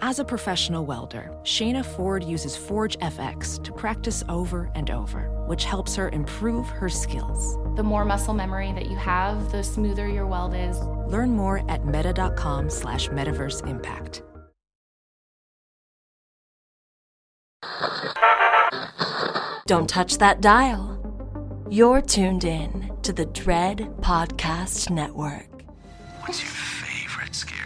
As a professional welder, Shayna Ford uses Forge FX to practice over and over, which helps her improve her skills. The more muscle memory that you have, the smoother your weld is. Learn more at meta.com slash metaverse impact. Don't touch that dial. You're tuned in to the Dread Podcast Network. What's your favorite scary movie?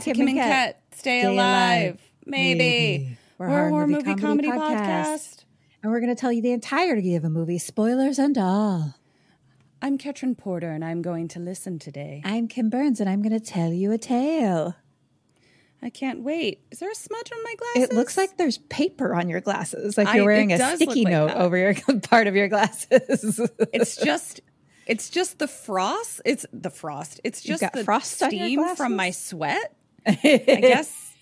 To to Kim, and Ket. Stay, Stay alive. Maybe. Maybe. We're, a horror movie, comedy, podcast. And we're going to tell you the entirety of a movie, spoilers and all. I'm Ketrin Porter and I'm going to listen today. I'm Kim Burns and I'm going to tell you a tale. I can't wait. Is there a smudge on my glasses? It looks like there's paper on your glasses, like you're wearing a sticky like note that. over your part of your glasses. it's just it's just the frost. It's the frost. It's just the frost steam from my sweat. I guess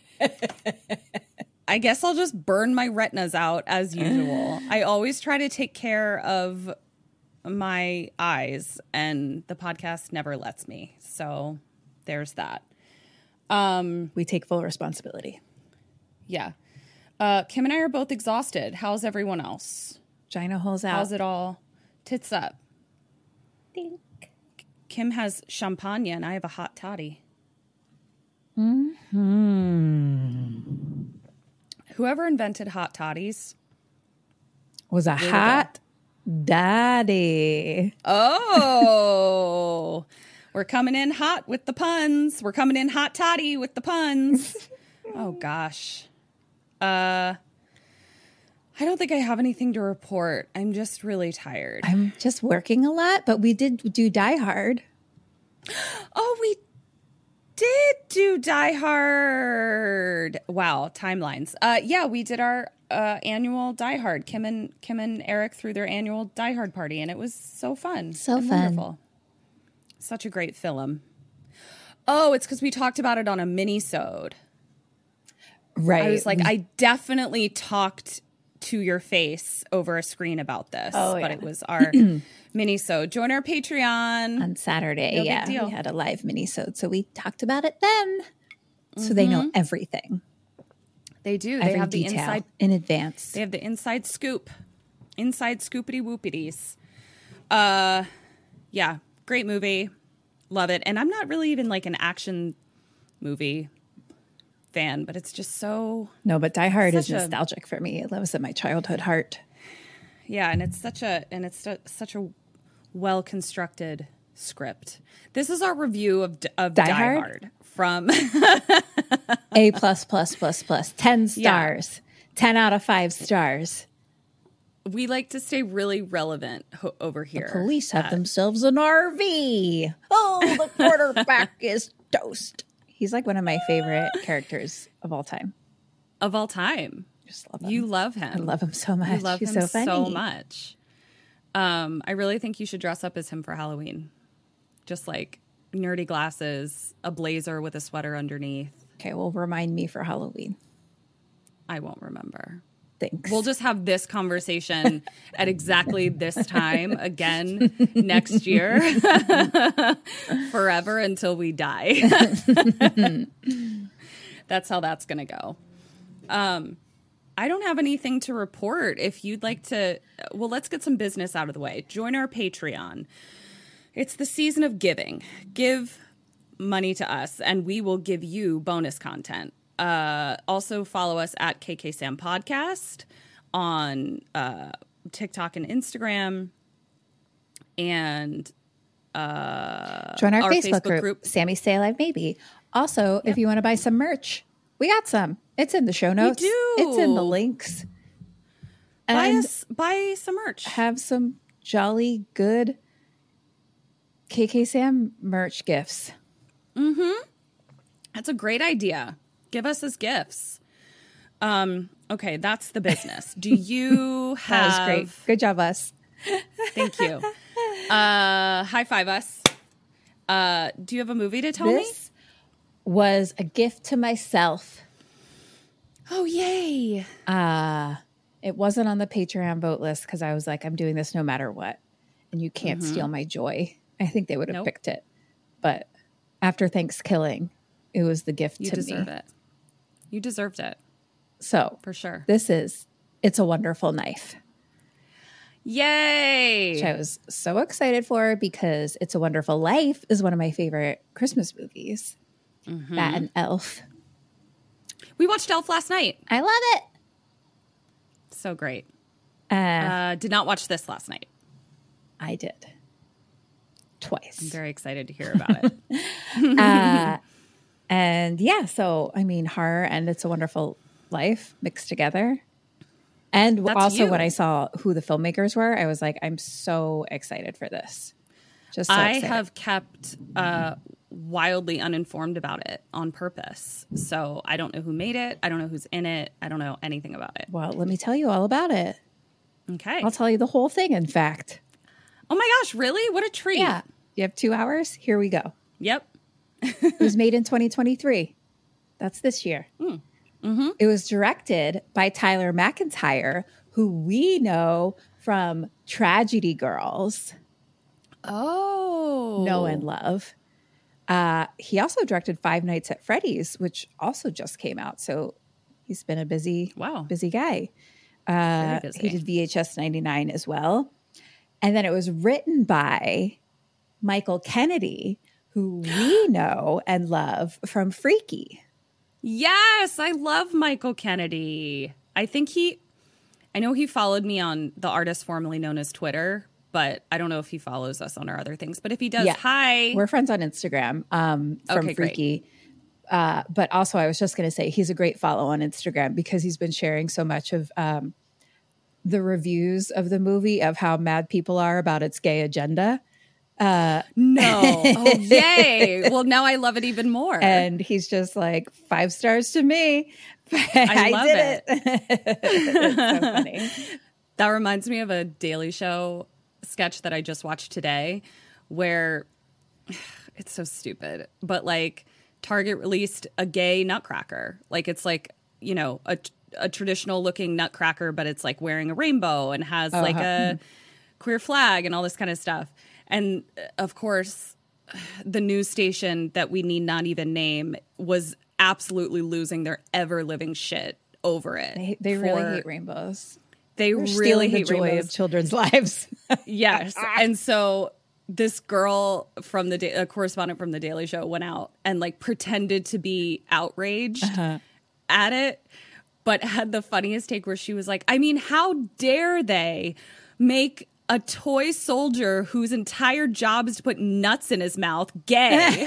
I guess I'll just burn my retinas out as usual. I always try to take care of my eyes and the podcast never lets me. So there's that. Um we take full responsibility. yeah. Uh Kim and I are both exhausted. How's everyone else? Gina holes out. How's it all? Tits up. Think. Kim has champagne and I have a hot toddy. Hmm. Whoever invented hot toddies. Was a hot daddy. Oh, we're coming in hot with the puns. We're coming in hot toddy with the puns. oh gosh. Uh I don't think I have anything to report. I'm just really tired. I'm just working a lot, but we did do Die Hard. Oh, we did do Die Hard. Wow, timelines. Uh, yeah, we did our uh, annual Die Hard. Kim and Kim and Eric threw their annual Die Hard party, and it was so fun. So fun. wonderful. Such a great film. Oh, it's because we talked about it on a mini-sode. Right. I was like, I definitely talked to your face over a screen about this, Oh, but yeah. it was our mini-sode. Join our Patreon. on Saturday. No yeah, we had a live mini-sode, so we talked about it then, so they know everything, They do. Mm-hmm. They have the inside in advance. They have the inside scoop, inside scoopity whoopities. Uh, yeah, great movie, love it. And I'm not really even like an action movie fan, but it's just so no, but Die Hard is Such a- nostalgic for me. It lives in my childhood heart. yeah, and it's such a and it's su- such a well constructed script. This is our review of of Die, Die Hard? Hard? from A plus plus plus plus ten stars, ten out of five stars. we like to stay really relevant ho- over here. Police have themselves an RV. Oh, the quarterback is toast. He's like one of my favorite characters of all time. of all time. Just love him. You love him. I love him so much. You love He's him so funny. so much. Um, I really think you should dress up as him for Halloween. Just like nerdy glasses, a blazer with a sweater underneath. Okay, well, remind me for Halloween. I won't remember. Thanks. We'll just have this conversation at exactly this time again next year, forever until we die. that's how that's going to go. Um, I don't have anything to report. If you'd like to, well, let's get some business out of the way. Join our Patreon. It's the season of giving. Give money to us, and we will give you bonus content. Uh, also, follow us at KK Sam Podcast on uh, TikTok and Instagram, and Join our, our Facebook, Facebook group, group. Sammy Stay Alive Maybe. Also, if you want to buy some merch, we got some. It's in the show notes. We do. It's in the links. buy us buy some merch. have some jolly good KK Sam merch gifts. Mm-hmm. That's a great idea. Give us as gifts. Um, okay, that's the business. Do you have That was great. Good job, us. Thank you. Uh, high five us. Uh, do you have a movie to tell me? Was a gift to myself. Oh, yay! Uh, it wasn't on the Patreon vote list because I was like, I'm doing this no matter what. And you can't steal my joy. I think they would have Mm-hmm. Nope. picked it. But after Thanksgiving, it was the gift You to deserve me. it. You deserved it So for sure. this is It's a Wonderful Knife, Yay! which I was so excited for because It's a Wonderful Life is one of my favorite Christmas movies. Mm-hmm. That and Elf. We watched Elf last night. I love it. So great. Uh, Uh, did not watch this last night. I did twice. I'm very excited to hear about it. And yeah, so I mean, horror and It's a Wonderful Life mixed together. And That's also, you. when I saw who the filmmakers were, I was like, I'm so excited for this. Just so I excited. have kept uh, wildly uninformed about it on purpose. So I don't know who made it. I don't know who's in it. I don't know anything about it. Well, let me tell you all about it. Okay. I'll tell you the whole thing, in fact. oh my gosh, really? What a treat. Yeah. You have two hours? Here we go. Yep. It was made in 2023. That's this year. Hmm. Mm-hmm. It was directed by Tyler McIntyre, who we know from Tragedy Girls. Oh. know and love. Uh, he also directed Five Nights at Freddy's, which also just came out. So he's been a busy, Wow. busy guy. Uh, busy. He did VHS 99 as well. And then it was written by Michael Kennedy, who we know and love from Freaky. Yes, I love Michael Kennedy. I think he, I know he followed me on the artist formerly known as Twitter, but I don't know if he follows us on our other things. But if he does, Yeah. hi. We're friends on Instagram um, from Okay, great. Freaky. Uh, but also, I was just going to say he's a great follow on Instagram because he's been sharing so much of um, the reviews of the movie of how mad people are about its gay agenda. no. Oh, yay. Well, now I love it even more. And he's just like, five stars to me. I, love did it. funny. That reminds me of a Daily Show sketch that I just watched today where it's so stupid, but like Target released a gay nutcracker. Like it's like, you know, a, a traditional looking nutcracker, but it's like wearing a rainbow and has like a queer flag and all this kind of stuff. And uh, of course, the news station that we need not even name was absolutely losing their ever living shit over it. They, they really hate rainbows. They They're really stealing the hate joy rainbows. of children's lives. Yes. and so this girl from the da- a correspondent from the Daily Show went out and like pretended to be outraged uh-huh. at it, but had the funniest take where she was like, I mean, how dare they make a toy soldier whose entire job is to put nuts in his mouth gay?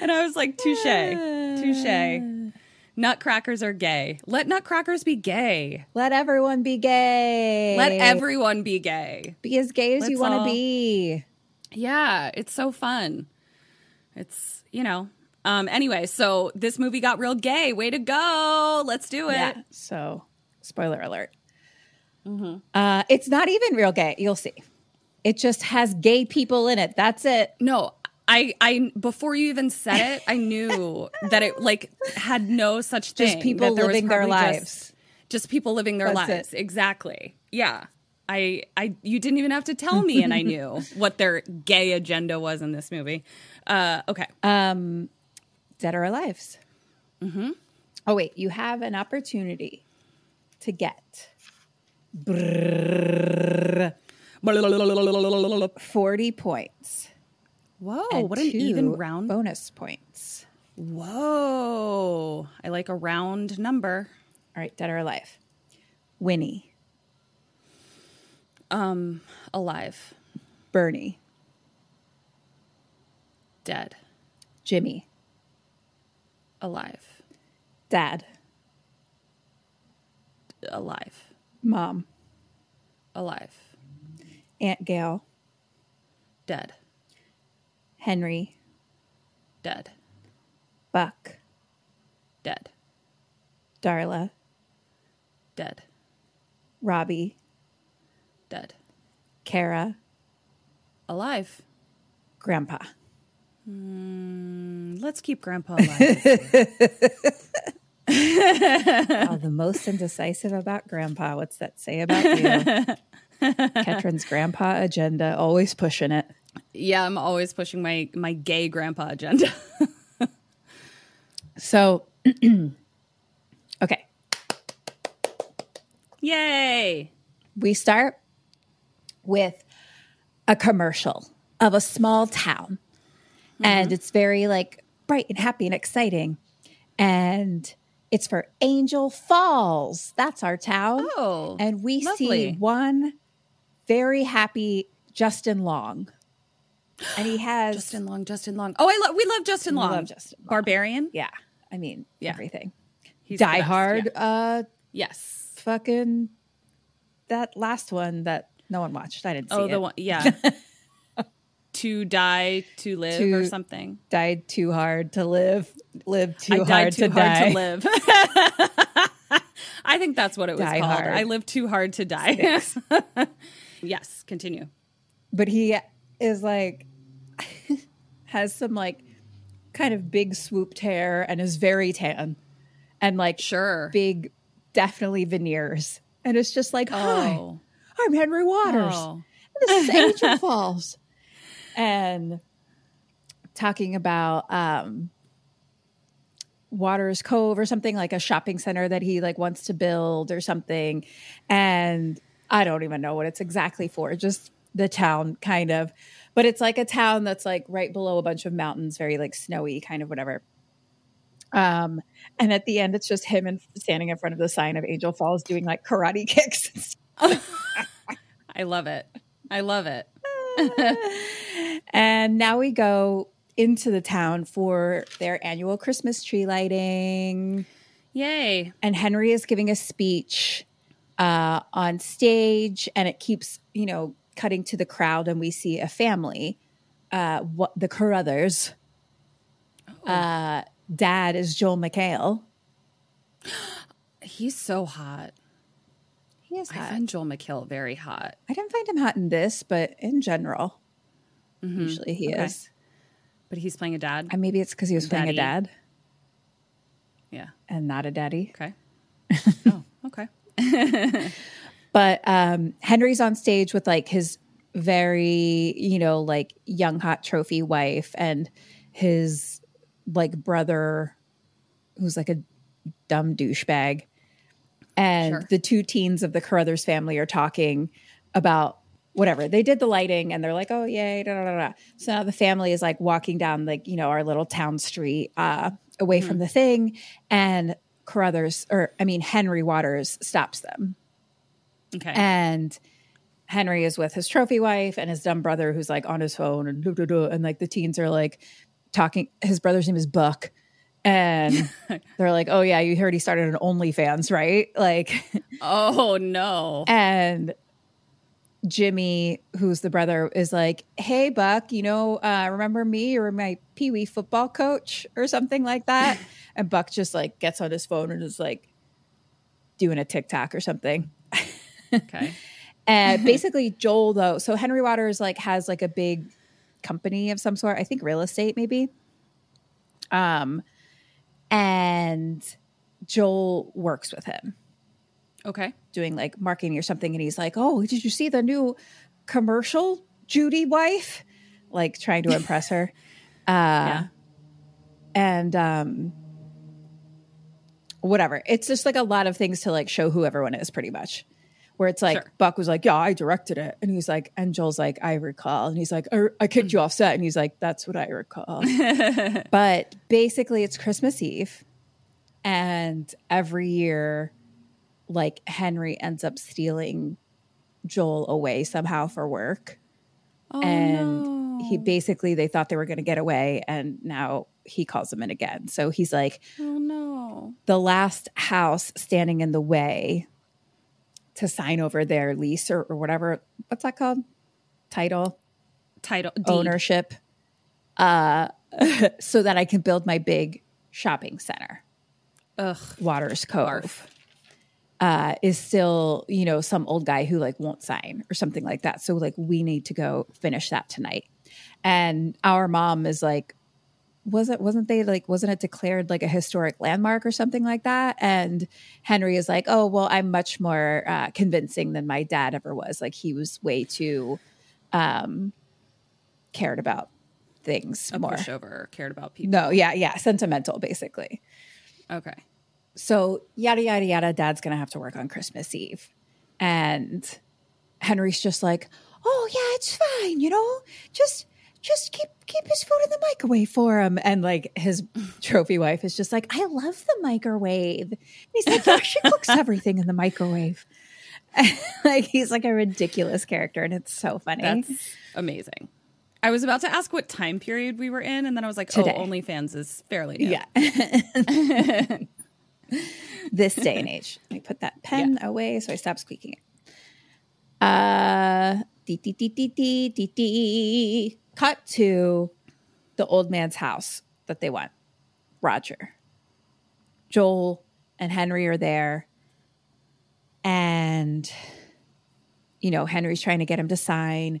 and I was like, touche, touche. Nutcrackers are gay. Let nutcrackers be gay. Let everyone be gay. Let everyone be gay. be as gay as you Let's want to all- be. Yeah, it's so fun. It's, you know. Um anyway, so this movie got real gay. Way to go. Let's do it. Yeah. So, spoiler alert. Mm-hmm. Uh, it's not even real gay. You'll see. It just has gay people in it. That's it. No, I I before you even said it, I knew that it like had no such thing. Just people living their lives. Just, just people living their That's lives. it. Exactly. Yeah. I I you didn't even have to tell me and I knew what their gay agenda was in this movie. Uh okay. Dead or alive. Mm-hmm. Oh, wait. You have an opportunity to get brrrr, 40 points. Whoa, what an even round. bonus points. Whoa. I like a round number. All right, dead or alive. Winnie, Um, alive, Bernie, dead, Jimmy, alive, Dad, alive, Mom, alive, Aunt Gail, dead, Henry, dead, Buck, dead, Darla, dead, Robbie, dead, Kara, alive. Grandpa. Mm, let's keep Grandpa alive. oh, the most indecisive about Grandpa. What's that say about you? Ketrin's Grandpa agenda, always pushing it. Yeah, I'm always pushing my my gay grandpa agenda. So, okay, Yay! we start with a commercial of a small town. And mm-hmm. it's very like bright and happy and exciting. And it's for Angel Falls. That's our town. Oh, and we see one very happy Justin Long. And he has Justin Long, Justin Long. Oh, I love we love Justin Long. love Justin Long. Barbarian. yeah, I mean Yeah. everything. He's Die best, Hard, yeah. uh Yes. fucking that last one that no one watched. I didn't see Oh, it. the one. Yeah. to die, to live, or something. died too hard to live, live too I hard died to hard die. to live. I think that's what it was Die called. hard. I live too hard to die. yes. Continue. But he is like has some like kind of big swooped hair and is very tan and like Sure. big definitely veneers. And it's just like, hi, Oh. I'm Henry Waters. Oh. This is Angel Falls. And talking about um Waters Cove or something like a shopping center that he like wants to build or something. And I don't even know what it's exactly for, just the town kind of. But it's like a town that's like right below a bunch of mountains, very like snowy, kind of whatever. Um, and at the end, it's just him and standing in front of the sign of Angel Falls doing like karate kicks. I love it. I love it. and now we go into the town for their annual Christmas tree lighting. Yay. And Henry is giving a speech uh, on stage, and it keeps, you know, cutting to the crowd, and we see a family. Uh, what the Carruthers. Uh, dad is Joel McHale. He's so hot. He is I find Joel McHale very hot. I didn't find him hot in this, but in general, usually he Okay. is. But he's playing a dad. And maybe it's because he was playing a dad yeah. and not a daddy. Okay. oh, okay. But um, Henry's on stage with like his very, you know, like young hot trophy wife and his like brother who's like a dumb douchebag. And Sure. the two teens of the Carruthers family are talking about whatever. They did the lighting and they're like, oh, yay, da, da, da, da. So now the family is like walking down like, you know, our little town street uh, away from the thing. And Carruthers, or I mean, Henry Waters stops them. Okay. And Henry is with his trophy wife and his dumb brother who's like on his phone and, duh, duh, duh, and like the teens are like talking. His brother's name is Buck. And they're like, oh, yeah, you heard he started an OnlyFans, right? Like, oh no. and Jimmy, who's the brother, is like, "Hey, Buck, you know, uh, remember me? You were my Pee Wee football coach, or something like that." and Buck just like gets on his phone and is like doing a TikTok or something. Okay. And basically, Joel though, so Henry Waters like has like a big company of some sort. I think real estate, maybe. Um, and Joel works with him Okay. doing like marketing or something and he's like oh did you see the new commercial judy wife like trying to impress her uh and um whatever it's just like a lot of things to like show who everyone is pretty much where it's like Sure. Buck was like, "Yeah, I directed it," and he's like, and Joel's like, "I recall," and he's like, "I, I kicked you mm. off set," and he's like, "That's what I recall." but basically, it's Christmas Eve, and every year, like Henry ends up stealing Joel away somehow for work, Oh, and he basically they thought they were going to get away, and now he calls them in again. So he's like, Oh no. the last house standing in the way to sign over their lease or, or whatever what's that called? Title? Title deed. ownership. Uh so that i can build my big shopping center. Ugh. waters cove. Uh is still you know some old guy who like won't sign or something like that. So like we need to go finish that tonight. And our mom is like wasn't wasn't they like wasn't it declared like a historic landmark or something like that and henry is like oh well i'm much more uh, convincing than my dad ever was like he was way too um cared about things A more pushover. Cared about people. no yeah yeah sentimental basically Okay. so yada yada yada dad's gonna have to work on christmas eve and henry's just like oh yeah it's fine you know just just keep keep his food in the microwave for him and like his trophy wife is just like i love the microwave and he's like yeah she cooks everything in the microwave like he's like a ridiculous character and it's so funny That's amazing. I was about to ask what time period we were in, and then I was like, Today. oh, OnlyFans is fairly new. yeah this day and age. Let me put that pen away so I stop squeaking it. Uh, dee, dee, dee, dee, dee, dee, dee. Cut to the old man's house that they want. Roger, Joel, and Henry are there, and you know Henry's trying to get him to sign.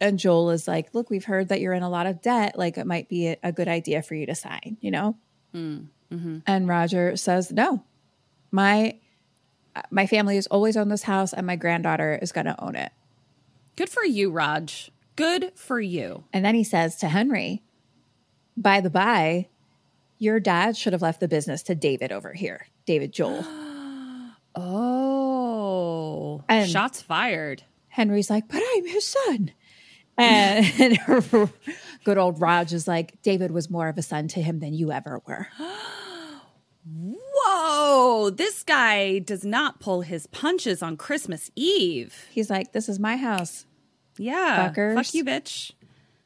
And Joel is like, "Look, we've heard that you're in a lot of debt. Like, it might be a, a good idea for you to sign." You know. Hmm. Mm-hmm. And Roger says, "No, my my family has always owned this house, and my granddaughter is going to own it." Good for you, Raj. Good for you. And then he says to Henry, "By the by, your dad should have left the business to David over here, David Joel." Oh, And- shots fired. Henry's like, "But I'm his son." And good old Raj is like, "David was more of a son to him than you ever were." Whoa, this guy does not pull his punches on Christmas Eve. He's like, "This is my house." Yeah. Fuckers. Fuck you, bitch.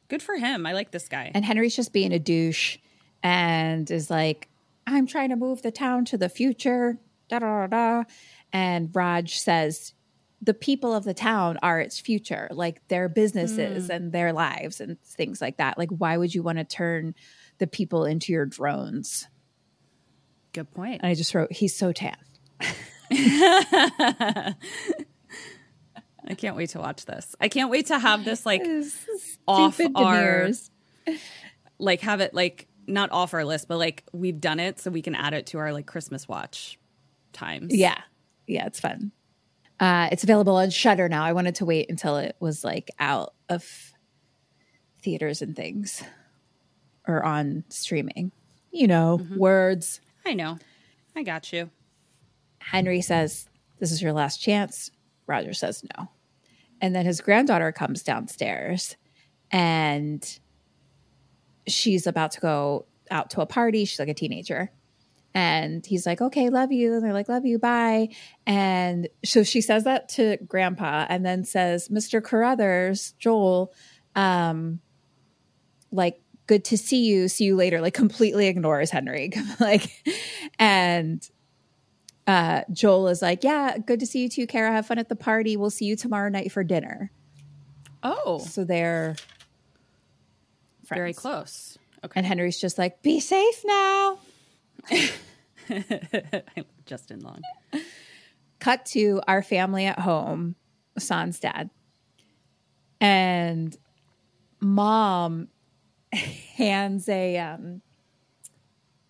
Good for him. I like this guy. And Henry's just being a douche and is like, I'm trying to move the town to the future. Da da da da. And Raj says, the people of the town are its future, like their businesses hmm. and their lives and things like that. Like, why would you want to turn the people into your drones? Good point. And I just wrote, he's so tan. I can't wait to watch this. I can't wait to have this like off our like have it like not off our list, but like we've done it so we can add it to our like Christmas watch times. Yeah. Yeah, it's fun. Uh, it's available on Shudder now. I wanted to wait until it was like out of theaters and things or on streaming. You know, words. I know. I got you. Henry says, This is your last chance. Roger says no. And then his granddaughter comes downstairs and she's about to go out to a party. She's like a teenager. And he's like, okay, love you. And they're like, love you, bye. And so she says that to grandpa and then says, Mr. Carruthers, Joel, um, like, good to see you. See you later. Like, completely ignores Henry. like, and uh, Joel is like, yeah, good to see you too, Kara. Have fun at the party. We'll see you tomorrow night for dinner. Oh, So they're friends. very close. Okay. And Henry's just like, be safe now. Justin Long. cut to our family at home, San's dad, and mom hands a um,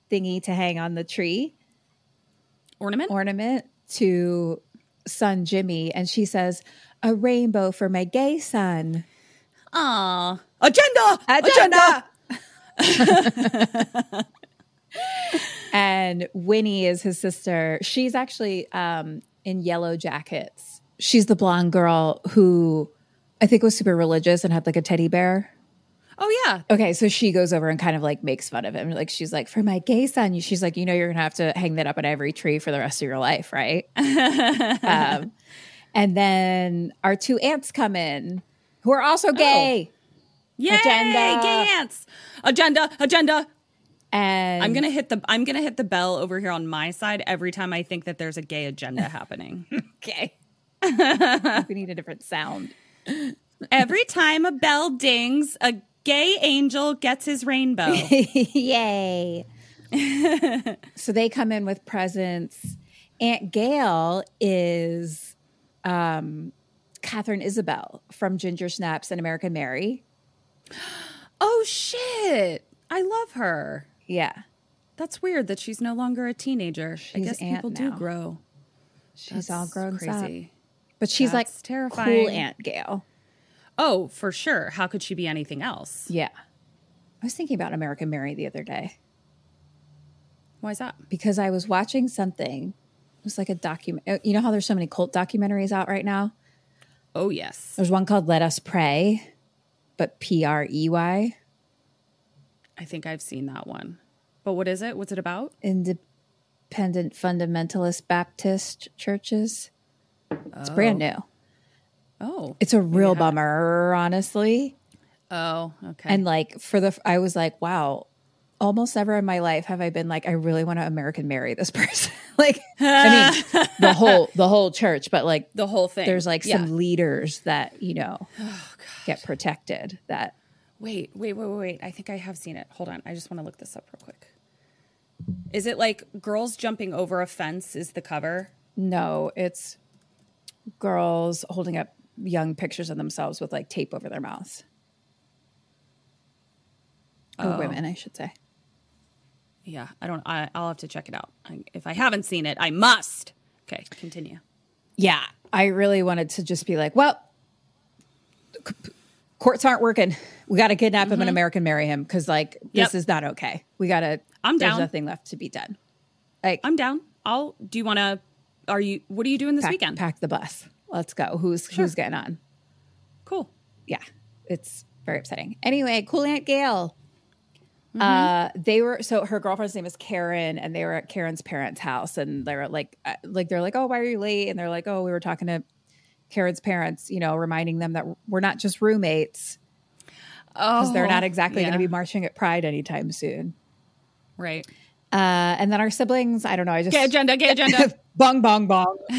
thingy to hang on the tree Ornament? ornament to son Jimmy, and she says, "A rainbow for my gay son." Aw. Agenda! Agenda. and Winnie is his sister. She's actually um, in Yellowjackets. She's the blonde girl who I think was super religious and had like a teddy bear. Oh yeah. Okay, so she goes over and kind of like makes fun of him. Like she's like, for my gay son, she's like, you know, you're gonna have to hang that up on every tree for the rest of your life, right? um, and then our two aunts come in who are also gay. Yay! Agenda. Gay ants. Agenda. Agenda. And I'm gonna hit the I'm gonna hit the bell over here on my side every time I think that there's a gay agenda happening. okay. we need a different sound. every time a bell dings, a gay angel gets his rainbow. Yay. so they come in with presents. Aunt Gail is um, Katharine Isabelle from Ginger Snaps and American Mary. oh shit! I love her. Yeah. That's weird that she's no longer a teenager. I guess people now. do grow. She's That's all grown crazy. up. But she's That's like terrifying. cool Aunt Gail. Oh, for sure. How could she be anything else? Yeah. I was thinking about American Mary the other day Why is that? because I was watching something. It was like a document. Uh, you know how there's so many cult documentaries out right now? Oh yes. There's one called Let Us Prey, but P R E Y. I think I've seen that one. But what is it? What's it about? independent fundamentalist Baptist churches. It's brand oh. new. Oh. It's a real Yeah. bummer, honestly. Oh, okay. And like for the, I was like, wow. Almost never in my life have I been like, I really want to American marry this person. like, I mean, the whole the whole church, but like the whole thing. there's like Yeah. some leaders that you know Oh, get protected. That Wait, wait, wait, wait, wait. I think I have seen it. Hold on. I just want to look this up real quick. Is it like girls jumping over a fence is the cover? no, it's girls holding up young pictures of themselves with like tape over their mouths. Or Oh. women, I should say. Yeah, I don't I, I'll have to check it out. I, if I haven't seen it, I must. Okay, continue. Yeah, I really wanted to just be like, well, c- courts aren't working. We got to kidnap him and mm-hmm. American marry him because, like, this Yep. is not okay. We got to. I'm down. There's nothing left to be done. Like, I'm down. I'll do you want to are you what are you doing this pack, weekend? pack the bus. Let's go. Who's who's getting on? Cool. Yeah, it's very upsetting. Anyway, cool Aunt Gail. Mm-hmm. Uh, they were so her girlfriend's name is Karen, and they were at Karen's parents' house, and they were like, uh, like they're like, oh, why are you late? And they're like, oh, we were talking to Karen's parents, you know, reminding them that we're not just roommates because they're not exactly going Oh, to be marching at Pride anytime soon. Right. Uh, and then our siblings, I don't know, I just Gay agenda, gay agenda. bong bong bong.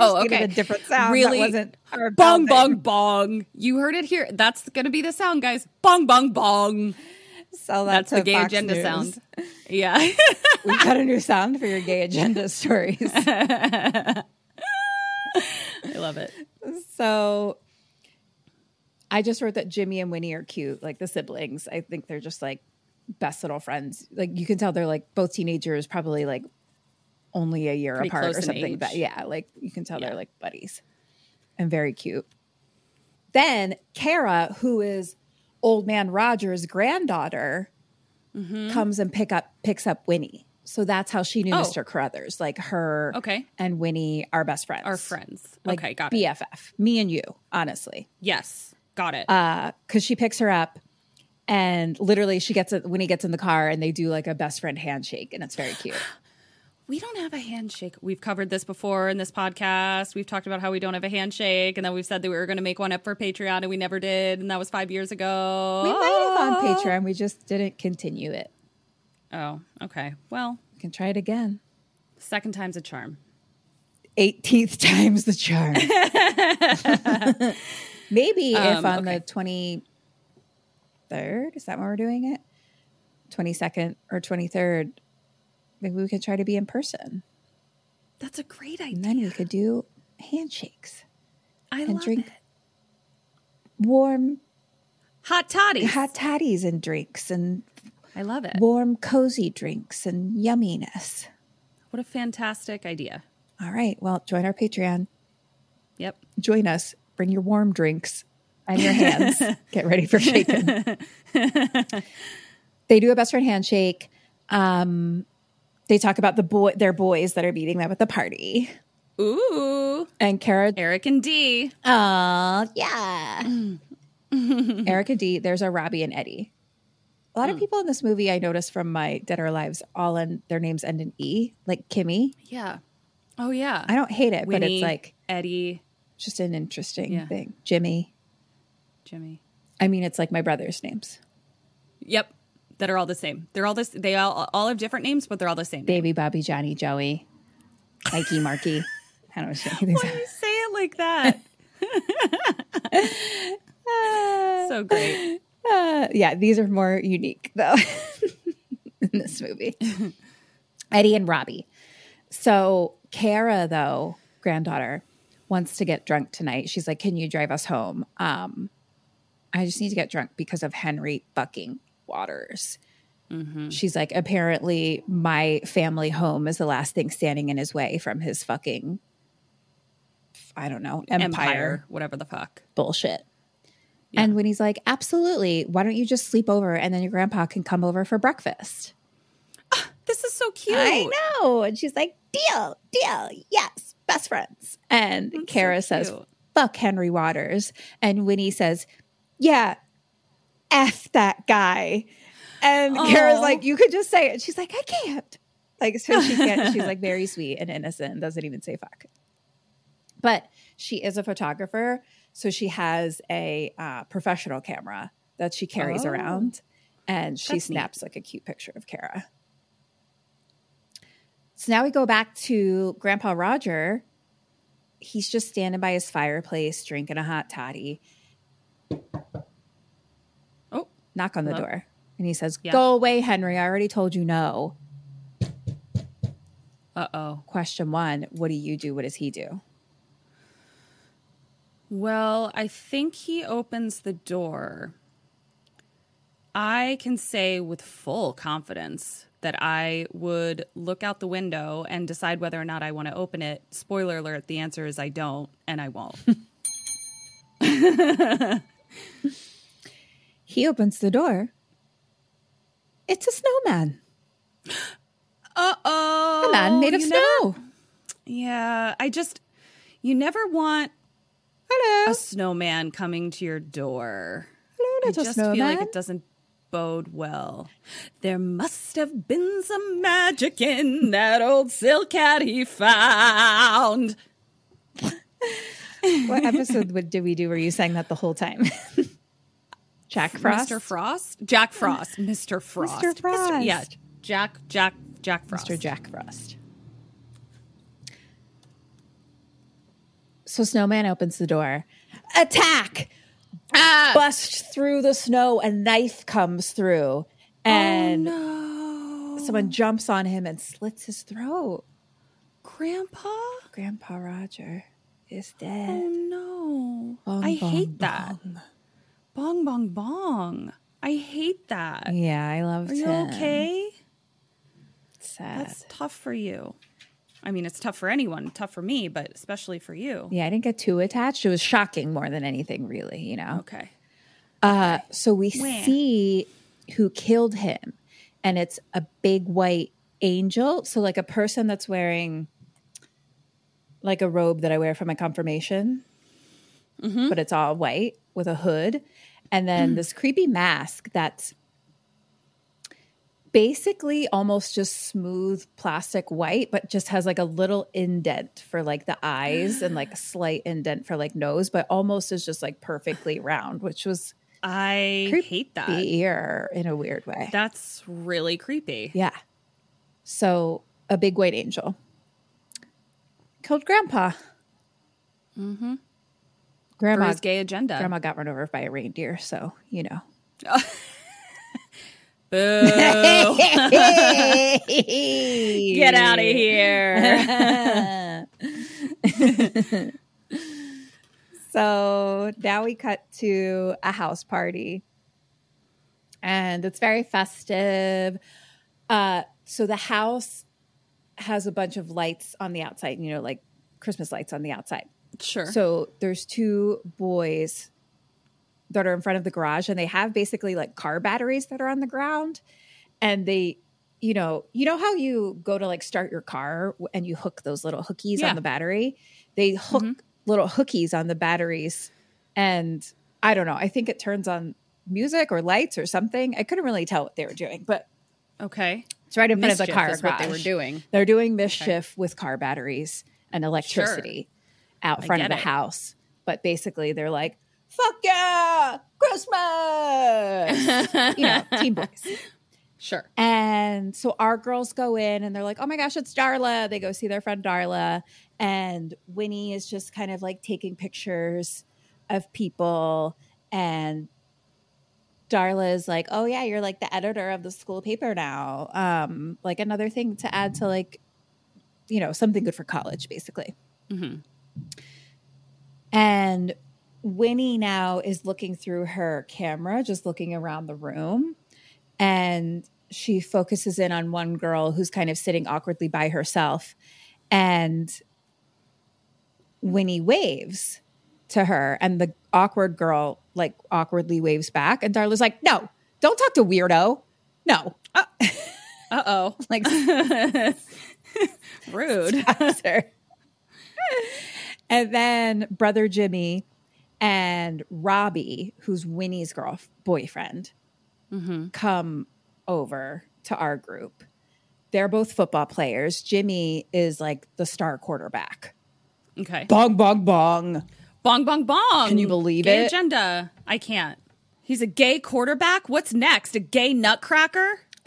oh, okay. a different sound. Really? that wasn't our Bong bong bong. You heard it here. That's going to be the sound, guys. Bong bong bong. That That's to the gay Fox agenda News. sound. Yeah. We've got a new sound for your gay agenda stories. I love it. so I just wrote that Jimmy and Winnie are cute, like the siblings. I think they're just like best little friends. Like you can tell they're like both teenagers, probably like only a year Pretty apart or something. age. But yeah, like you can tell Yeah. they're like buddies and very cute. Then Kara, who is old man Roger's granddaughter, Mm-hmm. comes and pick up picks up Winnie. So that's how she knew Oh. Mr. Carruthers. Like her Okay. and Winnie are best friends. Our friends. Like okay, got it. BFF. Me and you, honestly. Yes, got it. Uh, cause she picks her up and literally she gets it when he gets in the car and they do like a best friend handshake and it's very cute. we don't have a handshake. We've covered this before in this podcast. We've talked about how we don't have a handshake, and then we've said that we were going to make one up for Patreon, and we never did, and that was five years ago. We might have on Patreon. We just didn't continue it. Oh, okay. Well, We can try it again. second time's a charm. 18th times the charm. Maybe if Um, on okay. the 23rd, is that when we're doing it? 22nd or 23rd, maybe we could try to be in person. That's a great And idea. then we could do handshakes I and love drink it. warm Hot toddies. hot toddies and drinks and I love it. warm cozy drinks and yumminess. What a fantastic idea. All right. Well, join our Patreon. Yep. Join us. Bring your warm drinks and your hands. Get ready for shaking. they do a best friend handshake. Um, they talk about the boy their boys that are meeting them at the party. Ooh, And Kara Eric and D. Oh, yeah. Erica D, there's a Robbie and Eddie. A lot of people in this movie I noticed from my Dead or Alives all in their names end in E, like Kimmy. Yeah. Oh yeah. I don't hate it, but it's like Eddie, just an interesting Yeah. thing. Jimmy. Jimmy. I mean, it's like my brother's names. Yep. That are all the same. They're all this. They all all have different names, but they're all the same. Baby, Bobby, Johnny, Joey, Mikey, Marky. I don't know. Why do you say it like that? so great. Uh, yeah, these are more unique though in this movie. Eddie and Robbie. So Kara, though, granddaughter, wants to get drunk tonight. She's like, "Can you drive us home?" Um, I just need to get drunk because of Henry fucking Waters. Mm-hmm. She's like, apparently, my family home is the last thing standing in his way from his fucking, I don't know, empire, Empire, whatever the fuck. bullshit. And when he's like, absolutely, why don't you just sleep over and then your grandpa can come over for breakfast? This is so cute. I know. And she's like, deal, deal, yes, best friends. And Kara says, fuck Henry Waters. And Winnie says, yeah, F that guy. And Kara's like, you could just say it. She's like, I can't. Like, so she can't. She's like very sweet and innocent and doesn't even say fuck. But she is a photographer. So she has a uh, professional camera that she carries Oh. around. And she That's neat. snaps like a cute picture of Kara. So now we go back to Grandpa Roger. He's just standing by his fireplace drinking a hot toddy. Oh, Knock on the Hello? door. And he says, Yeah. Go away, Henry. I already told you no. uh oh. Question one What do you do? What does he do? Well, I think he opens the door. I can say with full confidence that I would look out the window and decide whether or not I want to open it. Spoiler alert, the answer is I don't, and I won't. He opens the door. It's a snowman. uh oh. A man made of snow. yeah, I just, you never want Hello. a snowman coming to your door. Hello, I just snowman. feel like it doesn't bode well. There must have been some magic in that old silk hat he found. what episode did we do where you sang that the whole time? Jack Frost? Mr. Frost? Jack Frost. Mr. Frost. Mr. Frost. Yeah, Jack, Jack, Jack Frost. Mr. Jack Frost. So Snowman opens the door. Attack! Ah! Bust through the snow. A knife comes through. And Oh, No. someone jumps on him and slits his throat. Grandpa? Grandpa Roger is dead. Oh no. Bong, I bong, hate that. Bong. Bong, bong. I hate that. Yeah, I loved Are you him. okay? Sad. That's tough for you. I mean, it's tough for anyone, tough for me, but especially for you. yeah, I didn't get too attached. It was shocking more than anything, really, you know? Okay. Uh, so we Wah. see who killed him, and it's a big white angel. So, like a person that's wearing like a robe that I wear for my confirmation, but it's all white with a hood. And then this creepy mask that's basically almost just smooth plastic white, but just has like a little indent for like the eyes and like a slight indent for like nose, but almost is just like perfectly round, which was I hate that. ear in a weird way. That's really creepy. yeah. So a big white angel killed grandpa. Mm-hmm. For Grandma, his gay agenda. grandma got run over by a reindeer. So, you know. Boo. Get out of here. So now we cut to a house party, and it's very festive. Uh, so the house has a bunch of lights on the outside, you know, like Christmas lights on the outside. Sure. So there's two boys that are in front of the garage, and they have basically like car batteries that are on the ground, and they you know, you know how you go to like start your car and you hook those little hookies Yeah. on the battery? They hook mm-hmm. little hookies on the batteries and I don't know, I think it turns on music or lights or something. I couldn't really tell what they were doing, but Okay. it's right in front of the car is what they were doing. They're doing mischief with car batteries and electricity out I front of the it. house. But basically, they're like, "Fuck yeah, Christmas!" you know, teen boys. Sure. And so our girls go in and they're like, "Oh my gosh, it's Darla!" They go see their friend Darla, and Winnie is just kind of like taking pictures of people and Darla is like, "Oh yeah, you're like the editor of the school paper now." Um, like another thing to add to like, you know, something good for college, basically. And Winnie now is looking through her camera, just looking around the room, and she focuses in on one girl who's kind of sitting awkwardly by herself, and Winnie waves to her and the awkward girl like awkwardly waves back and Darla's like, "No, don't talk to weirdo. No." Uh oh. Like Rude. And then brother Jimmy and Robbie, who's Winnie's girl boyfriend, mm-hmm. come over to our group. They're both football players. Jimmy is like the star quarterback. Okay. Bong bong bong. Bong bong bong. Can you believe gay it? Agenda. I can't. He's a gay quarterback. What's next? A gay nutcracker?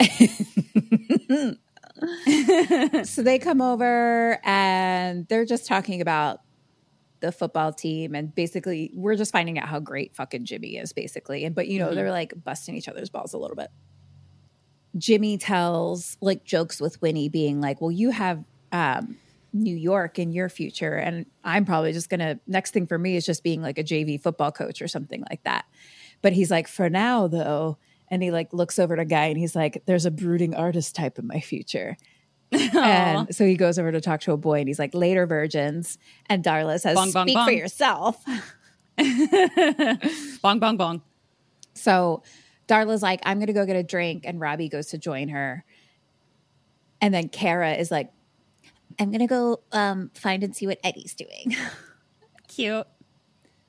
so they come over and they're just talking about the football team and basically we're just finding out how great fucking Jimmy is basically and but you know they're like busting each other's balls a little bit. Jimmy tells like jokes with Winnie being like, "Well, you have um New York in your future and I'm probably just going to next thing for me is just being like a JV football coach or something like that." But he's like, "For now though," and he like looks over to Guy and he's like, "There's a brooding artist type in my future." And so he goes over to talk to a boy and he's like, later virgins. And Darla says, Bong, bong, speak for yourself. Bong bong bong. So Darla's like, I'm going to go get a drink. And Robbie goes to join her. And then Kara is like, I'm going to go um, find and see what Eddie's doing. Cute.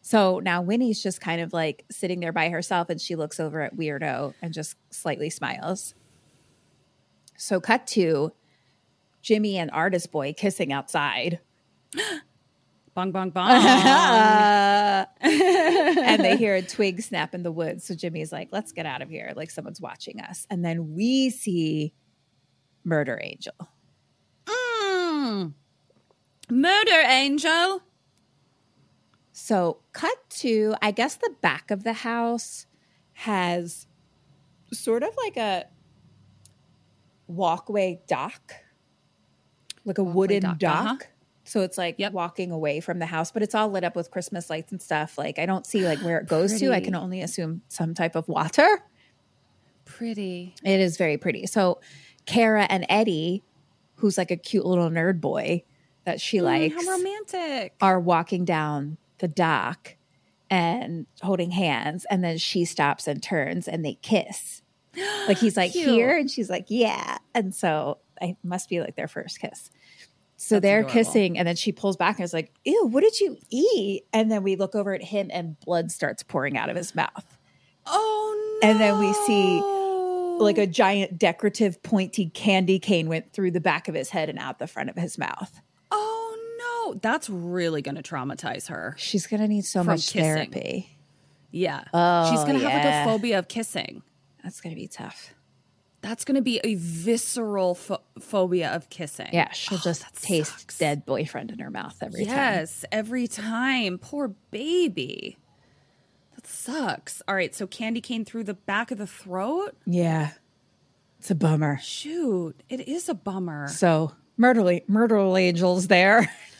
So now Winnie's just kind of like sitting there by herself and she looks over at Weirdo and just slightly smiles. So, cut to Jimmy and Artist Boy kissing outside. Bong bong bong. and they hear a twig snap in the woods. So Jimmy's like, let's get out of here. Like someone's watching us. And then we see Murder Angel. Mm. Murder angel. So, cut to, I guess the back of the house has sort of like a walkway dock, like a wooden dock, dock. uh-huh. So it's like Yep. walking away from the house, but it's all lit up with Christmas lights and stuff. Like I don't see like where it goes to. I can only assume some type of water. Pretty. It is very pretty. So Kara and Eddie, who's like a cute little nerd boy that she likes, Mm, How romantic. are walking down the dock and holding hands. And then she stops and turns and they kiss. Like he's like, Cute. here. And she's like, yeah. And so it must be like their first kiss. So That's they're adorable. kissing, and then she pulls back and is like, Ew, what did you eat? And then we look over at him, and blood starts pouring out of his mouth. Oh no. And then we see like a giant decorative pointy candy cane went through the back of his head and out the front of his mouth. Oh no. That's really going to traumatize her. She's gonna need so much kissing. therapy. Yeah. Oh, She's going to have like a phobia of kissing. That's gonna be tough. That's going to be a visceral pho- phobia of kissing. Yeah, she'll oh, just taste sucks. dead boyfriend in her mouth every time. Yes, every time. Poor baby. That sucks. All right, so candy cane through the back of the throat? Yeah. It's a bummer. Shoot, it is a bummer. So Myrtle Myrtle Angel's there.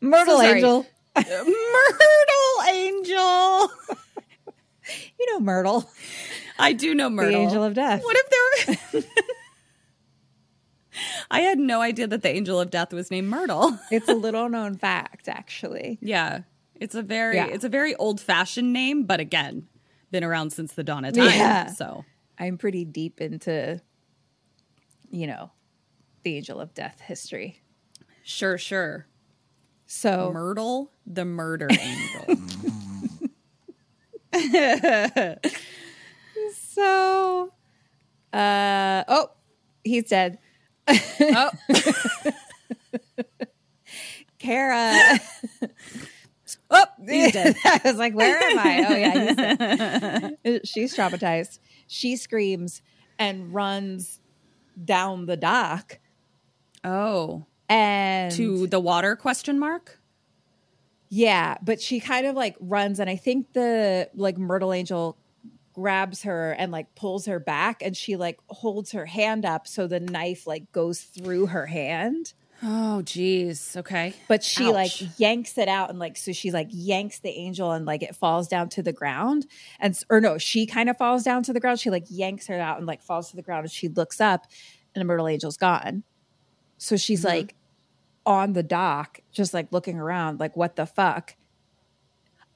Myrtle sorry. Angel. Myrtle Angel. You know Myrtle. I do know Myrtle. The angel of death. What if there I had no idea that the angel of death was named Myrtle. It's a little known fact, actually. yeah. It's a very Yeah. it's a very old-fashioned name, but again, been around since the dawn of time. Yeah. So I'm pretty deep into you know, the angel of death history. Sure, sure. So Myrtle, the murder angel. so uh oh, he's dead. oh, Kara. oh, he's dead. I was like, where am I? Oh yeah, he's dead. She's traumatized. She screams and runs down the dock Oh, and to the water question mark? Yeah, but she kind of like runs, and I think the like Myrtle Angel grabs her and like pulls her back, and she like holds her hand up so the knife like goes through her hand. Oh, geez. Okay. But she Ouch. like yanks it out, and like so she like yanks the angel, and like it falls down to the ground, and or no, she kind of falls down to the ground. She like yanks her out and like falls to the ground, and she looks up, and the Myrtle Angel's gone. So she's Mm-hmm. like on the dock, just like looking around, like, what the fuck?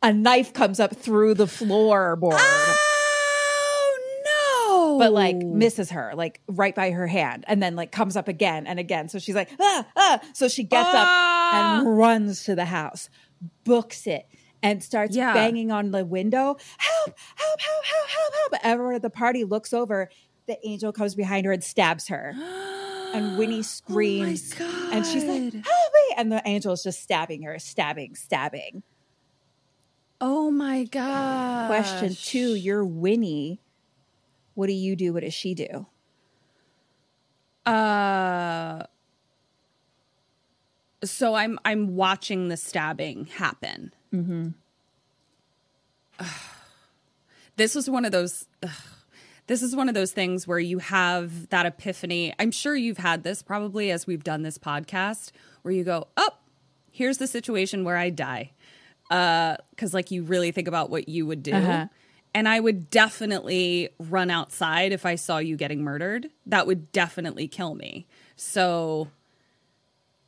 A knife comes up through the floorboard, Oh, no. but like misses her, like right by her hand, and then like comes up again and again. So she's like, ah, ah. So she gets Ah. up and runs to the house, books it, and starts Yeah. banging on the window. Help, help, help, help, help, help. Everyone at the party looks over. The angel comes behind her and stabs her. And Winnie screams. And she's like, help me. And the angel is just stabbing her, stabbing, stabbing. Oh my god. Question two You're Winnie. What do you do? What does she do? Uh so I'm I'm watching the stabbing happen. Mm-hmm. this was one of those ugh, this is one of those things where you have that epiphany. I'm sure you've had this probably as we've done this podcast where you go, "Oh, here's the situation where I die." Uh cuz like you really think about what you would do. Uh-huh. And I would definitely run outside if I saw you getting murdered. That would definitely kill me. So,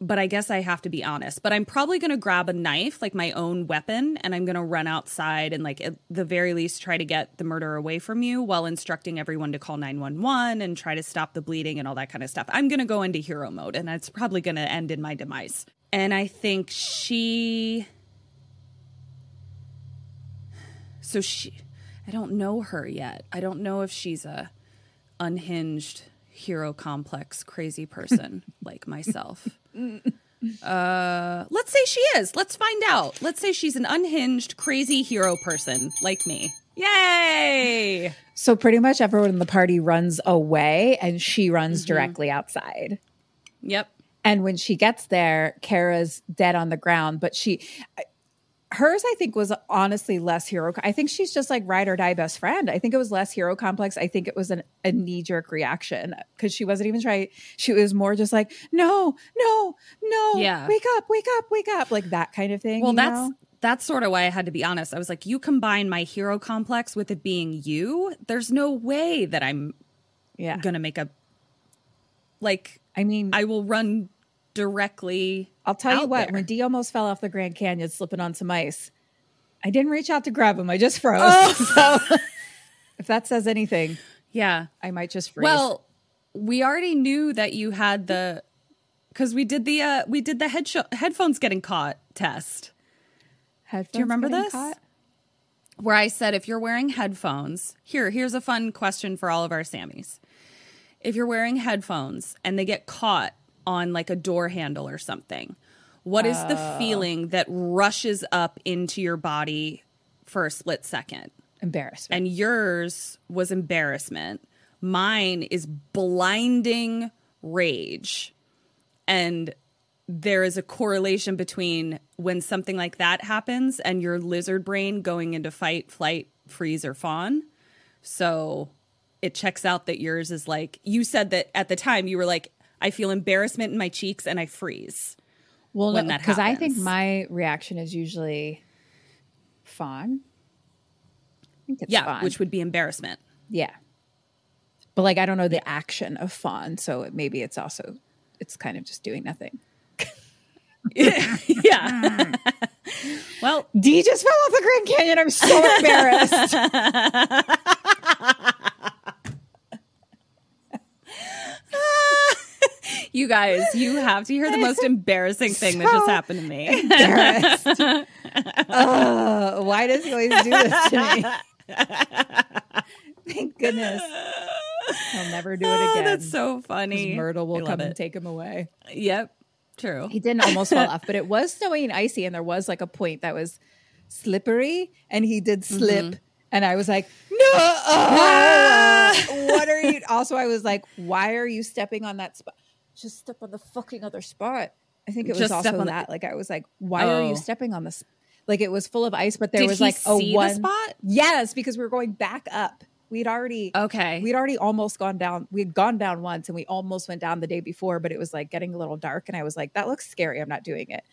but I guess I have to be honest. But I'm probably going to grab a knife, like my own weapon, and I'm going to run outside and, like, at the very least, try to get the murder away from you while instructing everyone to call 911 and try to stop the bleeding and all that kind of stuff. I'm going to go into hero mode, and it's probably going to end in my demise. And I think she. So she. I don't know her yet. I don't know if she's a unhinged hero complex crazy person like myself. Uh, let's say she is. Let's find out. Let's say she's an unhinged crazy hero person like me. Yay! So pretty much everyone in the party runs away and she runs Mm-hmm. directly outside. Yep. And when she gets there, Kara's dead on the ground, but she hers I think was honestly less hero. I think she's just like ride or die best friend. I think it was less hero complex. I think it was an, a knee jerk reaction because she wasn't even trying. She was more just like, no, no, no, Yeah. wake up, wake up, wake up, like that kind of thing. Well, you that's know? that's sort of why I had to be honest. I was like, you combine my hero complex with it being you. There's no way that I'm yeah. gonna make a like. I mean, I will run directly. I'll tell you what, there. when D almost fell off the Grand Canyon slipping on some ice, I didn't reach out to grab him. I just froze. Oh. So if that says anything, Yeah. I might just freeze. Well, we already knew that you had the because we did the uh we did the head headphones getting caught test Headphones do you remember this? caught? where I said if you're wearing headphones, here here's a fun question for all of our Sammies. If you're wearing headphones and they get caught on like a door handle or something, what is the Oh. feeling that rushes up into your body for a split second? Embarrassment. and yours was embarrassment. Mine is blinding rage. And there is a correlation between when something like that happens and your lizard brain going into fight, flight, freeze, or fawn. So it checks out that yours is like, you said that at the time you were like, I feel embarrassment in my cheeks and I freeze. well, when that because I think my reaction is usually fawn. I think it's yeah, fawn. which would be embarrassment. yeah. But like, I don't know the action of fawn, so it, maybe it's also it's kind of just doing nothing. yeah. well, D just fell off the Grand Canyon. I'm so embarrassed. You guys, you have to hear the most embarrassing thing that just happened to me. embarrassed. Why does he always do this to me? Thank goodness. He'll never do it Oh, again. that's so funny. Myrtle will come and take him away. Yep. True. He didn't almost fall off, but it was snowy and icy, and there was like a point that was slippery, and he did slip. Mm-hmm. And I was like, no, what are you? Also, I was like, why are you stepping on that spot? Just step on the fucking other spot. I think it was Just also on the- that. Like, I was like, why are Oh. you stepping on this? Like, it was full of ice, but there Did was like a one spot? Yes, because we were going back up. We'd already Okay. We'd already almost gone down. We'd gone down once, and we almost went down the day before, but it was like getting a little dark, and I was like, that looks scary. I'm not doing it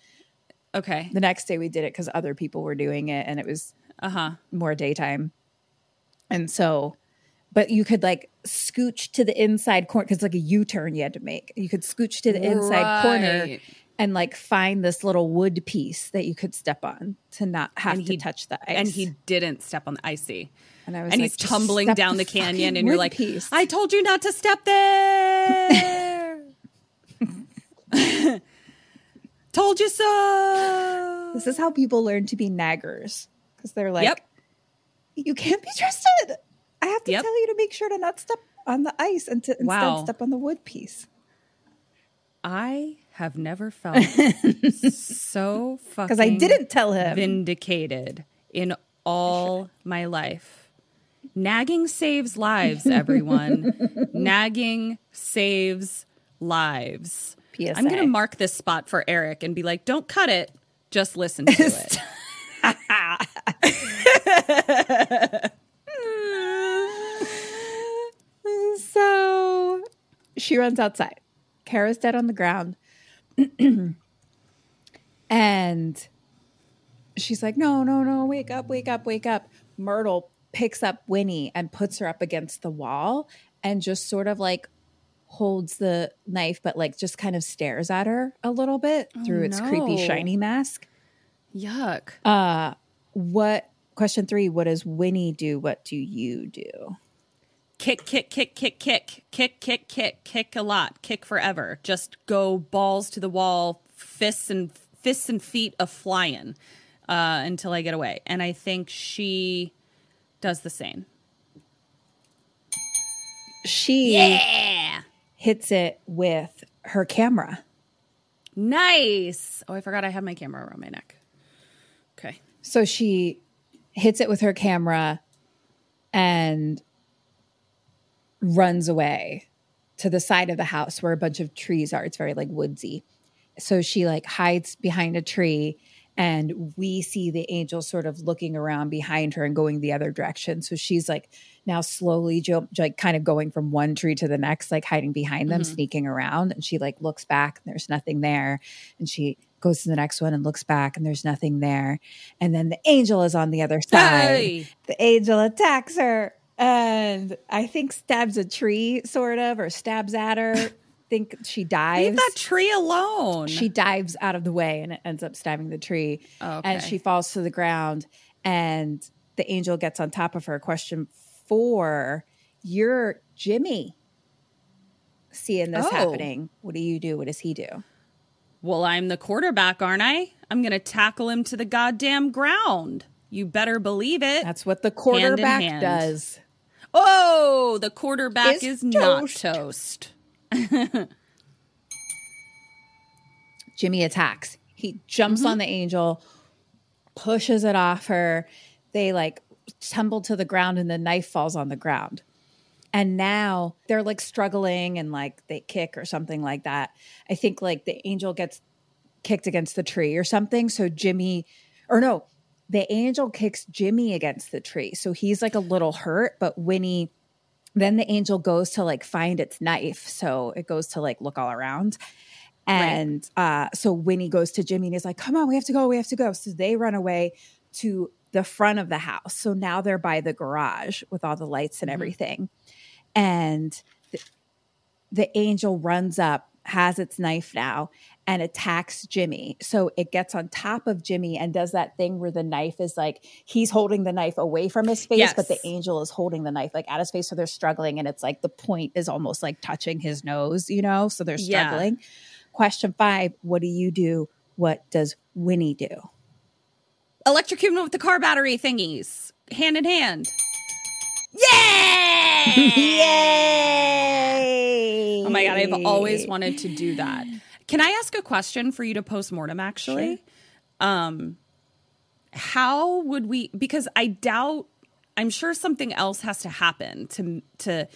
Okay. the next day we did it because other people were doing it and it was Uh huh. more daytime and so but you could like scooch to the inside corner because like a u-turn you had to make you could scooch to the inside corner and like find this little wood piece that you could step on to not have And to he- touch the ice And he didn't step on the icy. and I was and like, he's tumbling down the, fucking canyon, and you're like, piece. I told you not to step there. told you so. this is how people learn to be naggers because they're like Yep. you can't be trusted i have to Yep. tell you to make sure to not step on the ice and to Wow. instead step on the wood piece I have never felt so fucking because i didn't tell him vindicated in all my life. Nagging saves lives, everyone. Nagging saves lives. PSA. I'm going to mark this spot for Eric and be like, don't cut it, just listen to it. She runs outside. Kara's dead on the ground. and she's like, No, no, no, wake up, wake up, wake up. Myrtle picks up Winnie and puts her up against the wall and just sort of like holds the knife, but like just kind of stares at her a little bit through its creepy, shiny mask. Yuck. Uh, what question three? What does Winnie do? What do you do? Kick, kick, kick, kick, kick, kick, kick, kick, kick a lot, kick forever. Just go balls to the wall, fists and fists and feet a flying uh, until I get away. And I think she does the same. She Yeah, hits it with her camera. nice. Oh, I forgot I had my camera around my neck. Okay. So she hits it with her camera and runs away to the side of the house where a bunch of trees are. It's very like woodsy. So she like hides behind a tree and we see the angel sort of looking around behind her and going the other direction. So she's like now slowly jump, like kind of going from one tree to the next, like hiding behind them, mm-hmm. sneaking around. And she like looks back and there's nothing there. And she goes to the next one and looks back and there's nothing there. And then the angel is on the other side. Hey! The angel attacks her and I think stabs a tree, sort of, or stabs at her. think she dives. Leave that tree alone. She dives out of the way and it ends up stabbing the tree. Oh, And she falls to the ground. And the angel gets on top of her. Question four You're Jimmy. Seeing this Oh. happening, what do you do? What does he do? well, I'm the quarterback, aren't I? I'm going to tackle him to the goddamn ground. You better believe it. That's what the quarterback hand. does. Oh, the quarterback Is is, not toast. toast. Jimmy attacks. He jumps on mm-hmm. the angel, pushes it off her. They like tumble to the ground and the knife falls on the ground. And now they're like struggling and like they kick or something like that. I think like the angel gets kicked against the tree or something. So Jimmy, or no, the angel kicks Jimmy against the tree. So he's like a little hurt, but Winnie, then the angel goes to like find its knife. So it goes to like look all around. And uh, so Winnie goes to Jimmy and is like, come on, we have to go, we have to go. So they run away to the front of the house. So now they're by the garage with all the lights and everything. And the, the angel runs up has its knife now and attacks Jimmy. So it gets on top of Jimmy and does that thing where the knife is like he's holding the knife away from his face, but the angel is holding the knife like at his face. So they're struggling and it's like the point is almost like touching his nose, you know? So they're Yeah. struggling. Question five What do you do? What does Winnie do? Electrocute him with the car battery thingies, hand in hand. Yay! Yay! Oh my god, I've always wanted to do that. Can I ask a question for you to post mortem actually? Um how would we because I doubt I'm sure something else has to happen to to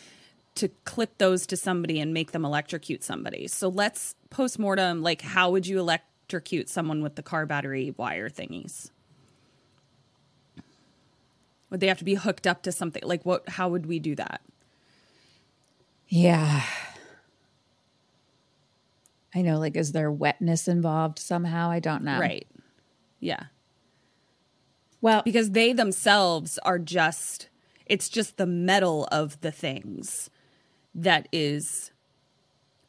to clip those to somebody and make them electrocute somebody. So let's post mortem like how would you electrocute someone with the car battery wire thingies? Would they have to be hooked up to something? Like what how would we do that? Yeah. I know, like, is there wetness involved somehow? I don't know. Right. Yeah. Well, because they themselves are just it's just the metal of the things that is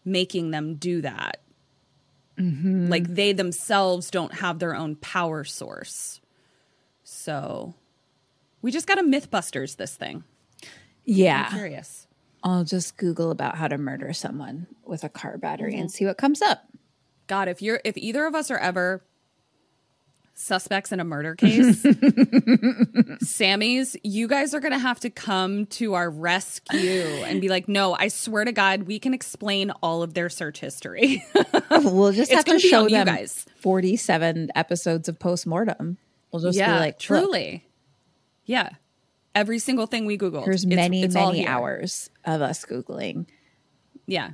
making them do that mm-hmm. like they themselves don't have their own power source so we just got to mythbusters this thing yeah. i'm curious I'll just Google about how to murder someone with a car battery and see what comes up. god if you're if either of us are ever suspects in a murder case Sammies you guys are gonna have to come to our rescue and be like no i swear to god we can explain all of their search history We'll just have to show them guys. 47 episodes of postmortem. We'll just yeah be like, "Look, truly yeah. Every single thing we googled. Here's it's- many, it's all many hours of us Googling yeah.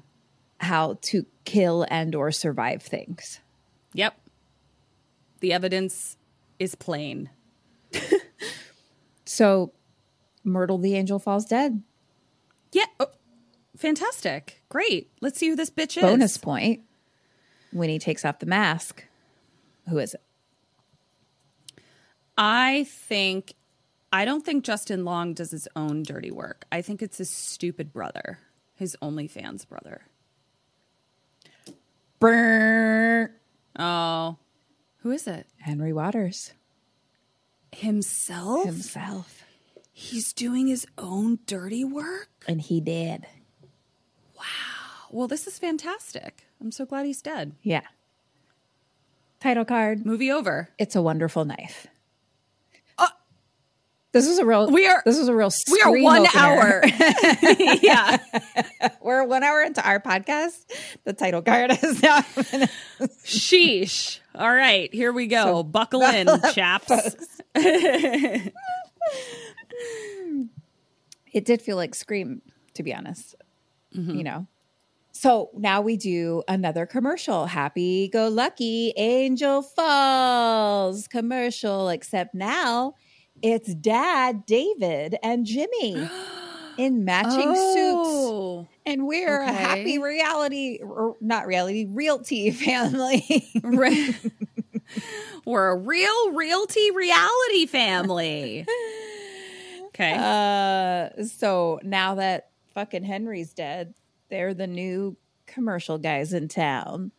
how to kill and or survive things. yep. The evidence is plain. So Myrtle the Angel falls dead. yeah. Oh, fantastic. Great. Let's see who this bitch is. Bonus point. When he takes off the mask. Who is it? I think I don't think Justin Long does his own dirty work. I think it's his stupid brother, his OnlyFans brother. Brr. Oh, who is it? Henry Waters Himself? himself. He's doing his own dirty work? And he did. Wow. Well, this is fantastic. I'm so glad he's dead. Yeah. Title card. Movie over. It's a wonderful knife. This is a real. We are- This is a real. We are one opener. hour. yeah. We're one hour into our podcast. The title card is now. Sheesh. All right, here we go. Buckle in, chaps. it did feel like Scream, to be honest. Mm-hmm. You know. So now we do another commercial. Happy Go Lucky Angel Falls commercial, except now it's Dad, David, and Jimmy in matching suits. Oh. And we're a happy reality, or not reality, realty family. We're a real realty reality family. Okay. Uh, so now that fucking Henry's dead, they're the new commercial guys in town.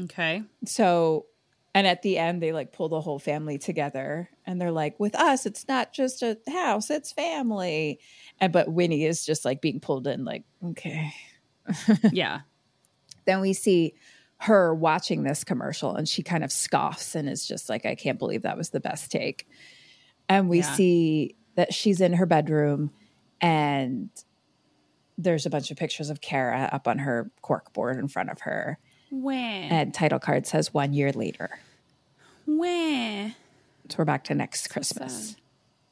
okay. So, and at the end, they like pull the whole family together and they're like, with us, it's not just a house, it's family. And but Winnie is just like being pulled in, like, okay. Yeah. Then we see her watching this commercial and she kind of scoffs and is just like, I can't believe that was the best take. And we Yeah. see that she's in her bedroom and there's a bunch of pictures of Kara up on her cork board in front of her. When? And title card says one year later. When? So we're back to next Christmas.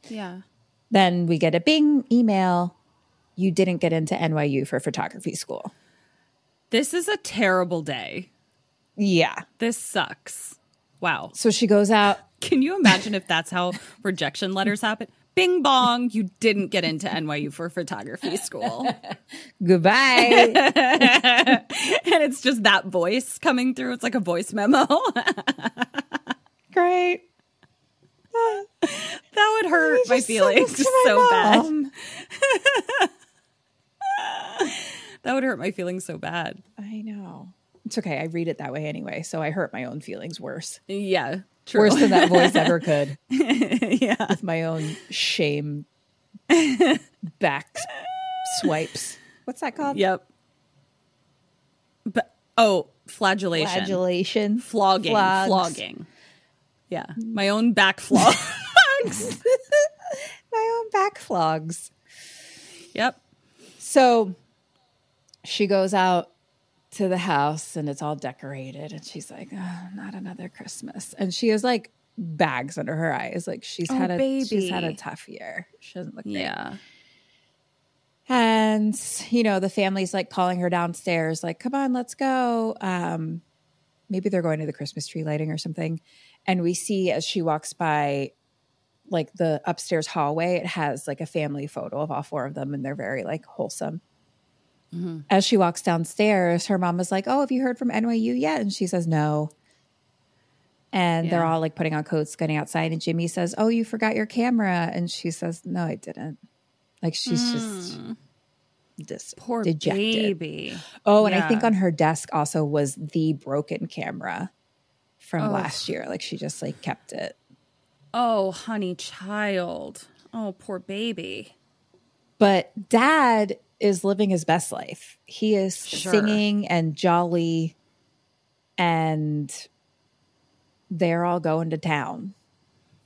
Yeah. Then we get a bing email. You didn't get into NYU for photography school. This is a terrible day. Yeah. This sucks. Wow. So she goes out. Can you imagine if that's how rejection letters happen? Bing bong, you didn't get into NYU for photography school. Goodbye. and it's just that voice coming through. It's like a voice memo. Great. that would hurt my feelings my so bad. That would hurt my feelings so bad. I know. It's okay. I read it that way anyway. So I hurt my own feelings worse. Yeah. True. Worse than that voice ever could. yeah. With my own shame back swipes. What's that called? Yep. But oh, flagellation. Flagellation. Flogging. Flogs. Flogging. Yeah. My own back flogs. my own back flogs. yep. So she goes out to the house and it's all decorated and she's like, oh, not another Christmas. And she has like bags under her eyes. Like she's Oh, had a she's had a tough year. She doesn't look great. Yeah. And you know, the family's like calling her downstairs, like, come on, let's go. Um, maybe they're going to the Christmas tree lighting or something. And we see as she walks by like the upstairs hallway, it has like a family photo of all four of them, and they're very like wholesome. Mm-hmm. As she walks downstairs, her mom is like, Oh, have you heard from NYU yet? And she says, No. And they're all like putting on coats, getting outside. And Jimmy says, Oh, you forgot your camera. And she says, No, I didn't. Like she's just hmm. dis- Poor dejected. baby. Oh, and I think on her desk also was the broken camera from Ugh. last year. Like she just like kept it. Oh, honey child. Oh, poor baby. But dad is living his best life. He is Sure. singing and jolly and they're all going to town.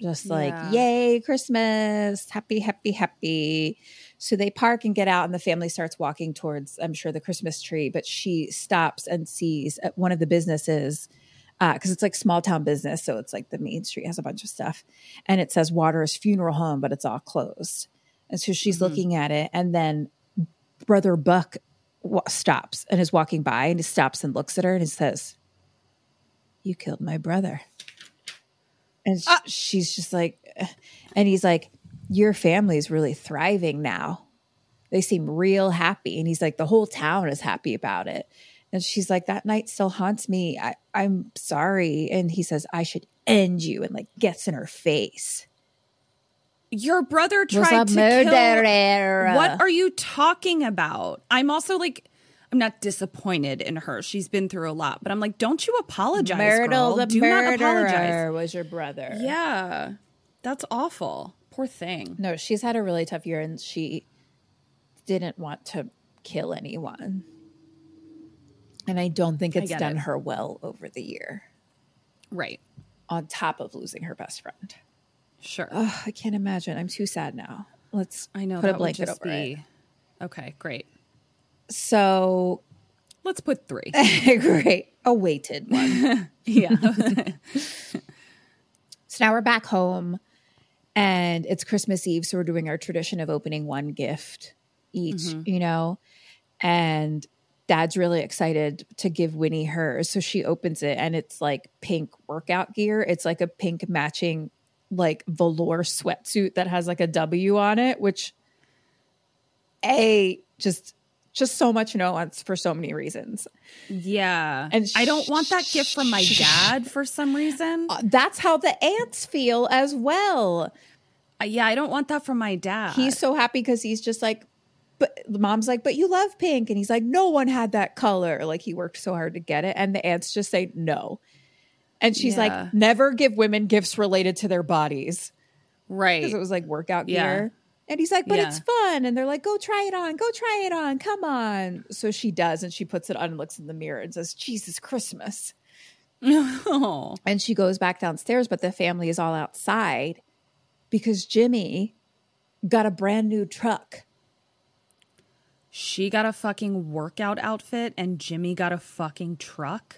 Just like, Yeah. yay, Christmas, happy, happy, happy. So they park and get out, and the family starts walking towards, I'm sure, the Christmas tree. But she stops and sees at one of the businesses, uh, because it's like small town business. So it's like the main street has a bunch of stuff. And it says Water's Funeral Home, but it's all closed. And so she's mm-hmm. looking at it, and then Brother Buck wa- stops and is walking by and he stops and looks at her and he says, You killed my brother. And sh- she's just like, and he's like, Your family's really thriving now. They seem real happy. And he's like, The whole town is happy about it. And she's like, That night still haunts me. I, I'm sorry. And he says, I should end you and like gets in her face. Your brother tried to murderer. kill. What are you talking about? I'm also like, I'm not disappointed in her. She's been through a lot, but I'm like, don't you apologize, Myrtle girl. the Do not apologize. was your brother. Yeah, that's awful. Poor thing. No, she's had a really tough year and she didn't want to kill anyone. And I don't think it's done it. her well over the year, Right. on top of losing her best friend. Sure. Oh, I can't imagine. I'm too sad now. Let's I know put that a blanket just over it. okay. Great. So Let's put three. great. A weighted one. yeah. So now we're back home and it's Christmas Eve. So we're doing our tradition of opening one gift each, mm-hmm. you know? And dad's really excited to give Winnie hers. So she opens it and it's like pink workout gear. It's like a pink matching, like velour sweatsuit that has like a W on it, which A, just. Just so much nuance for so many reasons. Yeah. And I don't want that gift from my dad for some reason. Uh, That's how the ants feel as well. Uh, yeah, I don't want that from my dad. he's so happy because he's just like but the mom's like but you love pink and he's like no one had that color like he worked so hard to get it and the aunts just say no and she's Yeah. like never give women gifts related to their bodies right. because it was like workout Yeah. gear and he's like but Yeah. it's fun and they're like go try it on go try it on come on so she does and she puts it on and looks in the mirror and says jesus christmas and she goes back downstairs but the family is all outside because jimmy got a brand new truck She got a fucking workout outfit and Jimmy got a fucking truck.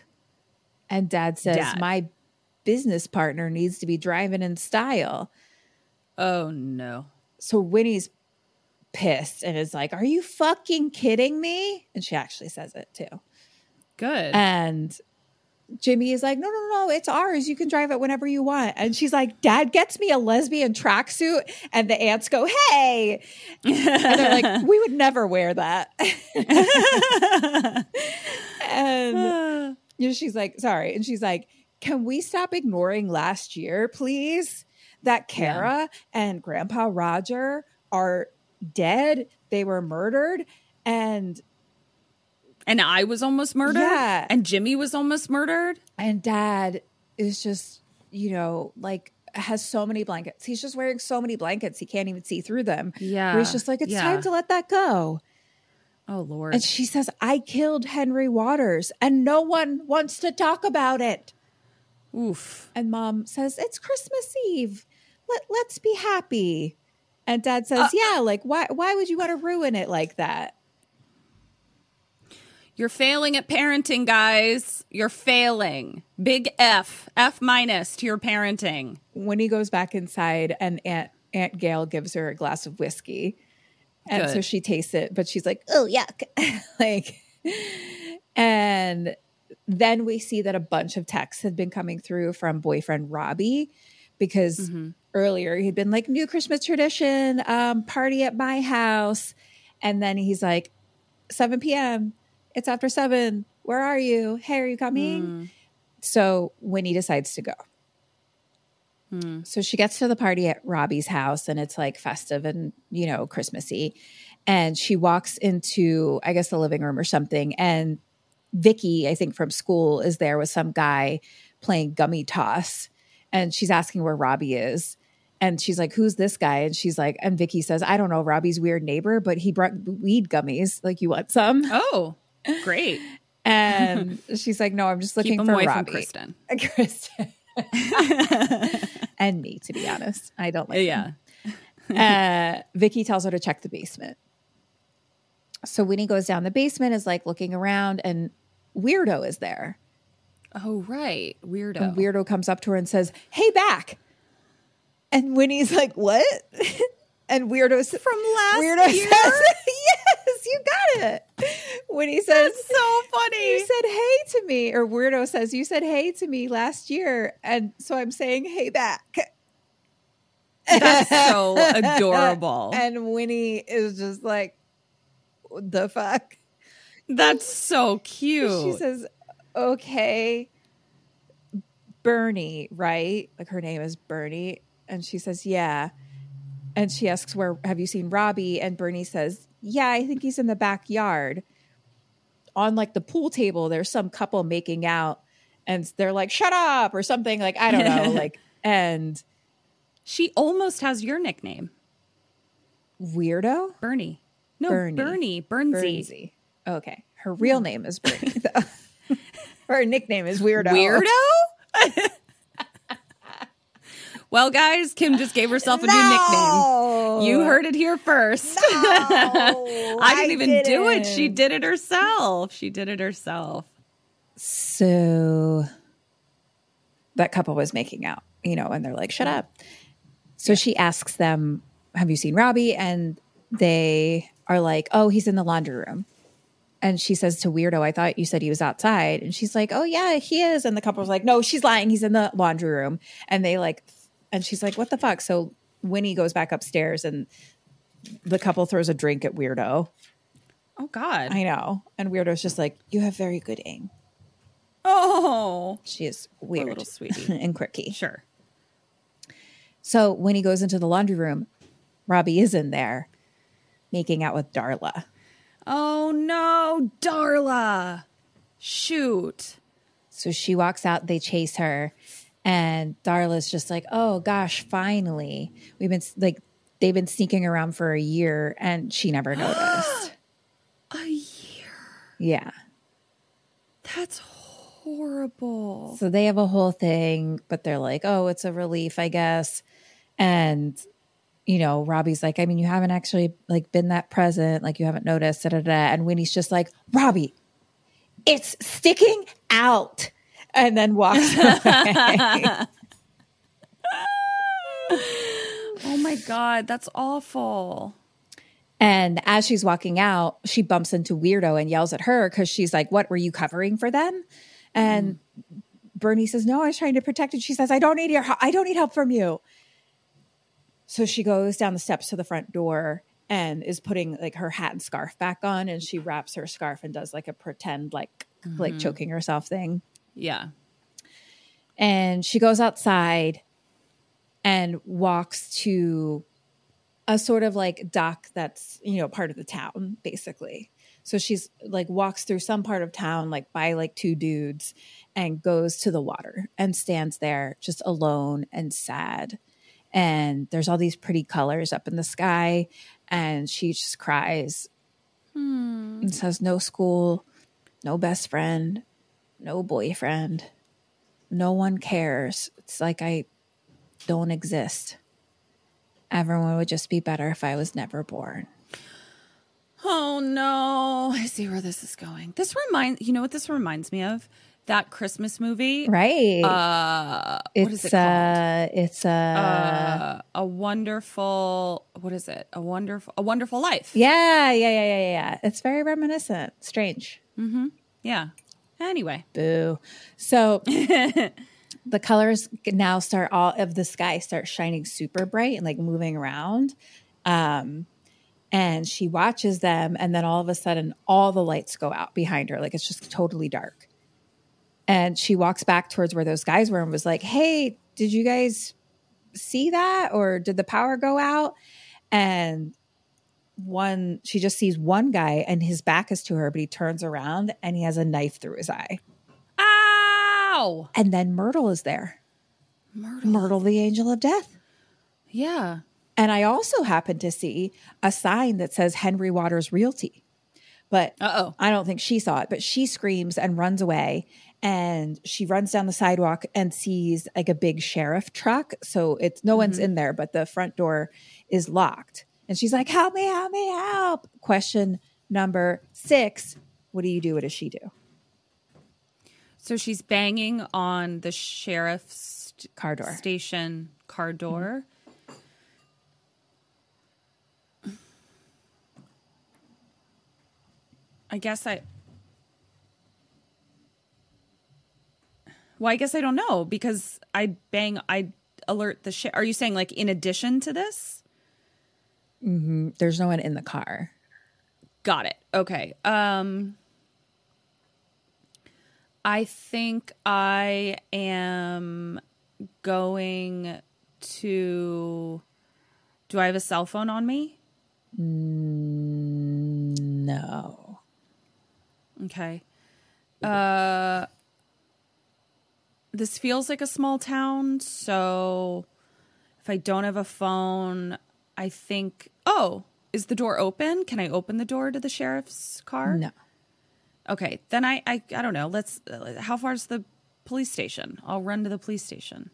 And dad says, Dad. My business partner needs to be driving in style. Oh no. So Winnie's pissed and is like, Are you fucking kidding me? And she actually says it too. Good. And Jimmy is like, No, no, no, it's ours. You can drive it whenever you want. And she's like, Dad gets me a lesbian tracksuit. And the aunts go, Hey. And they're like, We would never wear that. and you know, she's like, sorry. And she's like, can we stop ignoring last year, please? That Kara and Grandpa Roger are dead. They were murdered. And And I was almost murdered. Yeah. And Jimmy was almost murdered. And dad is just, you know, like has so many blankets. He's just wearing so many blankets he can't even see through them. Yeah. Where he's just like, it's Yeah. time to let that go. Oh Lord. And she says, I killed Henry Waters and no one wants to talk about it. Oof. And mom says, It's Christmas Eve. Let, let's be happy. And dad Uh, says, Yeah, like why why would you want to ruin it like that? You're failing at parenting, guys. You're failing. Big F. F minus to your parenting. When he goes back inside and Aunt Aunt Gail gives her a glass of whiskey. And so she tastes it, but she's like, oh yuck. like and then we see that a bunch of texts had been coming through from boyfriend Robbie because earlier he'd been like, new Christmas tradition, um, party at my house. And then he's like, 7 p.m. It's after seven. Where are you? Hey, are you coming? So Winnie decides to go. Hmm. So she gets to the party at Robbie's house and it's like festive and, you know, Christmassy. And she walks into, I guess, the living room or something. And Vicky, I think from school, is there with some guy playing gummy toss. And she's asking where Robbie is. And she's like, Who's this guy? And she's like, and Vicky says, I don't know, Robbie's weird neighbor, but he brought weed gummies. Like, you want some? Oh, great. And she's like, No, I'm just looking for Robbie. Kristen. Kristen. and me, to be honest. I don't like Yeah. uh, Vicky tells her to check the basement. So Winnie goes down the basement, is like looking around, and Weirdo is there. Oh, right. Weirdo. And Weirdo comes up to her and says, Hey, back. And Winnie's like, What? and Weirdo s- From last Weirdo year? says, Yes, you got it. Winnie says, so funny. You said hey to me, or Weirdo says, You said hey to me last year. And so I'm saying hey back. That's so adorable. And Winnie is just like, the fuck? That's so cute. She says, okay, Bernie, right? Like her name is Bernie. And she says, yeah. And she asks, where have you seen Robbie? And Bernie says, yeah, I think he's in the backyard. On like the pool table, there's some couple making out. And they're like, shut up, or something. Like, I don't know. like, and she almost has your nickname, weirdo? Bernie. No, Bernie. Bernie. Bernie. Bernsey. Bernsey. Okay. Her real hmm. name is Bernie, though. Her nickname is Weirdo. Weirdo? well, guys, Kim just gave herself a new nickname. You heard it here first. I didn't even do it. She didn't. did it herself. She did it herself. So that couple was making out, you know, and they're like, shut up. So she asks them, Have you seen Robbie? And they are like, Oh, he's in the laundry room. And she says to Weirdo, I thought you said he was outside. And she's like, Oh, yeah, he is. And the couple's like, No, she's lying. He's in the laundry room. And they like, and she's like, What the fuck? So Winnie goes back upstairs and the couple throws a drink at Weirdo. Oh, God. I know. And Weirdo's just like, You have very good aim. oh, She is weird little sweetie. and quirky. sure. So when he goes into the laundry room, Robbie is in there making out with Darla. Oh, no, Darla. Shoot. So she walks out, they chase her, and Darla's just like, "Oh gosh, finally. We've been like they've been sneaking around for a year and she never noticed." A year. yeah. That's horrible. So they have a whole thing, but they're like, "Oh, it's a relief, I guess." And you know, Robbie's like, "I mean, you haven't actually like been that present, like you haven't noticed." Da, da, da. And Winnie's just like, "Robbie, it's sticking out," and then walks away. Oh my God, that's awful. and as she's walking out, she bumps into Weirdo and yells at her because she's like, "What were you covering for them?" And mm-hmm. Bernie says, "No, I was trying to protect it." She says, "I don't need your, I don't need help from you." So she goes down the steps to the front door and is putting like her hat and scarf back on, and she wraps her scarf and does like a pretend like like mm-hmm. choking herself thing. Yeah. And she goes outside and walks to a sort of like dock that's, you know, part of the town, basically. So she's like walks through some part of town, like by like two dudes, and goes to the water and stands there just alone and sad. And there's all these pretty colors up in the sky, and she just cries hmm. and says, No school, no best friend, no boyfriend, no one cares. It's like I don't exist. Everyone would just be better if I was never born. Oh no. I see where this is going. This reminds you know what this reminds me of? That Christmas movie. Right. Uh it's what is it uh it's a uh, a wonderful what is it? A wonderful a wonderful life. yeah, yeah, yeah, yeah, yeah. It's very reminiscent. Strange. Mm-hmm. Yeah. Anyway. Boo. So the colors now start all of the sky start shining super bright and like moving around. Um and she watches them and then all of a sudden all the lights go out behind her like it's just totally dark. And she walks back towards where those guys were and was like, "Hey, did you guys see that or did the power go out?" And one she just sees one guy and his back is to her but he turns around and he has a knife through his eye. Ow! And then Myrtle is there. Myrtle. Myrtle, the angel of death. Yeah. And I also happen to see a sign that says Henry Waters Realty. But Uh-oh. I don't think she saw it, but she screams and runs away. And she runs down the sidewalk and sees like a big sheriff truck. So it's no one's mm-hmm. in there, but the front door is locked. And she's like, Help me, help me, help. Question number six What do you do? What does she do? So she's banging on the sheriff's Car door. station car door. I guess I. Well, I guess I don't know because I bang. I alert the sheriff. Are you saying like in addition to this? There's no one in the car. Got it. Okay. Um I think I am going to Do I have a cell phone on me? No. Okay. Uh this feels like a small town, so if I don't have a phone, I think oh, is the door open? Can I open the door to the sheriff's car? No. Okay, then I I, I don't know. Let's. Uh, how far is the police station? I'll run to the police station,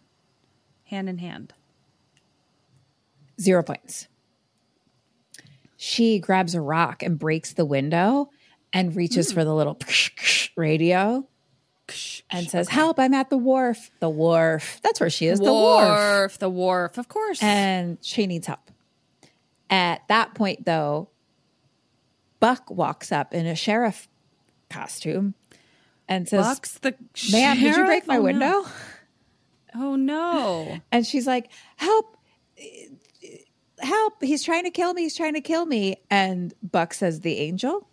hand in hand. Zero points. She grabs a rock and breaks the window and reaches for the little radio and says, Help, I'm at the wharf. The wharf. That's where she is. The wharf. wharf, the wharf, of course. And she needs help. At that point, though, Buck walks up in a sheriff costume and says, Bucks the Ma'am, did you break my Oh, no. window? Oh no! And she's like, Help, help. He's trying to kill me. He's trying to kill me. And Buck says, The angel.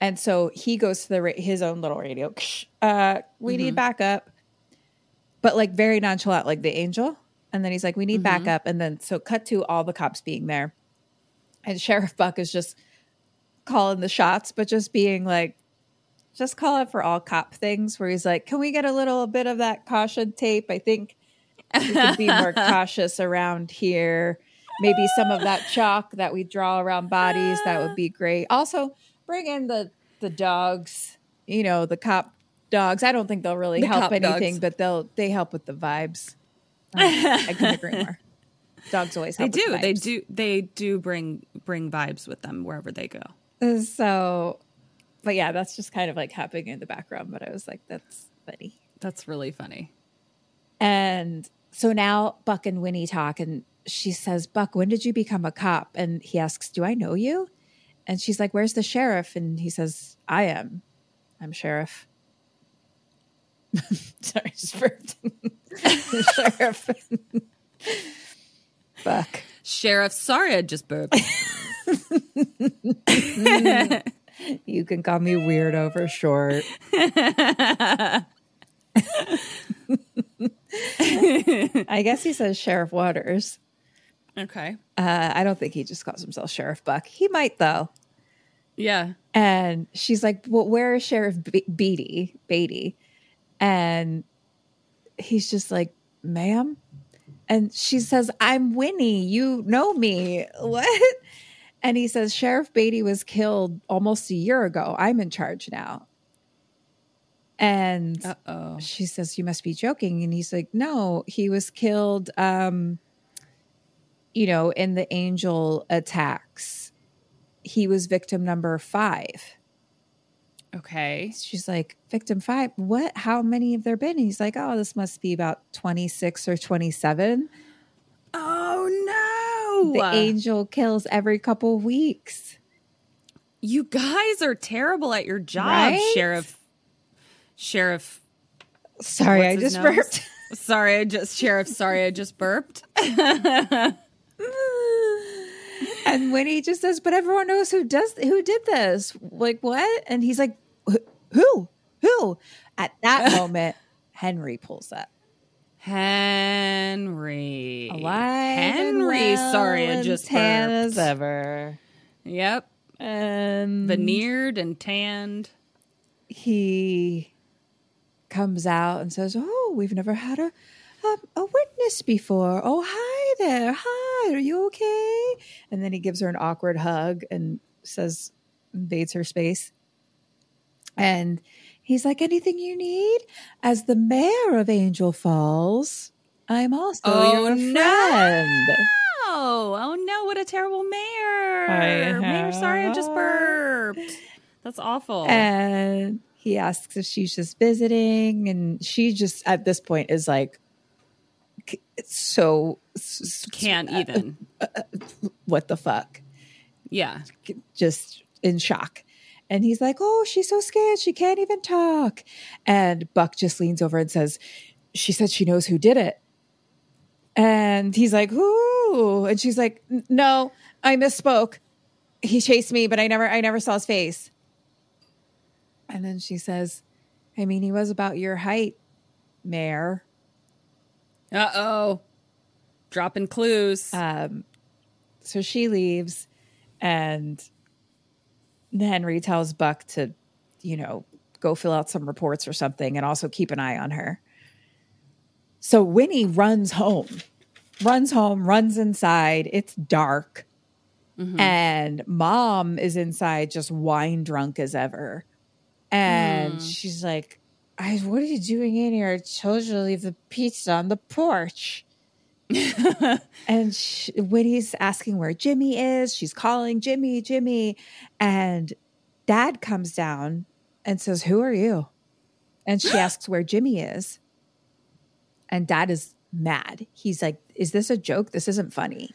And so he goes to the ra- his own little radio. Uh, we need backup, but like very nonchalant, like the angel. And then he's like, "We need mm-hmm. backup." And then so cut to all the cops being there, and Sheriff Buck is just calling the shots, but just being like, just call it for all cop things. Where he's like, "Can we get a little bit of that caution tape?" I think we could be more cautious around here. Maybe some of that chalk that we draw around bodies that would be great. Also, bring in the the dogs. You know, the cop dogs. I don't think they'll really The help anything, dogs. but they'll they help with the vibes. Um, I couldn't agree more. Dogs always They do. the They do. They do bring bring vibes with them wherever they go. So, but yeah, that's just kind of like happening in the background. But I was like, that's funny. That's really funny. And so now Buck and Winnie talk, and she says, Buck, when did you become a cop? And he asks, Do I know you? And she's like, Where's the sheriff? And he says, I am. I'm sheriff. Sorry, just burped. sheriff. Buck. Sheriff, sorry, I just burped. You can call me weirdo for short. I guess he says Sheriff Waters. okay. Uh, I don't think he just calls himself Sheriff Buck. He might though. Yeah. And she's like, "Well, where is Sheriff Be- Beatty? Beatty?" And he's just like, "Ma'am." And she says, "I'm Winnie. You know me. What?" And he says, "Sheriff Beatty was killed almost a year ago. I'm in charge now." And Uh-oh. she says, "You must be joking." And he's like, "No, he was killed um you know, in the angel attacks. He was victim number 5." Okay. She's like, "Victim 5? What? How many have there been?" And he's like, "Oh, this must be about 26 or 27." Oh no. The angel kills every couple weeks. You guys are terrible at your job, Right? Sheriff. Sheriff. Sorry, what's I just nose? burped. Sorry, I just Sheriff. Sorry, I just burped. and when he just says, "But everyone knows who does who did this." Like what? And he's like, "Wh- "Who? Who?" At that moment, Henry pulls up. Henry. Alive Henry. well Sorry, I just tan burped. as ever. Yep. And Veneered and tanned. he comes out and says, "Oh, we've never had a a, a witness before. Oh, hi there. Hi, are you okay?" And then he gives her an awkward hug and says, invades her space. And he's like, "Anything you need?" As the mayor of Angel Falls, I'm also Oh, your no. friend. Oh, oh no, what a terrible mayor. I Mayor, sorry, I just burped. That's awful. And he asks if she's just visiting, and she just at this point is like, c- so s- s- Can't uh, uh, even. Uh, what the fuck, Yeah. just in shock. And he's like, oh, she's so scared, she can't even talk. And Buck just leans over and says, she said she knows who did it. And he's like, who? And she's like, no, I misspoke. He chased me, but I never, I never saw his face. And then she says, I mean, he was about your height, Mayor. Uh oh. Dropping clues. Um, so she leaves, and Henry tells Buck to, you know, go fill out some reports or something and also keep an eye on her. So Winnie runs home, runs home, runs inside. It's dark. Mm-hmm. And mom is inside just wine drunk as ever. And hmm. she's like, I, what are you doing in here? I told you to leave the pizza on the porch. and she, Winnie's asking where Jimmy is. She's calling Jimmy, Jimmy. And dad comes down and says, Who are you? And she asks where Jimmy is. And dad is mad. He's like, Is this a joke? This isn't funny.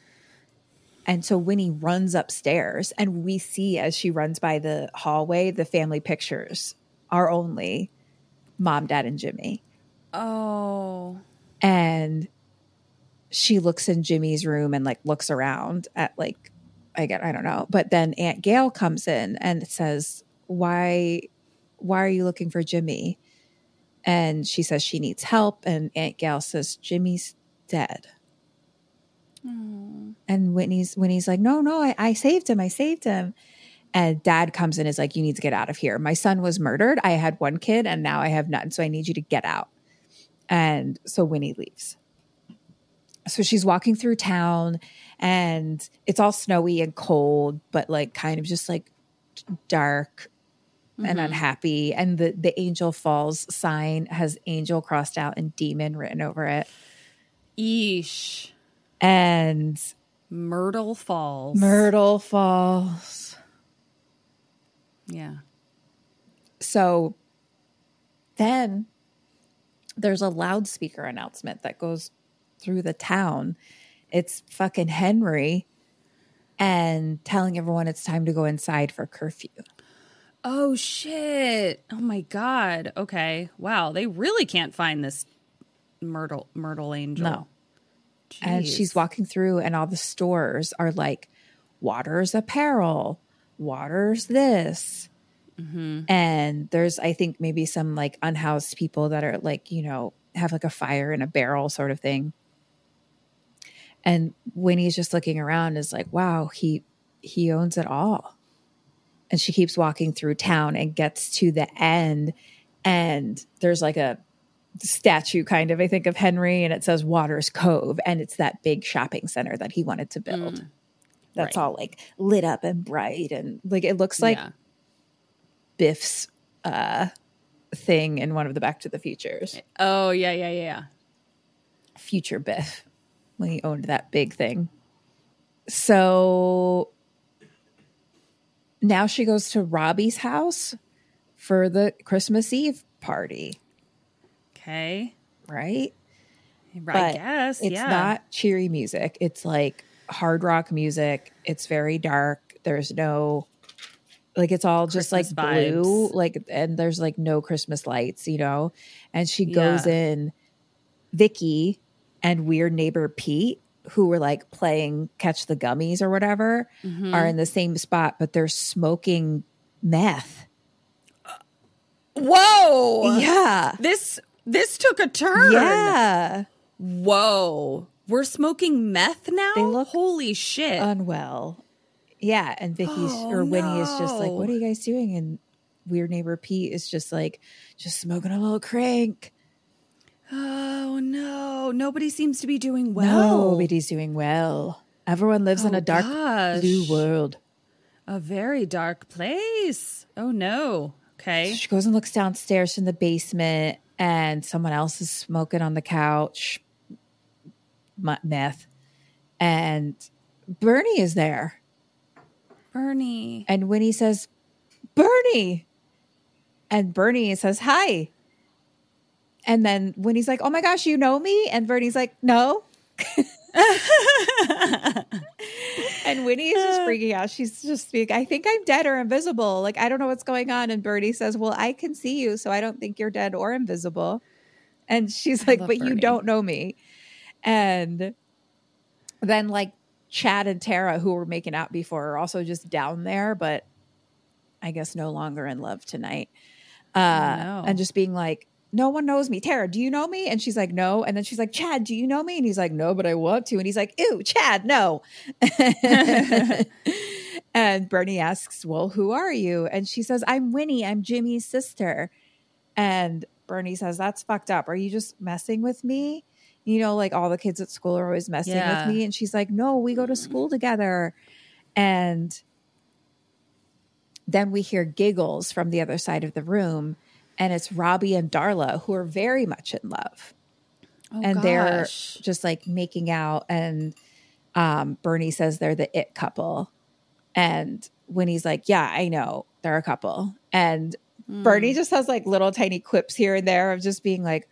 And so Winnie runs upstairs, and we see as she runs by the hallway, the family pictures are only mom, dad, and Jimmy. oh. And she looks in Jimmy's room and like looks around at like, I get, I don't know. But then Aunt Gail comes in and says, Why, why are you looking for Jimmy? And she says she needs help. And Aunt Gail says, Jimmy's dead. Hmm. And Whitney's Whitney's like, no, no, I, I saved him. I saved him. And dad comes in is like, you need to get out of here. My son was murdered. I had one kid and now I have none. So I need you to get out. And so Winnie leaves. So she's walking through town and it's all snowy and cold, but like kind of just like dark and mm-hmm. unhappy. And the, the Angel Falls sign has angel crossed out and demon written over it. Eesh. And Myrtle Falls. Myrtle Falls. yeah. So then there's a loudspeaker announcement that goes through the town. It's fucking Henry and telling everyone it's time to go inside for curfew. Oh shit. Oh my god. Okay. Wow. They really can't find this Myrtle Myrtle Angel. No. And she's walking through, and all the stores are like, Water's apparel, Water's this. Mm-hmm. And there's, I think, maybe some like unhoused people that are like, you know, have like a fire in a barrel sort of thing. And Winnie's just looking around is like, wow, he he owns it all. and she keeps walking through town and gets to the end and there's like a statue kind of i think of henry and it says waters cove and it's that big shopping center that he wanted to build that's right. all like lit up and bright and like it looks like yeah. biff's uh thing in one of the back to the futures Oh yeah, yeah, yeah, yeah. future biff when he owned that big thing so now she goes to robbie's house for the christmas eve party Okay. right Right, I guess. it's yeah. not cheery music. It's like hard rock music. It's very dark. There's no like it's all just Christmas like blue, like and there's like no Christmas lights, you know. And she goes Yeah. in Vicky and weird neighbor Pete who were like playing catch the gummies or whatever Mm-hmm. are in the same spot but they're smoking meth. Whoa. Yeah. This this took a turn. Yeah. Whoa. We're smoking meth now? They look Holy shit. unwell. Yeah, and Vicky's Oh, or Winnie is just like, "What are you guys doing?" And weird neighbor Pete is just like, "Just smoking a little crank." Oh no. Nobody seems to be doing well. Nobody's doing well. Everyone lives in Oh, a dark gosh. blue world. A very dark place. Oh no. Okay. She goes and looks downstairs in the basement, and someone else is smoking on the couch, meth, and Bernie is there. Bernie. And Winnie says, Bernie. And Bernie says, Hi. And then Winnie's like, Oh my gosh, you know me? And Bernie's like, No. and Winnie is just freaking out. She's just being, I think I'm dead or invisible. Like, I don't know what's going on. And Bernie says, Well, I can see you, so I don't think you're dead or invisible. And she's like, But you don't know me. And then, like, Chad and Tara, who were making out before, are also just down there, but I guess no longer in love tonight. Uh. And just being like, no one knows me. Tara, do you know me? And she's like, no. And then she's like, Chad, do you know me? And he's like, no, but I want to. And he's like, ew, Chad, no. and Bernie asks, well, who are you? And she says, I'm Winnie. I'm Jimmy's sister. And Bernie says, that's fucked up. Are you just messing with me? You know, like all the kids at school are always messing Yeah. with me. And she's like, no, we go to school together. And then we hear giggles from the other side of the room. And it's Robbie and Darla who are very much in love. Oh, and they're just like making out. And um, Bernie says they're the it couple. And Winnie's like, yeah, I know they're a couple. And Hmm. Bernie just has like little tiny quips here and there of just being like,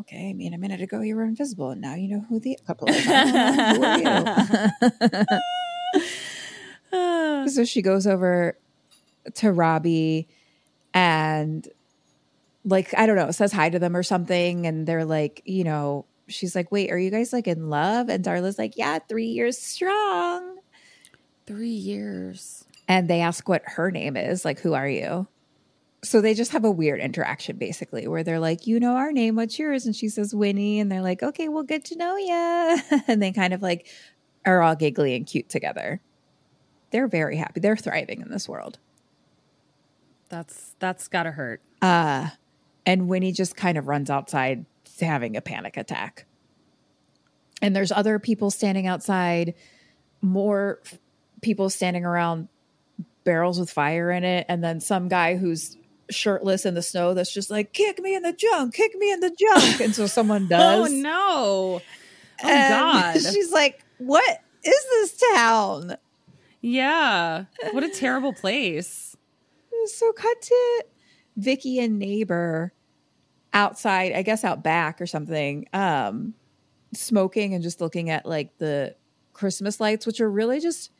okay, I mean, a minute ago you were invisible, and now you know who the it couple is. I don't know. Who are you? so she goes over to Robbie and like I don't know, says hi to them or something, and they're like, you know, she's like, "Wait, are you guys like in love?" And Darla's like, "Yeah, three years strong." Three years. And they ask what her name is, like, "Who are you?" So they just have a weird interaction, basically, where they're like, "You know our name, what's yours?" And she says, "Winnie," and they're like, "Okay, we'll get to know you." and they kind of like are all giggly and cute together. They're very happy. They're thriving in this world. That's that's gotta hurt. Uh, and Winnie just kind of runs outside having a panic attack. And there's other people standing outside, more f- people standing around barrels with fire in it, and then some guy who's shirtless in the snow that's just like, kick me in the junk, kick me in the junk. And so someone oh, does. Oh no. Oh And God. She's like, what is this town? Yeah. What a terrible place. So cut to Vicky and neighbor outside, I guess out back or something, um, smoking and just looking at like the Christmas lights, which are really just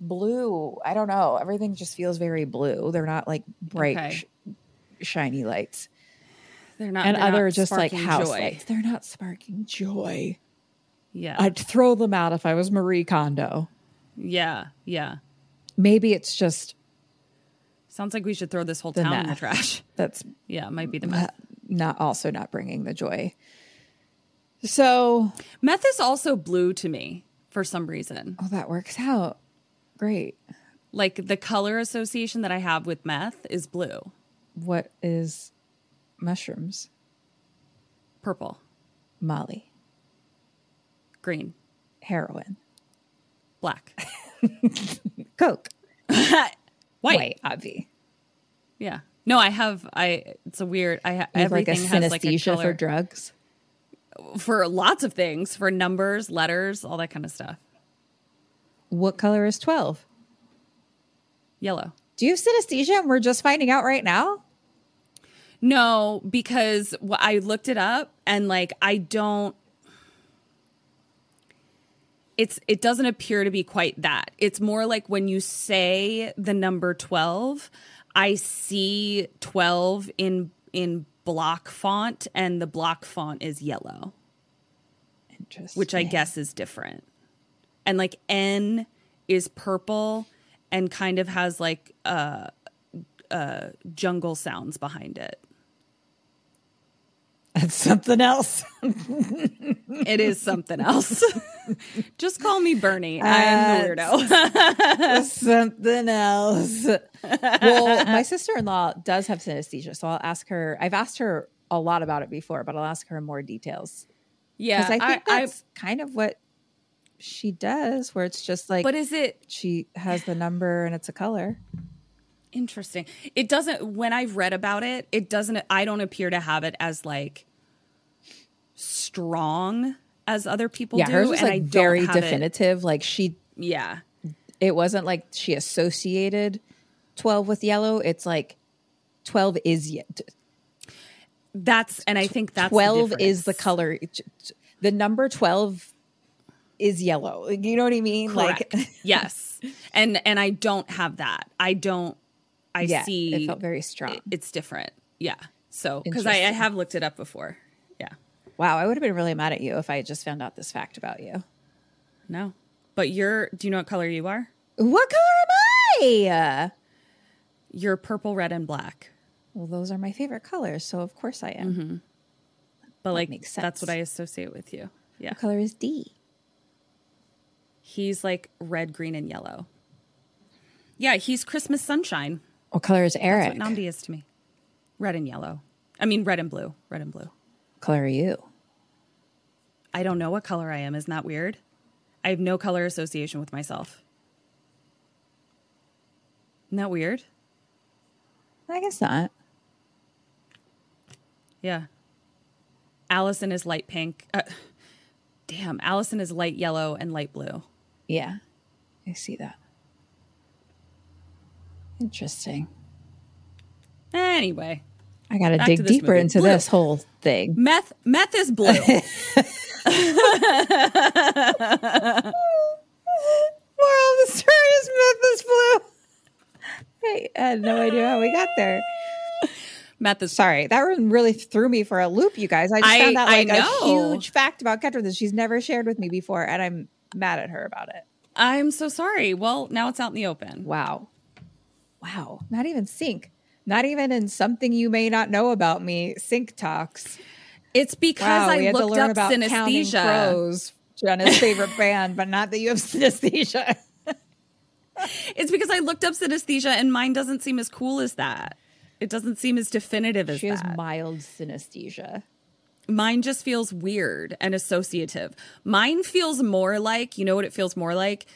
blue. I don't know. Everything just feels very blue. They're not like bright, Okay. sh- shiny lights. They're not and they're not other just like house joy. lights. They're not sparking joy. Yeah. I'd throw them out if I was Marie Kondo. yeah. Yeah. Maybe it's just Sounds like we should throw this whole town in the trash. that's Yeah, might be the meth. Uh, not also not bringing the joy. So, Meth is also blue to me for some reason. oh, that works out. Great. Like the color association that I have with meth is blue, What is mushrooms? purple, Molly, green, heroin, black, coke, white. white, obvi. Yeah. No, I have. I. It's a weird. I ha- have like a everything has like a color for drugs. for lots of things, for numbers, letters, all that kind of stuff. What color is 12? Yellow. Do you have synesthesia and we're just finding out right now? No, because I looked it up and like I don't. It's it doesn't appear to be quite that. It's more like when you say the number twelve, I see twelve in in block font, and the block font is yellow, Interesting. which I guess is different. And like N is purple and kind of has like uh uh jungle sounds behind it. That's something else. It is something else. Just call me Bernie. I'm the weirdo. something else. well, my sister in law does have synesthesia. So I'll ask her. I've asked her a lot about it before, but I'll ask her more details. yeah, Because I think I- that's kind of what she does, where it's just like but is it she has the number and it's a color. Interesting? It doesn't. When I've read about it, it doesn't. I don't appear to have it as like strong as other people yeah, do. hers was and I like don't very have it- definitive. Like she, yeah, it wasn't like she associated twelve with yellow. It's like twelve is ye- that's and I think that's the 12 is the color the number 12 is yellow you know what i mean Correct. like yes, and and I don't have that. I don't. I yeah see. it felt very strong it- it's different. Yeah. So because I, I have looked it up before. Yeah. wow i would have been really mad at you if i had just found out this fact about you No. But you're. Do you know what color you are? what color am i You're purple, red, and black. well those are my favorite colors so of course i am mm-hmm. But like makes that's what I associate with you. Yeah. what color is d He's like red, green, and yellow. Yeah, he's Christmas sunshine. What color is That's eric what Namdi is to me. Red and yellow. I mean red and blue. Red and blue. what color are you I don't know what color I am. Isn't that weird? I have no color association with myself. Isn't that weird? i guess not Yeah. Allison is light pink. Uh, damn, Allison is light yellow and light blue. yeah i see that interesting Anyway, i gotta dig deeper movie. into Blue. this whole thing meth meth is blue. Moral of the story is myth is blue. Hey, I had no idea how we got there. meth is Sorry, that one really threw me for a loop, you guys. I just I- found out like a huge fact about Kendra that she's never shared with me before, and I'm mad at her about it. I'm so sorry. Well, now it's out in the open. Wow. Wow. Not even sync. Not even in something you may not know about me, sync talks. It's because Wow, I looked learn up about synesthesia. crows. Jenna's favorite band, but not that you have synesthesia. It's because I looked up synesthesia and mine doesn't seem as cool as that. It doesn't seem as definitive as She has that. mild synesthesia. Mine just feels weird and associative. Mine feels more like, you know what it feels more like?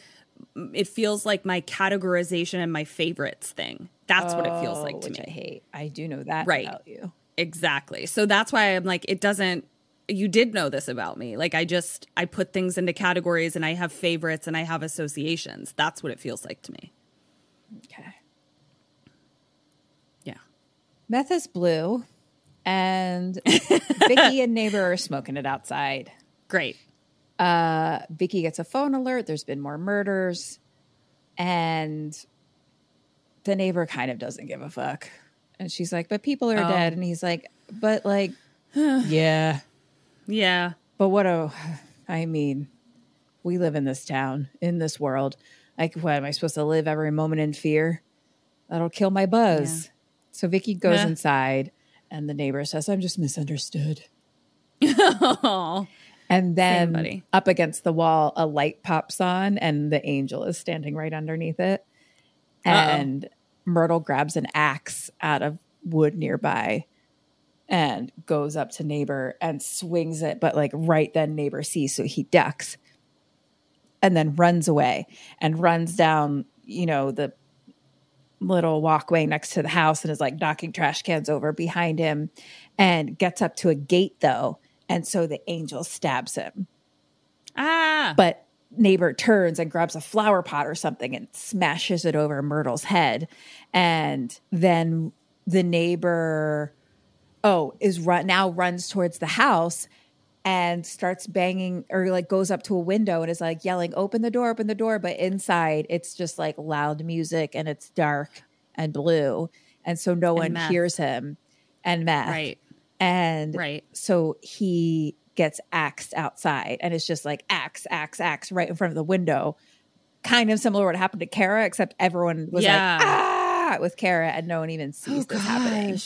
It feels like my categorization and my favorites thing. That's what it feels like Oh, to which me. I hate. I do know that Right. about you. Exactly. So that's why I'm like, it doesn't, you did know this about me. Like, I just, I put things into categories and I have favorites and I have associations. That's what it feels like to me. Okay. Yeah. Meth is blue, and Vicky and neighbor are smoking it outside. Great. Uh, Vicky gets a phone alert. There's been more murders, and the neighbor kind of doesn't give a fuck. And she's like, "But people are Oh. dead," and he's like, "But like, yeah, Yeah. but what a, I mean, we live in this town, in this world. Like, what am I supposed to live every moment in fear? That'll kill my buzz. So Vicky goes Meh. inside, and the neighbor says, "I'm just misunderstood." Oh, And then up against the wall, a light pops on, and the angel is standing right underneath it. and Myrtle grabs an axe out of wood nearby and goes up to neighbor and swings it, but like right then neighbor sees, so he ducks and then runs away and runs down, you know, the little walkway next to the house and is like knocking trash cans over behind him and gets up to a gate though. And so the angel stabs him. Ah. But neighbor turns and grabs a flower pot or something and smashes it over Myrtle's head. And then the neighbor, oh, is run now runs towards the house and starts banging or like goes up to a window and is like yelling, open the door, open the door. But inside it's just like loud music and it's dark and blue. And so no one meth. hears him and meth. Right. And Right. so he gets axed outside and it's just like axe, axe, axe right in front of the window. Kind of similar to what happened to Kara, except everyone was Yeah. like, ah, with Kara and no one even sees this happening.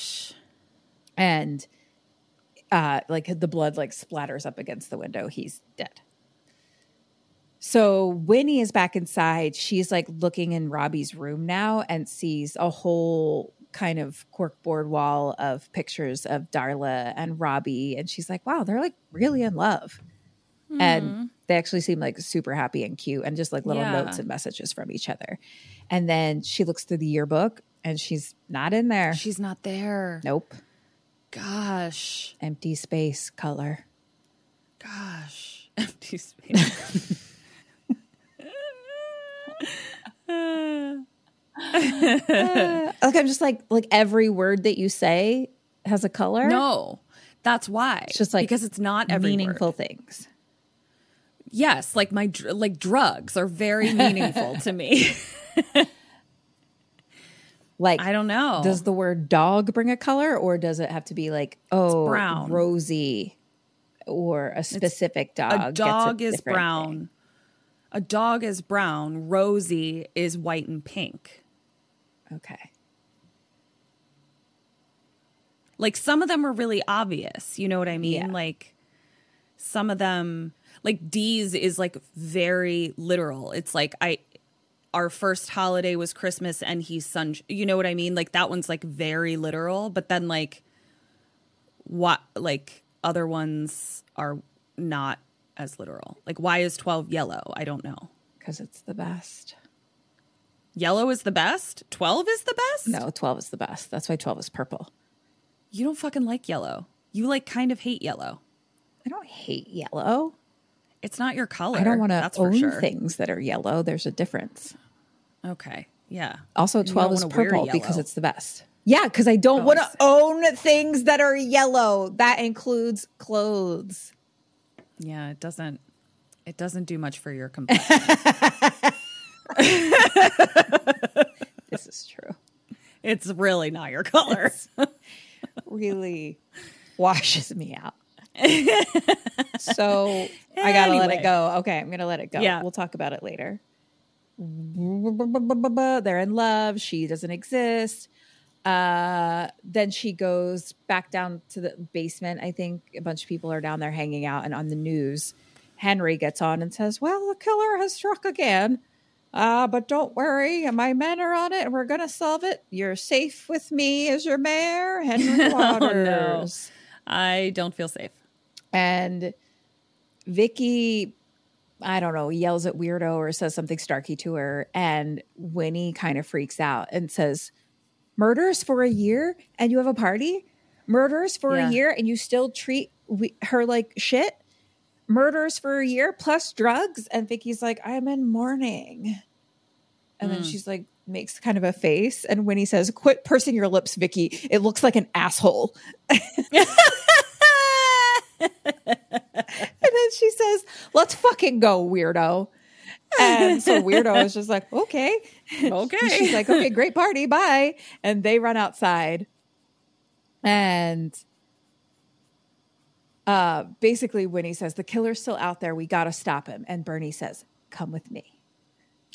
And uh like the blood like splatters up against the window. He's dead. So Winnie is back inside. She's like looking in Robbie's room now and sees a whole kind of corkboard wall of pictures of Darla and Robbie. And she's like, wow, they're like really in love. And hmm. they actually seem like super happy and cute and just like little Yeah. notes and messages from each other. And then she looks through the yearbook and she's not in there. She's not there. nope. Gosh. Empty space color. Gosh. Empty space. Like I'm just like like every word that you say has a color. no. That's why. It's just like because it's not every meaningful word. things. Yes, like my dr- like drugs are very meaningful to me. Like I don't know. Does the word dog bring a color or does it have to be like oh brown. rosy or a specific dog? a dog is brown. thing? A dog is brown. Rosy is white and pink. Okay. Like some of them are really obvious. You know what I mean? Yeah. Like some of them, like D's is like very literal. It's like I, our first holiday was Christmas and he's sun. You know what I mean? Like that one's like very literal. But then like what like other ones are not as literal. Like why is twelve yellow? I don't know. Because it's the best. Yellow is the best. Twelve is the best. No, 12 is the best. That's why 12 is purple. you don't fucking like yellow. You like kind of hate yellow. I don't hate yellow. It's not your color. I don't want to That's for own sure. things that are yellow. There's a difference. Okay. Yeah. Also, 12 is purple because it's the best. Yeah, because I don't Oh, want to own things that are yellow. That includes clothes. Yeah, it doesn't it doesn't do much for your complexion. This is true. it's really not your color. really washes me out. so I gotta let it go. Okay, I'm gonna let it go. Yeah. We'll talk about it later. They're in love. She doesn't exist. Uh, then she goes back down to the basement. I think a bunch of people are down there hanging out, and on the news, Henry gets on and says, "Well, the killer has struck again." Uh, but don't worry, my men are on it and we're gonna solve it. You're safe with me as your mayor, Henry Waters. I don't feel safe. And Vicky, I don't know, yells at Weirdo or says something starky to her. And Winnie kind of freaks out and says, Murders for a year and you have a party? Murders for Yeah. a year and you still treat we- her like shit? Murders for a year plus drugs? And Vicky's like, I'm in mourning. And then hmm. she's like, makes kind of a face. And Winnie says, Quit pursing your lips, Vicky. It looks like an asshole. And then she says, "Let's fucking go, weirdo." And so weirdo is just like, "Okay, Okay. She's like, "Okay, great party, bye." And they run outside, and uh, basically, Winnie says, "The killer's still out there. We got to stop him." And Bernie says, "Come with me."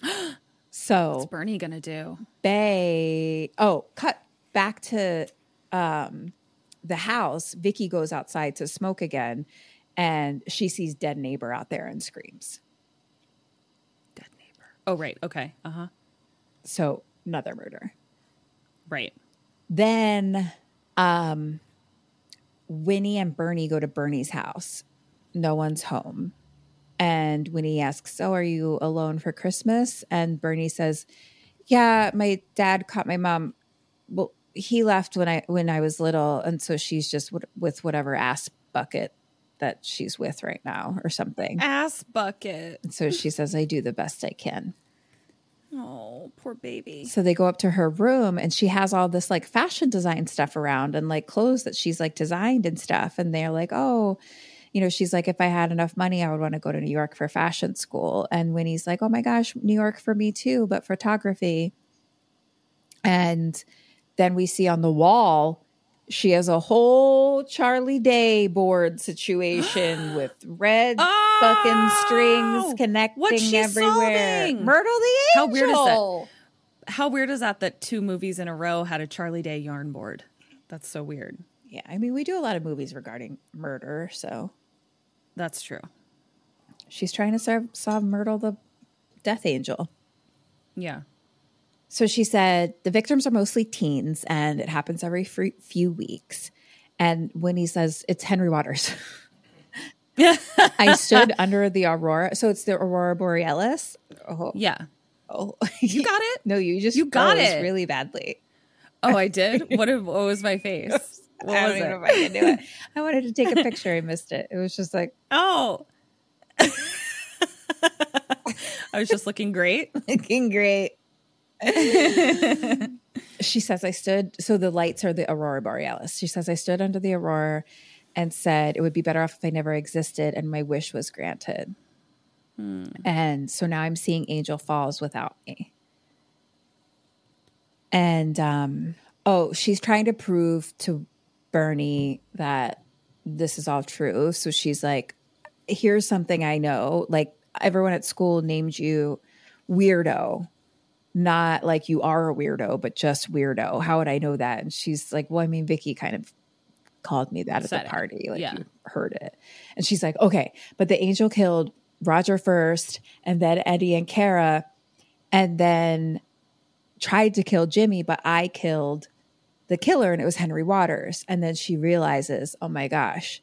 So What's Bernie gonna do? Bay. Oh, cut back to um, the house. Vicky goes outside to smoke again, and she sees dead neighbor out there and screams. Dead neighbor. Oh right. Okay. Uh huh. So another murder. Right. Then um Winnie and Bernie go to Bernie's house. No one's home. And Winnie asks, So are you alone for Christmas? And Bernie says, Yeah, my dad caught my mom. Well, he left when I when I was little, and so she's just w- with whatever ass bucket that she's with right now or something. Ass bucket. And so she says, I do the best I can. Oh, poor baby. So they go up to her room and she has all this like fashion design stuff around and like clothes that she's like designed and stuff. And they're like, oh, you know, she's like, if I had enough money, I would want to go to New York for fashion school. And Winnie's like, oh my gosh, New York for me too, but photography. And then we see on the wall, she has a whole Charlie Day board situation with red oh, fucking strings connecting what's she everywhere. solving? Myrtle the Angel. How weird is that? How weird is that that two movies in a row had a Charlie Day yarn board? That's so weird. Yeah, I mean, we do a lot of movies regarding murder, so That's true. she's trying to serve, solve Myrtle the Death Angel. Yeah. So she said the victims are mostly teens and it happens every few weeks. And when he says it's Henry Waters, I stood under the aurora. So it's the aurora borealis. Oh, Yeah. oh. You got it? no, you just You got it. really badly. Oh, I did. What, what was my face? What I was don't even it? know if I can do it. I wanted to take a picture. I missed it. It was just like Oh. I was just looking great. looking great. she says, I stood, so the lights are the aurora borealis. She says, I stood under the aurora and said it would be better off if I never existed and my wish was granted. And so now I'm seeing angel falls without me. And um, oh, she's trying to prove to Bernie that this is all true. So she's like, here's something I know. Like everyone at school named you weirdo not like you are a weirdo, but just weirdo. How would I know that? And she's like, Well, I mean, Vicky kind of called me that at it. the party. Like Yeah. you heard it. And she's like, Okay, but the angel killed Roger first, and then Eddie and Kara, and then tried to kill Jimmy, but I killed the killer, and it was Henry Waters. And then she realizes, Oh my gosh,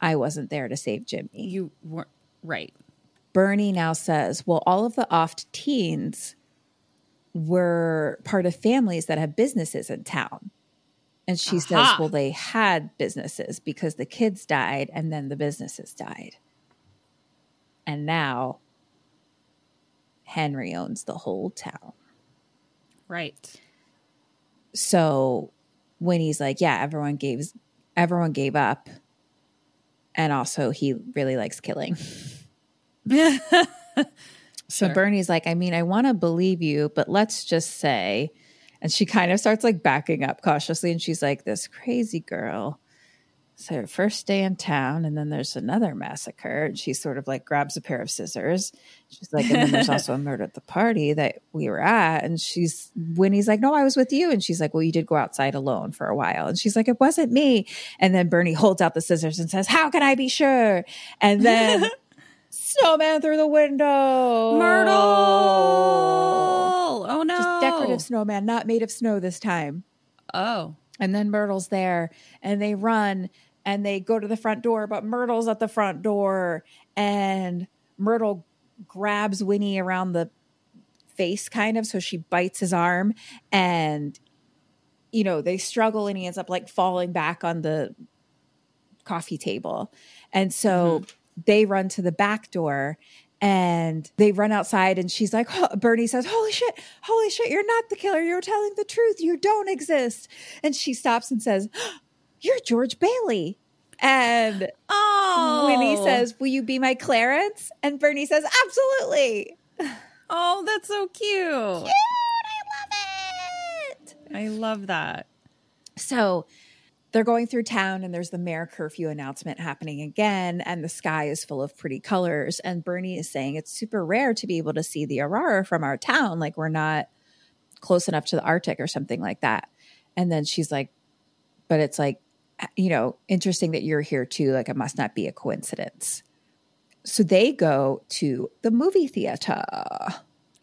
I wasn't there to save Jimmy. You weren't right. Bernie now says, well, all of the oft teens were part of families that have businesses in town. And she says, well, they had businesses because the kids died and then the businesses died. And now Henry owns the whole town. Right. So when he's like, yeah, everyone gave everyone gave up. And also he really likes killing. So Sure. Bernie's like, I mean, I want to believe you, but let's just say, and she kind of starts like backing up cautiously, and she's like, this crazy girl. So her first day in town, and then there's another massacre, and she sort of like grabs a pair of scissors. She's like, and then there's also a murder at the party that we were at, and she's Winnie's like, no, I was with you, and she's like, well, you did go outside alone for a while, and she's like, it wasn't me, and then Bernie holds out the scissors and says, how can I be sure? And then. Snowman through the window. Myrtle. Oh no. Just decorative oh. snowman, not made of snow this time. Oh. And then Myrtle's there and they run and they go to the front door, but Myrtle's at the front door and Myrtle grabs Winnie around the face kind of so she bites his arm and you know, they struggle and he ends up like falling back on the coffee table. And so mm-hmm. they run to the back door and they run outside and she's like "Oh," bernie says holy shit holy shit you're not the killer. You're telling the truth. You don't exist. And she stops and says you're george bailey. And Oh. winnie says will you be my clarence? And bernie says absolutely. Oh, that's so cute. Dude, i love it. I love that. So they're going through town and there's the mayor curfew announcement happening again and the sky is full of pretty colors and Bernie is saying it's super rare to be able to see the aurora from our town like we're not close enough to the arctic or something like that. And then she's like but it's like you know interesting that you're here too like it must not be a coincidence. So they go to the movie theater.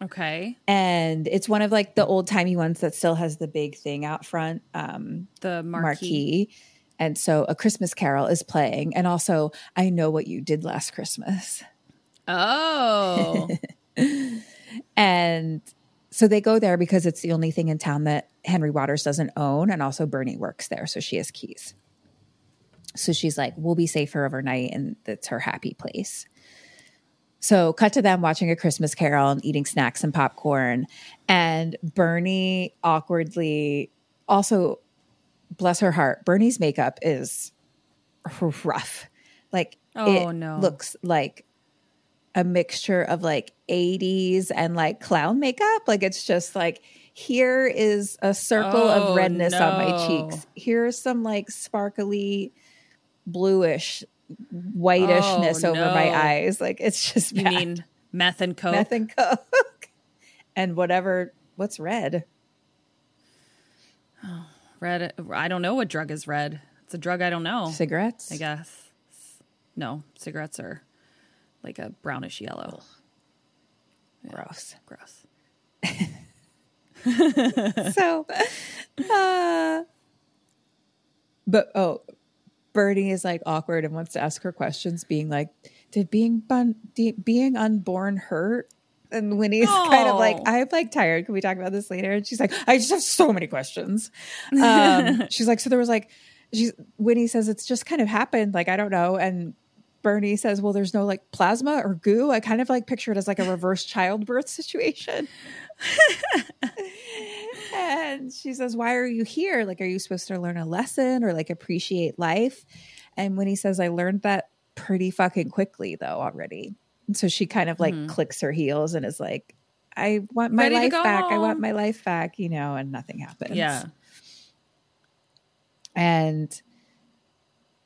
Okay. and it's one of like the old timey ones that still has the big thing out front. Um, The marquee. marquee. And so a Christmas carol is playing. And also, I know what you did last Christmas. Oh. And so they go there because it's the only thing in town that Henry Waters doesn't own. And also, Bernie works there. So she has keys. So she's like, we'll be safe for overnight. And that's her happy place. So, cut to them watching a Christmas carol and eating snacks and popcorn. And Bernie awkwardly, also, bless her heart, Bernie's makeup is rough. Like, Oh, it no. looks like a mixture of like 80s and like clown makeup. Like, it's just like, here is a circle Oh, of redness on my no. cheeks. Here's some like sparkly bluish whitishness Oh, over my eyes. Like it's just you mean meth and coke? meth and coke and whatever. What's red? Oh, red. I don't know what drug is red. It's a drug I don't know. Cigarettes. I guess. No, cigarettes are like a brownish yellow. Gross. Gross. so, uh, but oh, Bernie is like awkward and wants to ask her questions, being like, "Did being bun- de- being unborn hurt?" And Winnie's kind of like, Oh. "I'm like tired. Can we talk about this later?" And she's like, "I just have so many questions." Um, she's like, "So there was like." She's Winnie says it's just kind of happened. Like I don't know, and Bernie says, "Well, there's no like plasma or goo." I kind of like picture it as like a reverse childbirth situation. and she says, "Why are you here? Like, are you supposed to learn a lesson or like appreciate life?" And Winnie says, "I learned that pretty fucking quickly, though already." And so she kind of like clicks her heels and is like, "I want my Ready life back. I want my life back," you know, and nothing happens. Yeah. And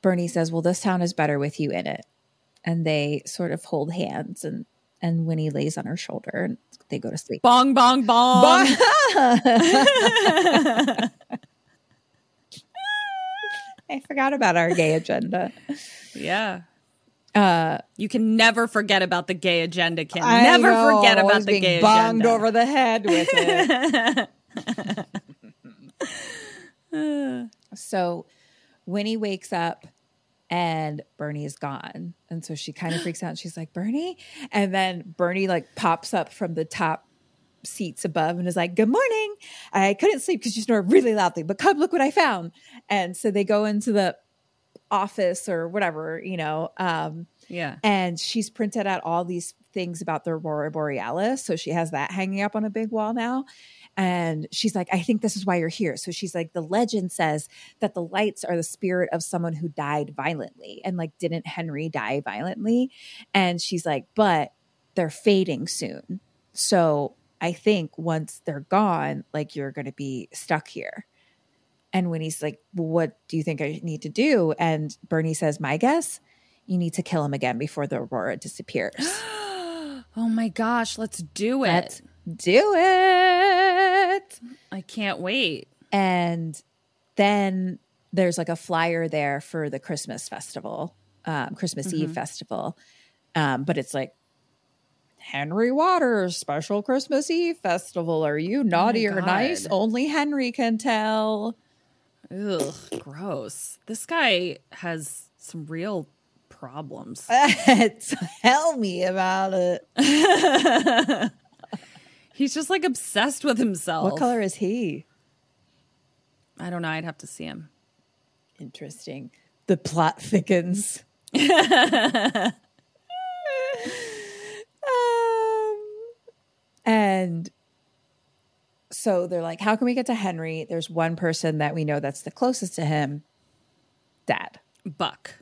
Bernie says, "Well, this town is better with you in it." And they sort of hold hands, and and Winnie lays on her shoulder, and they go to sleep. Bong bong bong. I forgot about our gay agenda. yeah. Uh, You can never forget about the gay agenda, Kim. I never know, forget about the being gay bonged agenda. over the head with it. so Winnie wakes up and Bernie is gone. And so she kind of freaks out and she's like, Bernie? And then Bernie like pops up from the top seats above and is like, Good morning. I couldn't sleep because you snore really loudly, but come look what I found. And so they go into the office or whatever, you know. Um, yeah. and she's printed out all these things about the aurora borealis so she has that hanging up on a big wall now and she's like i think this is why you're here. So she's like the legend says that the lights are the spirit of someone who died violently and like didn't henry die violently? And she's like but they're fading soon. So i think once they're gone like you're going to be stuck here. And Winnie's like well, what do you think i need to do? And bernie says my guess you need to kill him again before the aurora disappears. Oh my gosh, let's do it. Let's do it. I can't wait. And then there's like a flyer there for the Christmas festival, um, Christmas Eve festival. Um, but it's like Henry Waters special Christmas Eve festival. Are you naughty or nice? Only Henry can tell. Ugh, gross. This guy has some real problems. tell me about it. He's just like obsessed with himself. What color is he? I don't know. I'd have to see him. Interesting. The plot thickens. um, and so they're like, how can we get to Henry? There's one person that we know that's the closest to him Dad. Buck.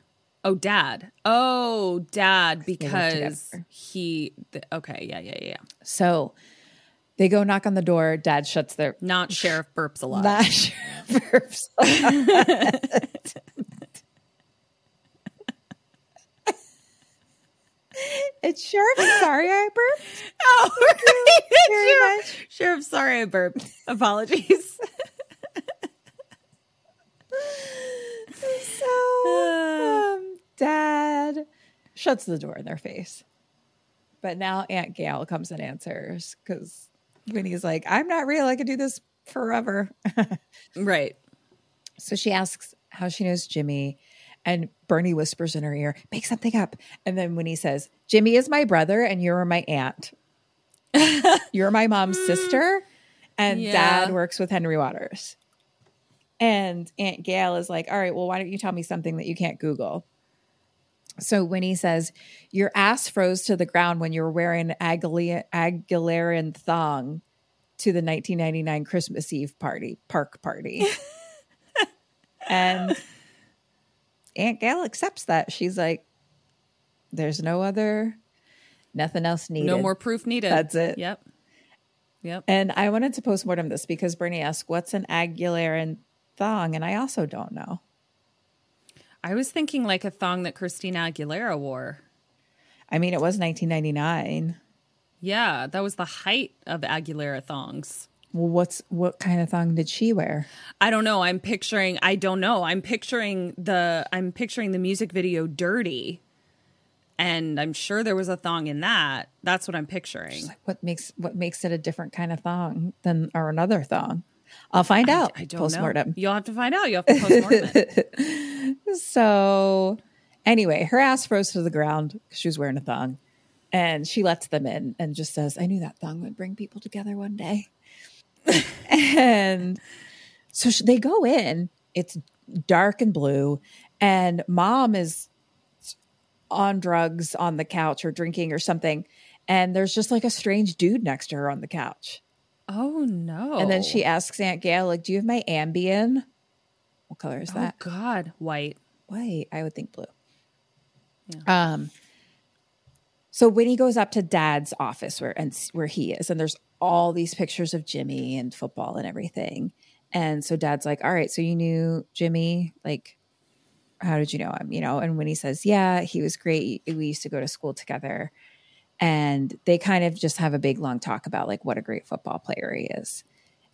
Oh, dad. Oh, dad, because he. okay, yeah, yeah, yeah. So they go knock on the door. Dad shuts their. Not Sheriff Burps a lot. Not sure. burps. it's Sheriff. Sorry, I burped. Oh, very Sheriff, much. Sheriff, sorry I burped. Apologies. So, um, Dad shuts the door in their face. But now Aunt Gail comes and answers because Winnie's like, I'm not real. I could do this forever. Right. So she asks how she knows Jimmy, and Bernie whispers in her ear, Make something up. And then Winnie says, Jimmy is my brother, and you're my aunt. you're my mom's sister, and Yeah. dad works with Henry Waters. And Aunt Gail is like, All right, well, why don't you tell me something that you can't Google? So Winnie says, Your ass froze to the ground when you were wearing Aguilarian thong to the 1999 Christmas Eve party, park party. and Aunt Gail accepts that. She's like, There's no other, nothing else needed. No more proof needed. That's it. Yep. Yep. And I wanted to postmortem this because Bernie asked, What's an Aguilarian thong? And I also don't know. I was thinking like a thong that Christina Aguilera wore. I mean, it was 1999. Yeah, that was the height of Aguilera thongs. Well, what's what kind of thong did she wear? I don't know. I'm picturing. I don't know. I'm picturing the. I'm picturing the music video "Dirty," and I'm sure there was a thong in that. That's what I'm picturing. Like, what makes what makes it a different kind of thong than or another thong? I'll find out. I don't postmortem. know. You'll have to find out. You'll have to postmortem. So, anyway, her ass froze to the ground because she was wearing a thong, and she lets them in and just says, "I knew that thong would bring people together one day." and so sh- they go in. It's dark and blue, and mom is on drugs on the couch or drinking or something, and there's just like a strange dude next to her on the couch. Oh no! And then she asks Aunt Gail, like, "Do you have my Ambien?" What color is Oh that? God, white. White. I would think blue. Um. So Winnie goes up to Dad's office where and where he is, and there's all these pictures of Jimmy and football and everything. And so Dad's like, "All right, so you knew Jimmy? Like, how did you know him? You know?" And Winnie says, "Yeah, he was great. We used to go to school together." And they kind of just have a big long talk about like what a great football player he is.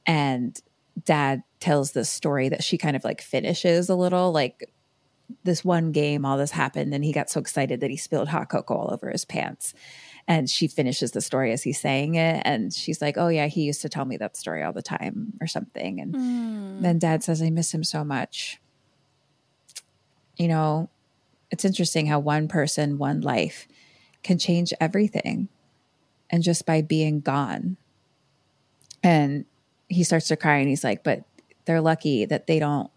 And Dad tells this story that she kind of like finishes a little like this one game, all this happened, and he got so excited that he spilled hot cocoa all over his pants. And she finishes the story as he's saying it. And she's like, Oh, yeah, he used to tell me that story all the time or something. And hmm. then dad says, I miss him so much. You know, it's interesting how one person, one life can change everything. And just by being gone. And he starts to cry and he's like, But they're lucky that they don't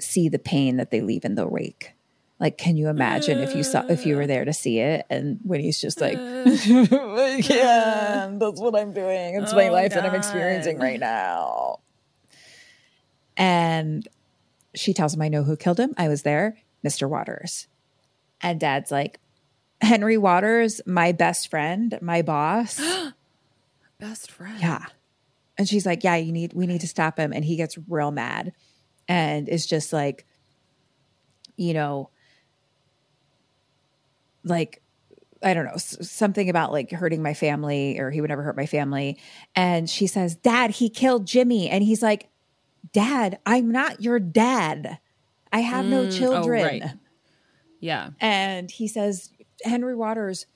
see the pain that they leave in the wake. Like, can you imagine if you saw if you were there to see it? And Winnie's just like, I can't. That's what I'm doing. It's my Oh, life that I'm experiencing right now. And she tells him, I know who killed him. I was there, Mr. Waters. And dad's like, Henry Waters, my best friend, my boss. Best friend. Yeah. And she's like, Yeah, you need we need to stop him. And he gets real mad and is just like, you know, like I don't know, something about like hurting my family or he would never hurt my family. And she says, Dad, he killed Jimmy. And he's like, Dad, I'm not your dad. I have no mm, oh, children. right. Yeah. And he says, Henry Waters,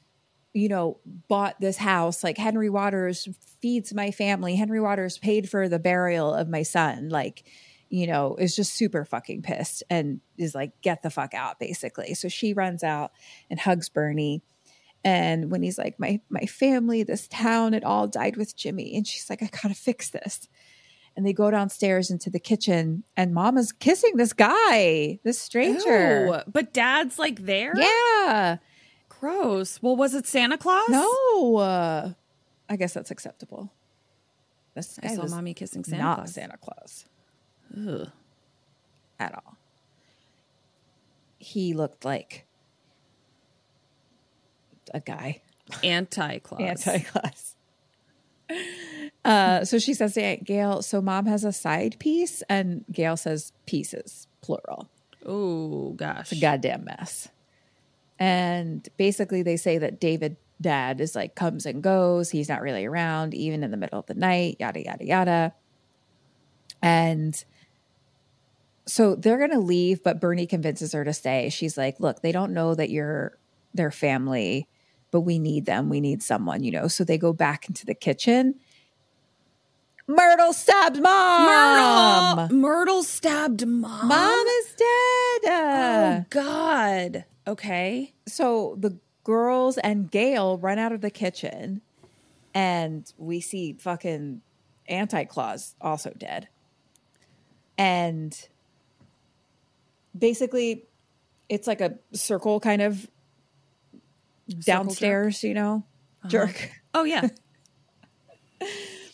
you know, bought this house. Like, Henry Waters feeds my family. Henry Waters paid for the burial of my son. Like, you know, is just super fucking pissed and is like, get the fuck out, basically. So she runs out and hugs Bernie. And Winnie's like, my my family, this town, it all died with Jimmy. And she's like, I gotta fix this. And they go downstairs into the kitchen, and Mama's kissing this guy, this stranger. Ew, but dad's like there? Yeah. Gross. Well, was it Santa Claus? No. Uh, I guess that's acceptable. This I saw mommy kissing Santa not Claus. Santa Claus Ugh. at all. He looked like a guy. Anti Claus. Anti-Claus. Uh, so she says to Aunt Gail, so mom has a side piece? And Gail says pieces, plural. Oh, gosh. It's a goddamn mess. And basically, they say that David, dad, is like comes and goes. He's not really around, even in the middle of the night, yada, yada, yada. And so they're going to leave, but Bernie convinces her to stay. She's like, look, they don't know that you're their family. but we need them. We need someone, you know. So they go back into the kitchen. Myrtle stabbed mom. Myrtle, Myrtle stabbed mom. Mom is dead. Oh God. Okay. so the girls and Gail run out of the kitchen, and we see fucking Anti Claus also dead. And basically, it's like a circle kind of downstairs, you know, uh-huh. jerk. Oh yeah.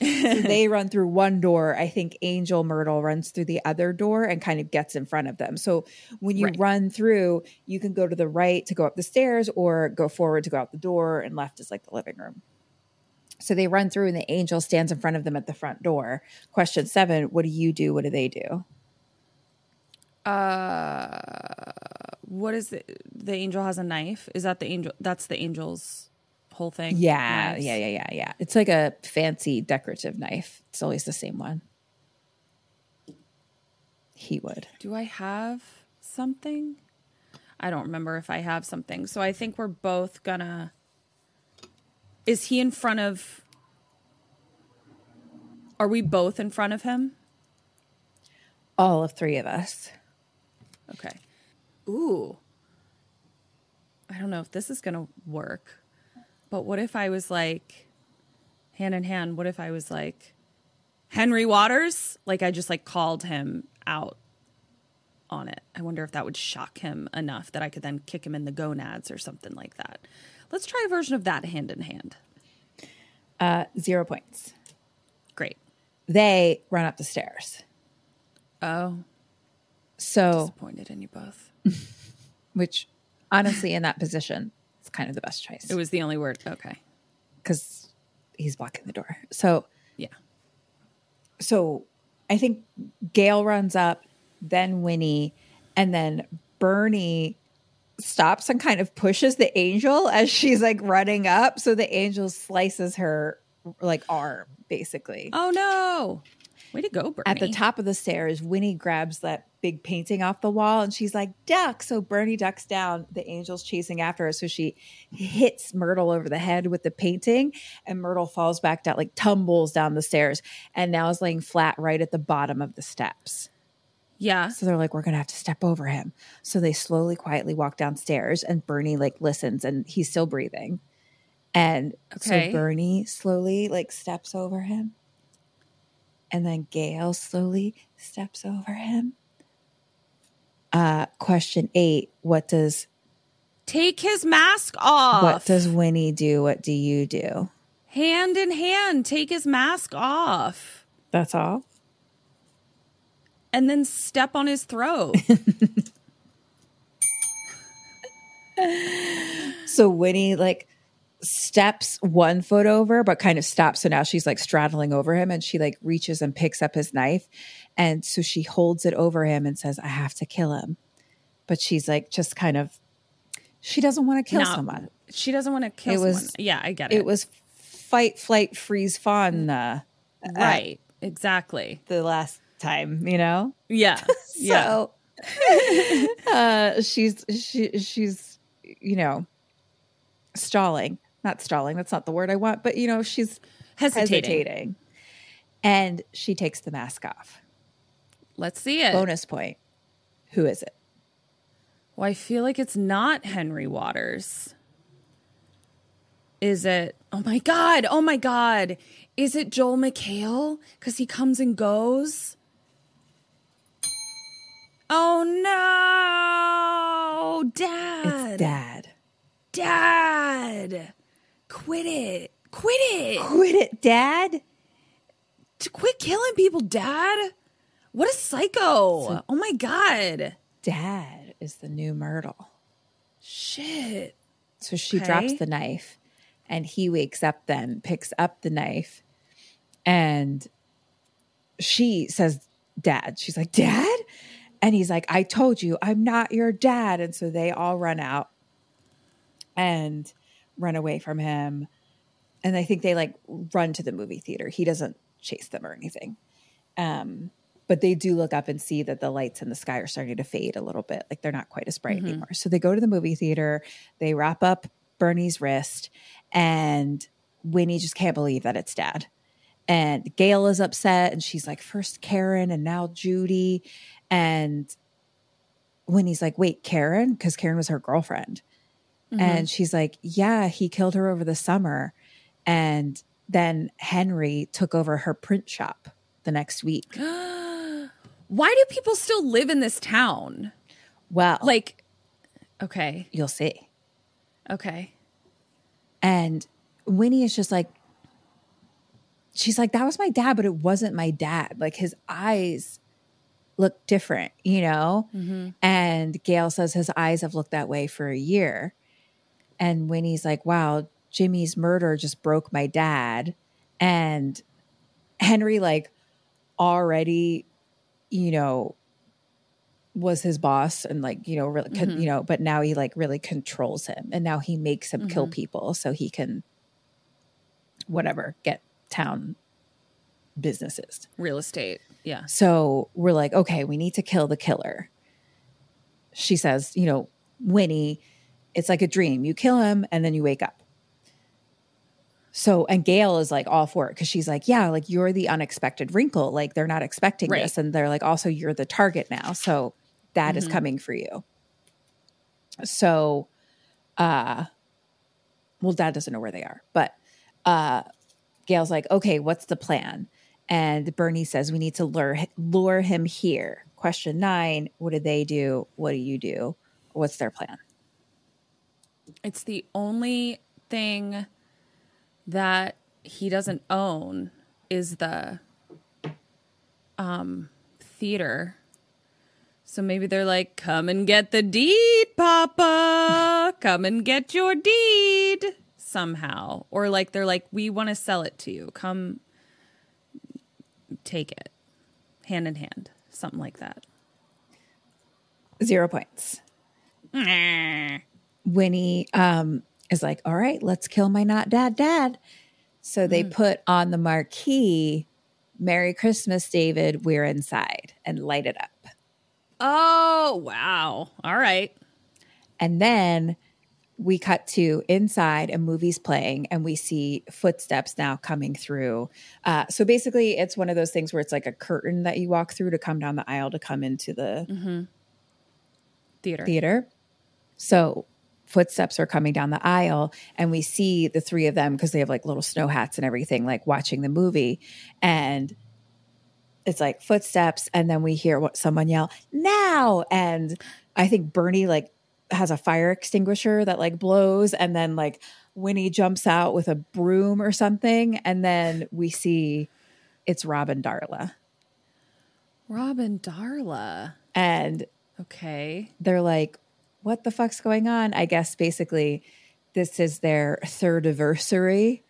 So they run through one door. I think Angel Myrtle runs through the other door and kind of gets in front of them. So when you Right. run through, you can go to the right to go up the stairs or go forward to go out the door, and left is like the living room. So they run through, and the angel stands in front of them at the front door. Question seven What do you do? What do they do? Uh, what is the the angel has a knife? Is that the angel? That's the angel's whole thing. Yeah, Knives? yeah, yeah, yeah, yeah. It's like a fancy decorative knife. It's always the same one. He would. Do I have something? I don't remember if I have something. So I think we're both gonna. Is he in front of? Are we both in front of him? All of three of us. Okay. Ooh. I don't know if this is going to work. But what if I was like hand in hand, what if I was like Henry Waters? Like I just like called him out on it. I wonder if that would shock him enough that I could then kick him in the gonads or something like that. Let's try a version of that hand in hand. Uh, zero points. Great. They run up the stairs. Oh, So, disappointed in you both. which honestly, in that position, it's kind of the best choice It was the only word. Okay. because he's blocking the door. So, Yeah. so I think Gail runs up, then Winnie, and then Bernie stops and kind of pushes the angel as she's like running up. So the angel slices her like arm, basically. Oh no. Way to go, Bernie. At the top of the stairs, Winnie grabs that big painting off the wall and she's like, duck. So Bernie ducks down. The angel's chasing after her. So she hits Myrtle over the head with the painting and Myrtle falls back down, like tumbles down the stairs and now is laying flat right at the bottom of the steps. Yeah. So they're like, we're going to have to step over him. So they slowly, quietly walk downstairs and Bernie like listens and he's still breathing. And Okay. so Bernie slowly like steps over him. And then Gail slowly steps over him. Uh, question eight What does Take his mask off. what does Winnie do? What do you do? hand in hand take his mask off That's all. and then step on his throat. So Winnie like steps one foot over, but kind of stops. So now she's like straddling over him and she like reaches and picks up his knife. And so she holds it over him and says, I have to kill him. But she's like, just kind of, she doesn't want to kill No, someone. She doesn't want to kill It was- someone. Yeah, I get it. It was fight, flight, freeze, fawn uh, right. Exactly. the last time, you know? Yeah. yeah. So uh, she's she she's you know stalling, not stalling. That's not the word I want, but you know she's Hesitating. hesitating, and she takes the mask off. Let's see it. Bonus point. Who is it? Well, I feel like it's not Henry Waters. Is it? Oh my God. Oh my God. Is it Joel McHale? Because he comes and goes. Oh no. Dad. It's Dad. Dad. Quit it. Quit it. Quit it, Dad. To quit killing people, Dad. What a psycho. oh my God. Dad is the new Myrtle. Shit. So she Okay. drops the knife and he wakes up then, picks up the knife, and she says, Dad. She's like, Dad? And he's like, I told you, I'm not your dad. And so they all run out and run away from him. And I think they like run to the movie theater. He doesn't chase them or anything. Um, but they do look up and see that the lights in the sky are starting to fade a little bit. Like they're not quite as bright anymore. So they go to the movie theater, they wrap up Bernie's wrist, and Winnie just can't believe that it's dad. And Gail is upset, and she's like, first Karen and now Judy. And Winnie's like, wait, Karen? Because Karen was her girlfriend. Mm-hmm. And she's like, yeah, he killed her over the summer. And then Henry took over her print shop the next week. Why do people still live in this town? Well, Like, okay, you'll see. okay. And Winnie is just like, she's like, that was my dad, but it wasn't my dad. Like his eyes look different, you know? Mm-hmm. And Gail says his eyes have looked that way for a year. And Winnie's like, wow, Jimmy's murder just broke my dad. And Henry, like, already, you know, was his boss and like you know really con- mm-hmm. you know but now he like really controls him and now he makes him kill mm-hmm. people so he can whatever get town businesses Real estate. Yeah. so we're like okay we need to kill the killer she says you know winnie it's like a dream. You kill him and then you wake up. So and gail is like all for it because she's like yeah like you're the unexpected wrinkle. Like they're not expecting Right. this. And they're like also you're the target now. So that is coming for you. So uh well dad doesn't know where they are but uh gail's like okay what's the plan? And bernie says we need to lure lure him here. Question nine what do they do? What do you do? What's their plan It's the only thing that he doesn't own is the um theater. So maybe they're like, come and get the deed, Papa. Come and get your deed somehow. Or like they're like, we want to sell it to you. Come take it. Hand in hand. Something like that. zero points winnie um is like all right let's kill my not dad dad so they put on the marquee merry christmas david we're inside and light it up Oh, wow. All right. And then we cut to inside a movie's playing and we see footsteps now coming through. Uh, so basically, it's one of those things where it's like a curtain that you walk through to come down the aisle to come into the Theater. theater. So footsteps are coming down the aisle and we see the three of them because they have like little snow hats and everything, like watching the movie. And it's like footsteps and then we hear what someone yell now and i think bernie like has a fire extinguisher that like blows and then like winnie jumps out with a broom or something and then we see it's robin darla Robin Darla. and Okay. they're like what the fuck's going on i guess basically this is their third anniversary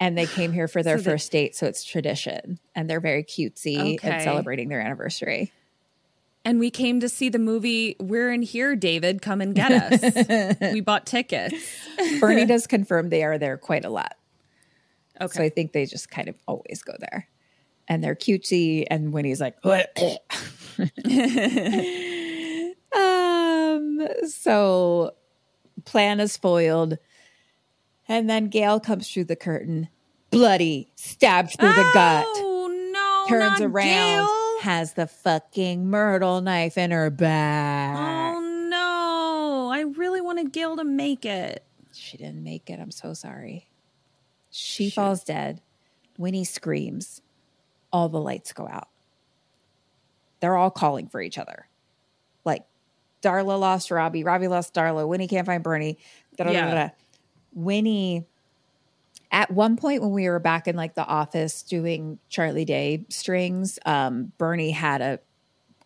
and they came here for their So they- first date so it's tradition and they're very cutesy and celebrating their anniversary And we came to see the movie We're in Here, David. Come and get us. we bought tickets. Bernie does confirm they are there quite a lot. Okay. So I think they just kind of always go there. And they're cutesy. And Winnie's like, what? Uh, um, so plan is foiled. And then Gail comes through the curtain, bloody, stabbed through the gut, Oh, no. turns around, Gail. has the fucking myrtle knife in her back. Oh, no. I really wanted Gail to make it. She didn't make it. I'm so sorry. She falls dead. Winnie screams. All the lights go out. They're all calling for each other. Like Darla lost Robbie, Robbie lost Darla, Winnie can't find Bernie. Yeah. Winnie at one point when we were back in like the office doing Charlie Day strings, um, Bernie had a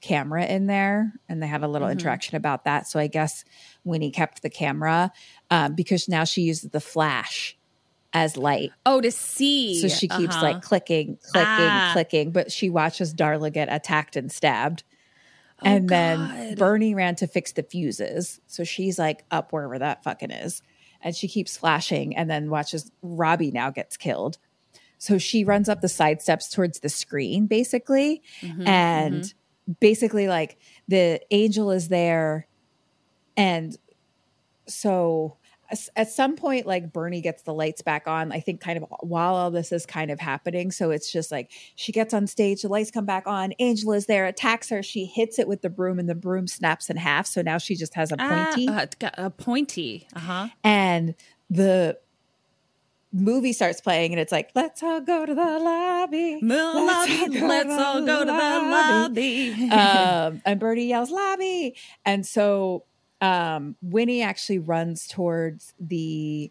camera in there and they had a little interaction about that. So I guess Winnie kept the camera um, because now she uses the flash as light. Oh, to see. So she keeps Uh-huh. like clicking, clicking, Ah. clicking, but she watches Darla get attacked and stabbed. And then Oh, God. Bernie ran to fix the fuses. So she's like up wherever that fucking is. And she keeps flashing and then watches Robbie now gets killed. So she runs up the side steps towards the screen, basically. Mm-hmm, and basically, like the angel is there. And so at some point, like Bernie gets the lights back on. I think kind of while all this is kind of happening. So it's just like she gets on stage, the lights come back on. Angela's there, attacks her. She hits it with the broom, and the broom snaps in half. So now she just has a pointy. Ah, uh, a pointy. Uh huh. and the movie starts playing, and it's like, "Let's all go to the lobby." Lobby, let's all go to the lobby. um, and Bernie yells "lobby," and so um, Winnie actually runs towards the,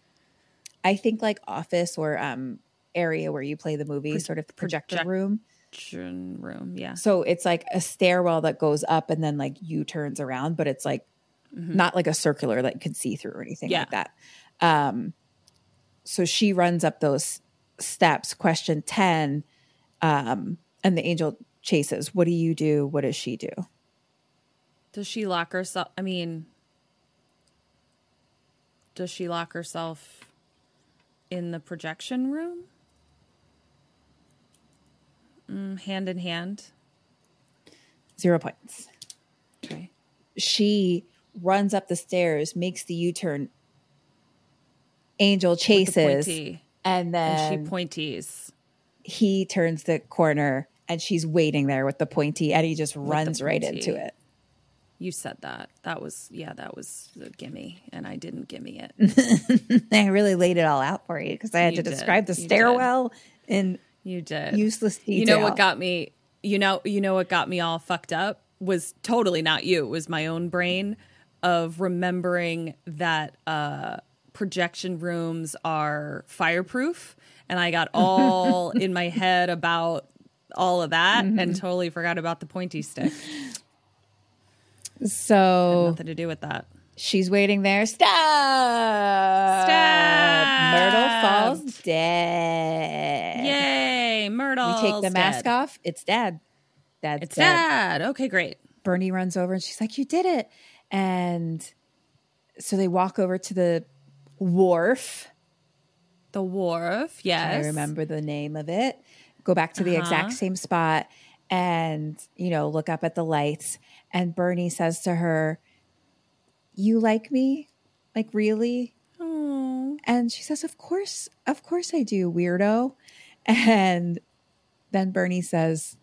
I think like office or um area where you play the movie, Pro- sort of the projector project- room. Projection room. Yeah. So it's like a stairwell that goes up and then like U turns around, but it's like not like a circular that you can see through or anything Yeah. like that. Um, so she runs up those steps. Question 10. Um, and the angel chases. What do you do? What does she do? Does she lock herself? I mean, does she lock herself in the projection room? Mm, hand in hand. Zero points. Okay. She runs up the stairs, makes the U turn. Angel the chases. pointy. And then And she pointies. he turns the corner and she's waiting there with the pointy and he just runs right into it. You said that. That was yeah. That was a gimme, and I didn't gimme it. I really laid it all out for you because I had You to did. describe the stairwell in You did. useless detail. You know what got me? You know, you know what got me all fucked up was totally not you. It was my own brain of remembering that uh, projection rooms are fireproof, and I got all in my head about all of that Mm-hmm. and totally forgot about the pointy stick. So Nothing to do with that. she's waiting there. Stop! Stop! Myrtle falls dead. Yay, Myrtle! We take the mask off. It's dad. Dad's It's dead. dad. Okay, great. Bernie runs over and she's like, You did it. And so they walk over to the wharf. The wharf. Yes, I remember the name of it. Go back to the exact uh-huh. same spot and, you know, look up at the lights. And Bernie says to her, You like me? Like, really? Aww. And she says, Of course, of course I do, weirdo. And then Bernie says,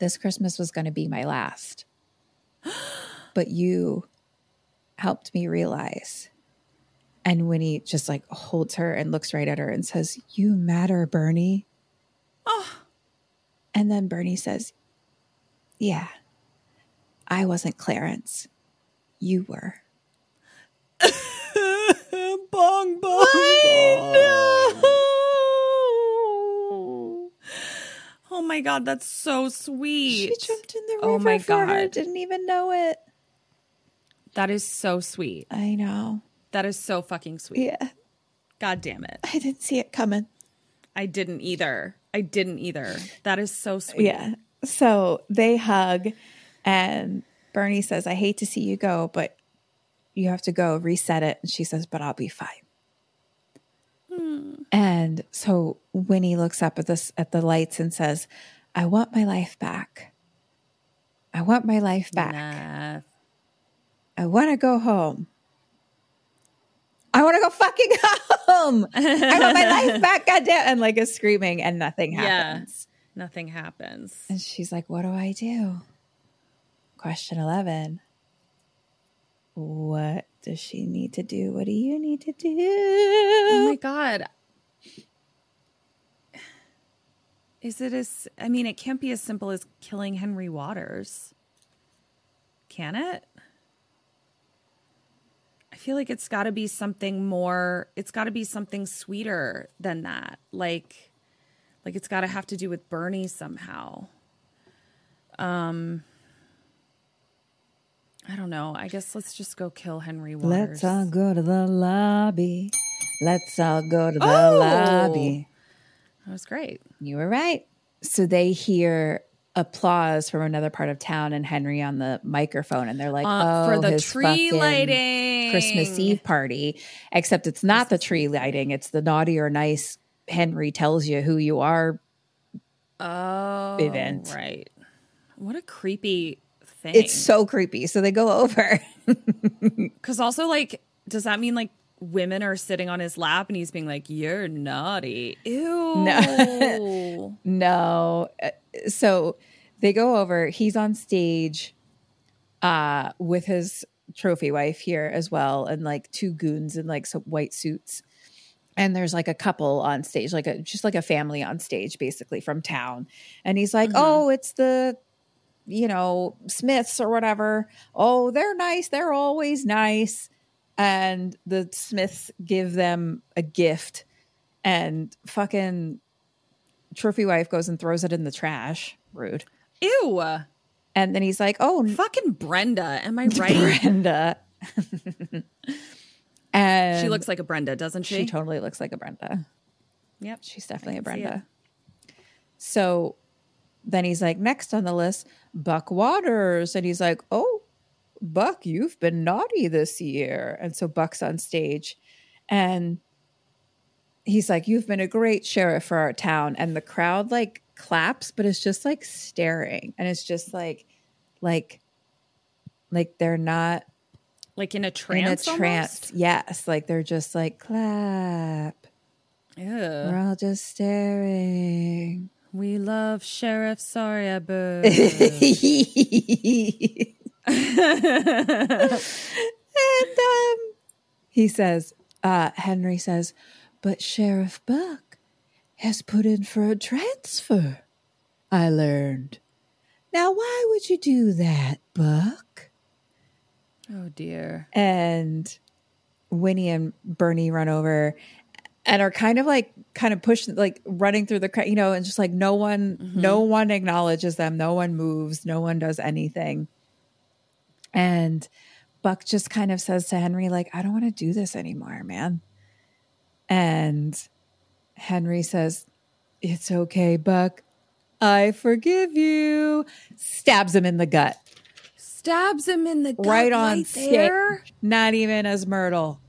This Christmas was going to be my last. But you helped me realize. And Winnie just like holds her and looks right at her and says, You matter, Bernie. Oh. And then Bernie says, Yeah, I wasn't Clarence. You were. bong bong. Oh my god, that's so sweet. She jumped in the oh river Oh my for her, God. didn't even know it. That is so sweet. I know. That is so fucking sweet. Yeah, God damn it. I didn't see it coming. I didn't either. I didn't either. That is so sweet. Yeah. So they hug, and Bernie says, I hate to see you go, but you have to go reset it. And she says, But I'll be fine. Hmm. And so Winnie looks up at this at the lights and says, I want my life back. I want my life back. Nah. I want to go home. I want to go fucking home. I want my life back, goddamn. And like is screaming, and nothing happens. Yeah. Nothing happens. And she's like, What do I do? Question 11. What does she need to do? What do you need to do? Oh my god. Is it as I mean it can't be as simple as killing Henry Waters. Can it? I feel like it's got to be something more it's got to be something sweeter than that. Like like it's got to have to do with Bernie somehow. Um I don't know. I guess let's just go kill Henry Waters. Let's all go to the lobby. Let's all go to the Oh! lobby. That was great. You were right. So they hear applause from another part of town and Henry on the microphone, and they're like, Uh, "Oh, for the tree lighting. Christmas Eve party." Except it's not the tree lighting; it's the naughty or nice. Henry tells you who you are. Oh, event. Right. What a creepy thing. It's so creepy. So they go over. because also like, does that mean like women are sitting on his lap and he's being like, "You're naughty." Ew. No. No. Uh, So they go over. He's on stage uh with his trophy wife here as well and like two goons in like some white suits. And there's like a couple on stage, like a just like a family on stage basically from town. And he's like, "Oh, it's the you know, Smiths or whatever. Oh, they're nice. They're always nice." And the Smiths give them a gift and fucking trophy wife goes and throws it in the trash. Rude. Ew. And then he's like, "Oh, Fucking Brenda. Am I right? Brenda." and she looks like a Brenda, doesn't she? she totally looks like a Brenda. Yep. She's definitely a Brenda. So then he's like, next on the list, Buck Waters. And he's like, oh, Buck, you've been naughty this year. And so Buck's on stage and he's like, you've been a great sheriff for our town. And the crowd like claps, but it's just like staring. And it's just like, like, like they're not Like in a trance. in a trance. Yes. Like they're just like, clap. Yeah, We're all just staring. We love Sheriff Soria Boo. and um, he says, uh, Henry says, but Sheriff Buck has put in for a transfer. I learned. Now, why would you do that, Buck? oh dear. And Winnie and Bernie run over and are kind of like kind of pushing like running through the crowd, you know, and just like no one mm-hmm. no one acknowledges them, no one moves, no one does anything. And Buck just kind of says to Henry like I don't want to do this anymore, man. And Henry says, "It's okay, Buck. I forgive you." Stabs him in the gut. Stabs him in the gut right on there. stage. Not even as Myrtle.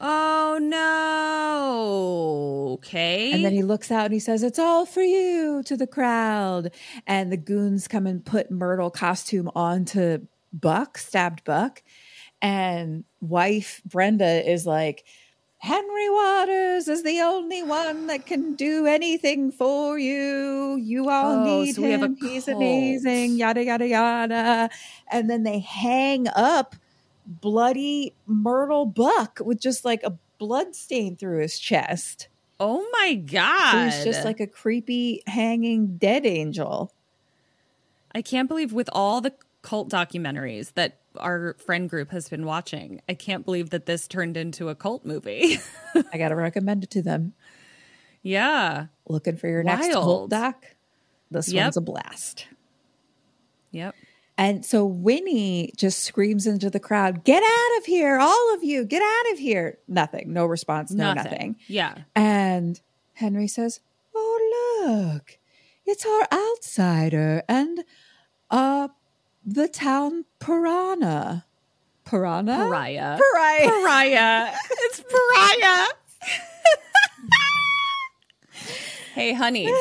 Oh no. Okay. And then he looks out and he says, It's all for you to the crowd. And the goons come and put Myrtle costume onto Buck, stabbed Buck. And wife Brenda is like, Henry Waters is the only one that can do anything for you. You all Oh, need so we have a him. He's amazing. Yada yada yada. And then they hang up bloody Myrtle Buck with just like a blood stain through his chest. oh my god. he's just like a creepy hanging dead angel. I can't believe with all the cult documentaries that our friend group has been watching, I can't believe that this turned into a cult movie. I got to recommend it to them. yeah. Looking for your next cult doc? This Yep. one's a blast. Yep. And so Winnie just screams into the crowd, Get out of here, all of you, get out of here. Nothing, no response, no nothing. Yeah. And Henry says, Oh, look, it's our outsider and uh the town piranha. Piranha? Pariah. Pariah. Pariah. it's pariah. hey, honey.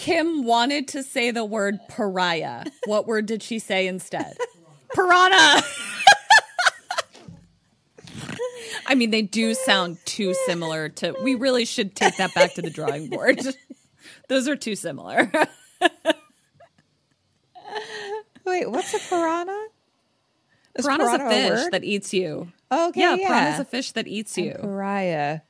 Kim wanted to say the word pariah. What word did she say instead? Piranha. I mean, they do sound too similar to. We really should take that back to the drawing board. Those are too similar. Wait, what's a piranha? Piranha is Piranha's a fish word? that eats you. Oh, okay, yeah, yeah. piranha's a fish that eats you. Pariah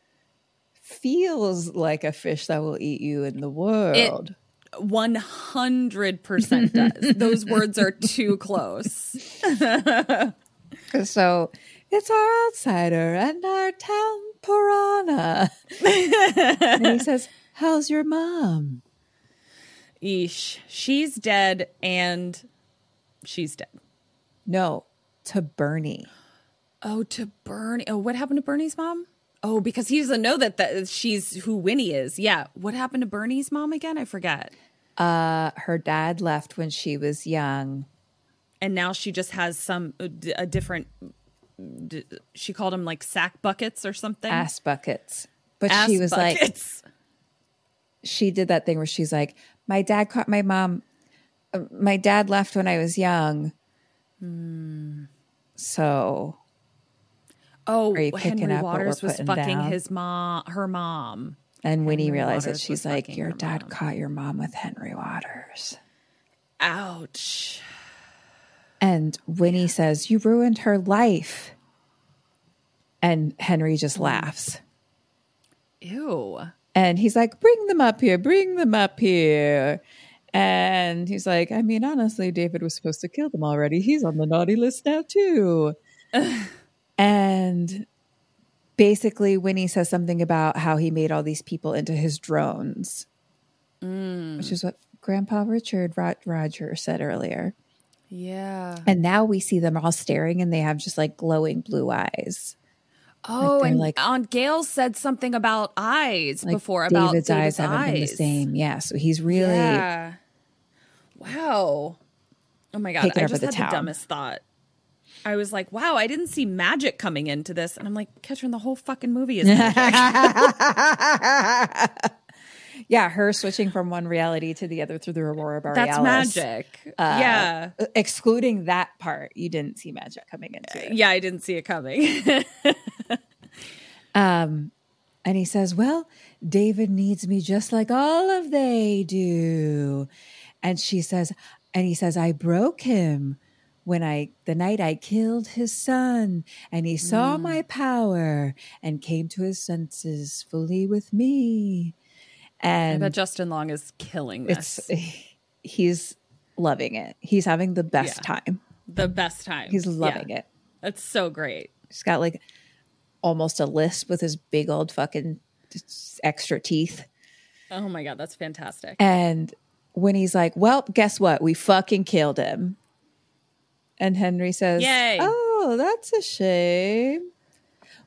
feels like a fish that will eat you in the world. 100% does. Those words are too close. so it's our outsider and our town piranha. and he says, How's your mom? Eesh. She's dead and she's dead. No, to Bernie. Oh, to Bernie. Oh, what happened to Bernie's mom? Oh, because he doesn't know that, that she's who Winnie is. Yeah. What happened to Bernie's mom again? I forget. Uh, her dad left when she was young. And now she just has some a different. She called them like sack buckets or something. Ass buckets. But Ass she was like, she did that thing where she's like, my dad caught my mom. uh, My dad left when I was young. So Oh, Henry Waters was fucking down? his mom, her mom. And Winnie Henry realizes Waters she's like, Your dad mom." caught your mom with Henry Waters. Ouch. And Winnie says, You ruined her life. And Henry just Mm. laughs. Ew. And he's like, Bring them up here, bring them up here. And he's like, I mean, honestly, David was supposed to kill them already. He's on the naughty list now, too. and basically, Winnie says something about how he made all these people into his drones, mm. which is what Grandpa Richard Ro- Roger said earlier. Yeah. And now we see them all staring and they have just like glowing blue eyes. Oh, they're and like- Aunt Gail said something about eyes Like before about David's, eyes David's haven't been the same. Yeah. So he's really Yeah. Wow. Oh my god, I just had town. the dumbest thought. I was like, wow, I didn't see magic coming into this. And I'm like, Catherine, the whole fucking movie is magic. Yeah, her switching from one reality to the other through the Aurora Borealis. That's magic. Uh, yeah. Excluding that part, you didn't see magic coming into it. Yeah, I didn't see it coming. Um, and he says, Well, David needs me just like all of they do. And she says, and he says, I broke him when I the night I killed his son, and he saw Mm. my power and came to his senses fully with me. And bet Justin Long is killing this. he's loving it. He's having the best Yeah. time. the best time. He's loving Yeah. it. That's so great. He's got like almost a lisp with his big old fucking extra teeth. Oh my god, that's fantastic. And when he's like, Well, guess what? We fucking killed him. And Henry says, Yay. Oh, that's a shame.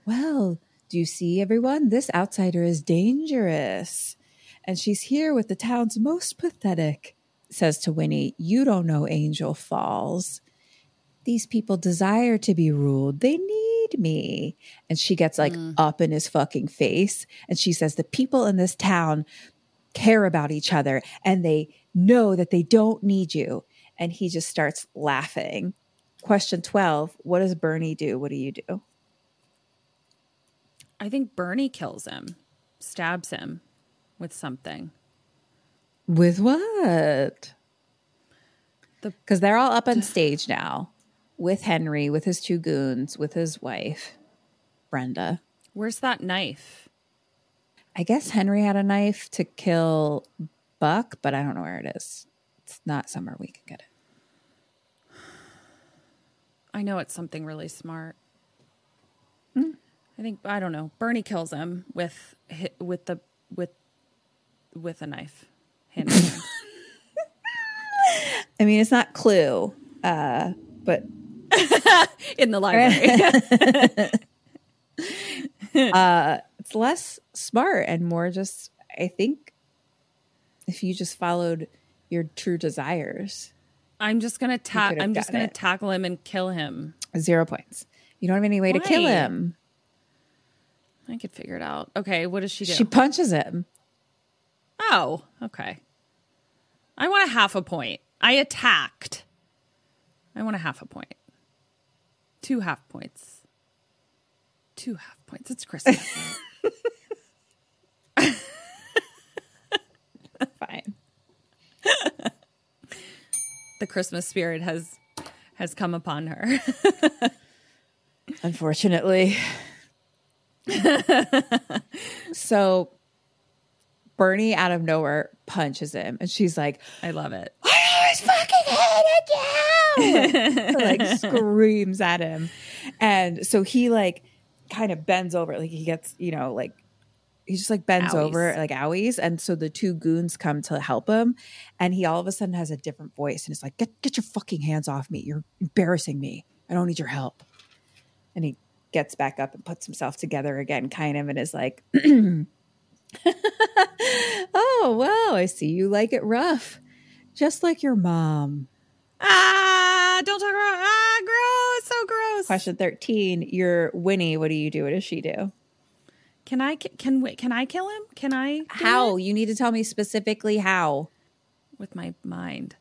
Well, do you see everyone? This outsider is dangerous. And she's here with the town's most pathetic. Says to Winnie, You don't know Angel Falls. These people desire to be ruled. They need me. And she gets like mm. up in his fucking face. And she says, The people in this town care about each other and they know that they don't need you. And he just starts laughing. Question 12 What does Bernie do? What do you do? I think Bernie kills him, stabs him with something. With what? The- Because they're all up on stage now with Henry, with his two goons, with his wife, Brenda. Where's that knife? I guess Henry had a knife to kill Buck, but I don't know where it is. It's not somewhere we can get it. I know it's something really smart. Hmm. I think I don't know. Bernie kills him with with the with with a knife. Hand. I mean, it's not Clue, uh, but in the library. it's less smart and more just, I think, if you just followed your true desires, I'm just gonna ta- could have I'm just gonna it. tackle him and kill him. zero points. You don't have any way to kill him. I could figure it out. Okay, what does she do? She punches him. oh, okay. I want a half a point. I attacked. I want a half a point. Two half points. Two half points. It's Christmas. Fine. the Christmas spirit has has come upon her. Unfortunately. so Bernie out of nowhere punches him and she's like, I love it. I always fucking hated you. like screams at him. And so he like kind of bends over, like he gets, you know, like he just like bends Owies. over like owies. And so the two goons come to help him. And he all of a sudden has a different voice and is like, Get get your fucking hands off me. You're embarrassing me. I don't need your help. And he gets back up and puts himself together again, kind of, and is like, Oh, wow, I see you like it rough. Just like your mom. Ah, don't talk about ah, gross, so gross. Question 13. You're Winnie. What do you do? What does she do? Can I can wait? Can I kill him? Can I? How? it? You need to tell me specifically how, with my mind?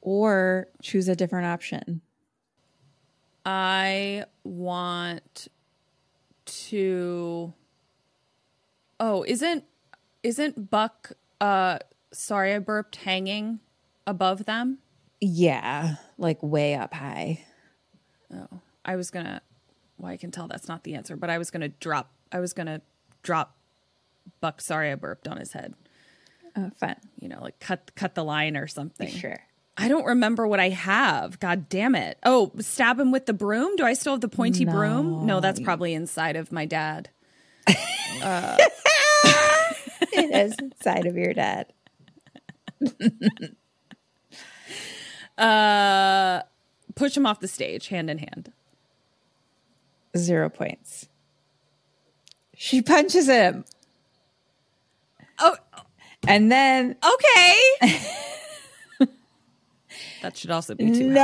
or choose a different option. I want to. Oh, isn't isn't Buck? Uh, sorry, I burped. Hanging above them. Yeah, like way up high. Oh, I was gonna. Well, I can tell that's not the answer, but I was gonna drop. I was gonna drop Buck. Sorry, I burped on his head. Oh, fun. You know, like cut cut the line or something. Sure. I don't remember what I have. God damn it. Oh, stab him with the broom? Do I still have the pointy broom? No, that's probably inside of my dad. It is inside of your dad. Uh push him off the stage hand in hand. Zero points. She punches him. Oh, And then okay. that should also be two. No.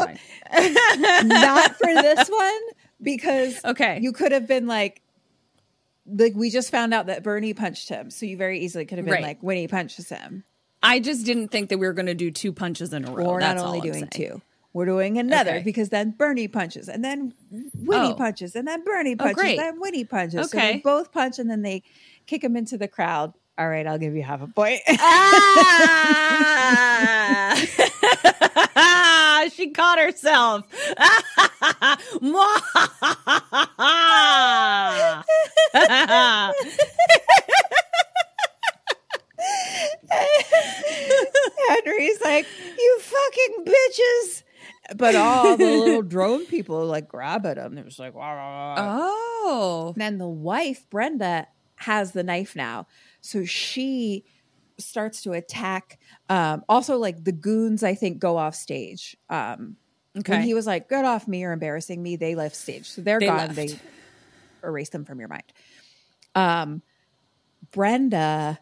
half points, but it's fine. not for this one because Okay. you could have been like like we just found out that Bernie punched him, so you very easily could have been Right. like he punches him. I just didn't think that we were going to do two punches in a row. We're That's not only doing two. We're doing another Okay. because then Bernie punches and then Winnie Oh. punches and then Bernie Oh, punches great. then Winnie punches. So they Okay. both punch and then they kick him into the crowd. All right, I'll give you half a point. Ah! she caught herself. Henry's like, "You fucking bitches!" But all the little drone people like grab at him. They're just like, "Wah, wah, wah." oh. Then the wife, Brenda, has the knife now. So she starts to attack. Um, also, like the goons, I think, go off stage. Um, Okay. When he was like, get off me, you're embarrassing me, they left stage. So they're They gone. left. They erase them from your mind. Um, Brenda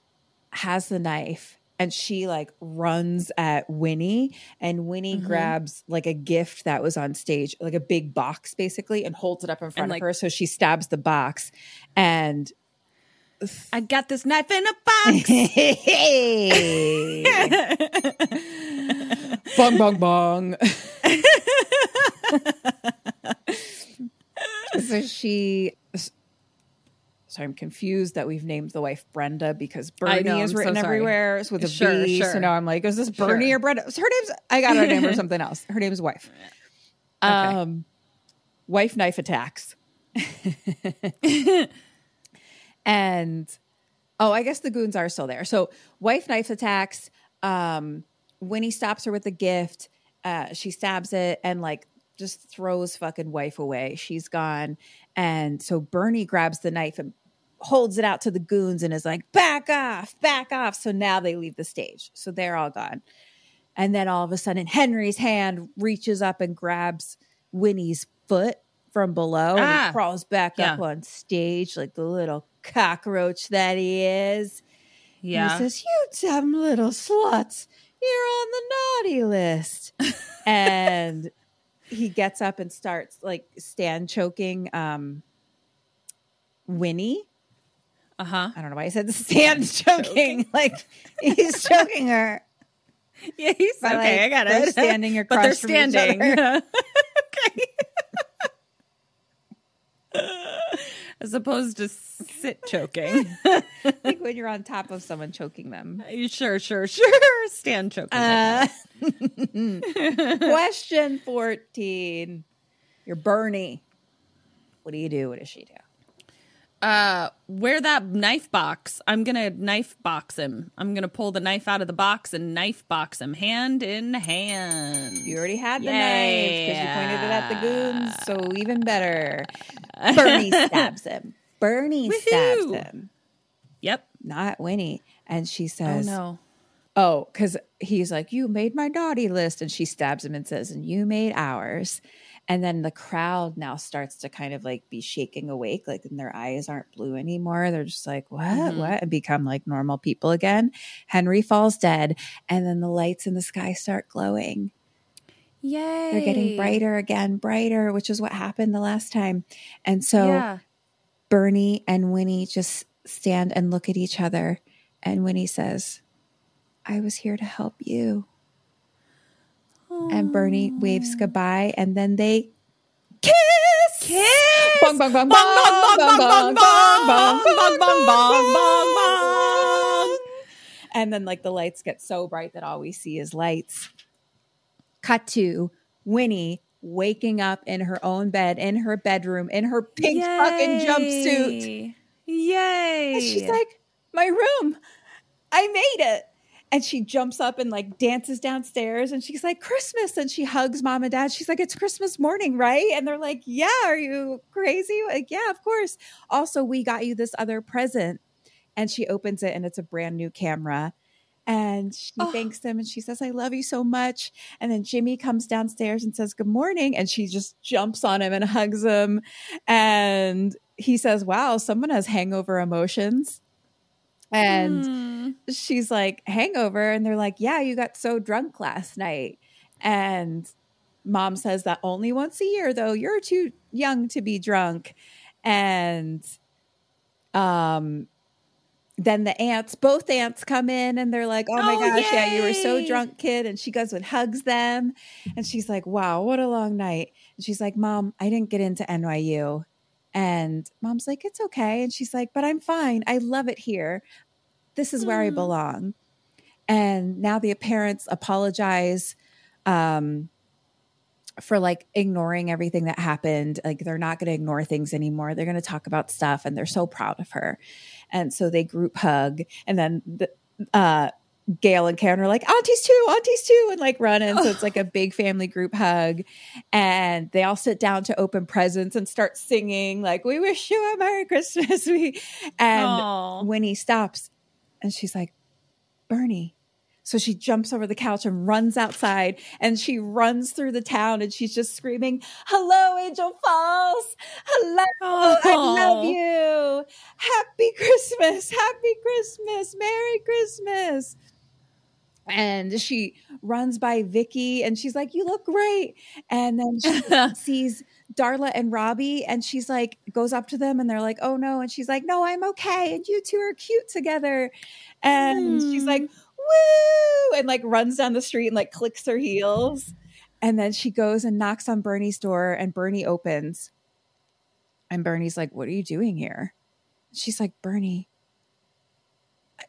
has the knife and she like runs at Winnie and Winnie Mm-hmm. grabs like a gift that was on stage, like a big box basically, and holds it up in front like- of her. So she stabs the box and I got this knife in a box. bong bong bong. so she. So I'm confused that we've named the wife Brenda because Bernie know, is I'm written sorry. everywhere it's with a B. Sure, sure. So now I'm like, is this Bernie Sure. or Brenda? So her name's I got her name or something else. Her name's wife. Um, wife knife attacks. and oh, I guess the goons are still there. So wife knife attacks. Um, Winnie stops her with a gift. Uh, she stabs it and like just throws fucking wife away. She's gone. And so Bernie grabs the knife and holds it out to the goons and is like, back off, back off. So now they leave the stage. So they're all gone. And then all of a sudden, Henry's hand reaches up and grabs Winnie's foot from below and Ah. he crawls back up on stage like the little cockroach that he is. And yeah. He says, You dumb little sluts, you're on the naughty list. and he gets up and starts like stand choking um Winnie. Uh huh. I don't know why he said stand choking. like he's choking her. Yeah, he's But, okay. like, I got it. standing but they're across from each standing. other. okay. As opposed to sit choking. like when you're on top of someone choking them. sure, sure, sure. Stand choking. Uh, question 14. You're Bernie. What do you do? What does she do? Uh where that knife box i'm gonna knife box him i'm gonna pull the knife out of the box and knife box him hand in hand You already had the knife because you pointed it at the goons. So even better. Bernie stabs him. Bernie stabs him, yep not Winnie. And she oh says, no Oh, because he's like, You made my naughty list. And she stabs him and says, And you made ours. And then the crowd now starts to kind of like be shaking awake, like and their eyes aren't blue anymore. They're just like, What? Mhm. What? And become like normal people again. Henry falls dead. And then the lights in the sky start glowing. yay They're getting brighter again, brighter, which is what happened the last time. And so yeah Bernie and Winnie just stand and look at each other. And Winnie says, I was here to help you. And Bernie waves goodbye. And then they kiss. Kiss. Bong, bong, bong, bong, bong, bong, bong, bong, bong, bong, bong, bong, bong, bong. And then like the lights get so bright that all we see is lights. Cut to Winnie waking up in her own bed, in her bedroom, in her pink fucking jumpsuit. Yay! And she's like, My room. I made it. And she jumps up and like dances downstairs and she's like, Christmas. And she hugs mom and dad. She's like, It's Christmas morning, right? And they're like, Yeah, are you crazy? Like, yeah, of course. Also, we got you this other present. And she opens it and it's a brand new camera. And she Oh. thanks them and she says, I love you so much. And then Jimmy comes downstairs and says, Good morning. And she just jumps on him and hugs him. And he says, Wow, someone has hangover emotions. And Hmm. she's like, Hangover. And they're like, Yeah, you got so drunk last night. And mom says that only once a year, though. You're too young to be drunk. And um then the aunts, both aunts come in and they're like, Oh my Oh, gosh, yeah, you were so drunk, kid. And she goes and hugs them. And she's like, Wow, what a long night. And she's like, Mom, I didn't get into NYU. And mom's like, It's okay. And she's like, But I'm fine. I love it here. This is where I belong. And now the parents apologize um, for like ignoring everything that happened. Like they're not going to ignore things anymore. They're going to talk about stuff and they're so proud of her. And so they group hug. And then the, uh, Gail and Karen are like, aunties too, aunties too, and like run in. So it's like a big family group hug. And they all sit down to open presents and start singing, like, we wish you a Merry Christmas. We and Aw. Winnie stops and she's like, Bernie. So she jumps over the couch and runs outside and she runs through the town and she's just screaming, Hello, Angel Falls. Hello. I love you. Happy Christmas. Happy Christmas. Merry Christmas. And she runs by Vicky and she's like, You look great. And then she sees Darla and Robbie and she's like, goes up to them and they're like, Oh no. And she's like, No, I'm okay. And you two are cute together. And she's like, hmm. Woo! And like runs down the street and like clicks her heels. And then she goes and knocks on Bernie's door and Bernie opens. And Bernie's like, What are you doing here? She's like, Bernie.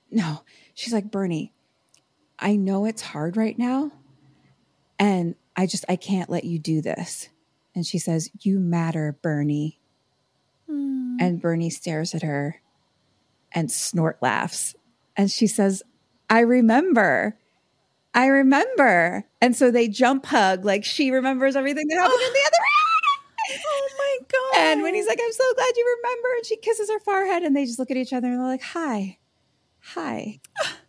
No, she's like, Bernie, I know it's hard right now. And I just, I can't let you do this. And she says, You matter, Bernie. Hmm. And Bernie stares at her and snort laughs. And she says, I remember. I remember. And so they jump hug, like she remembers everything that happened in the other Oh my god! and Winnie's like, I'm so glad you remember. And she kisses her forehead and they just look at each other and they're like, Hi, hi.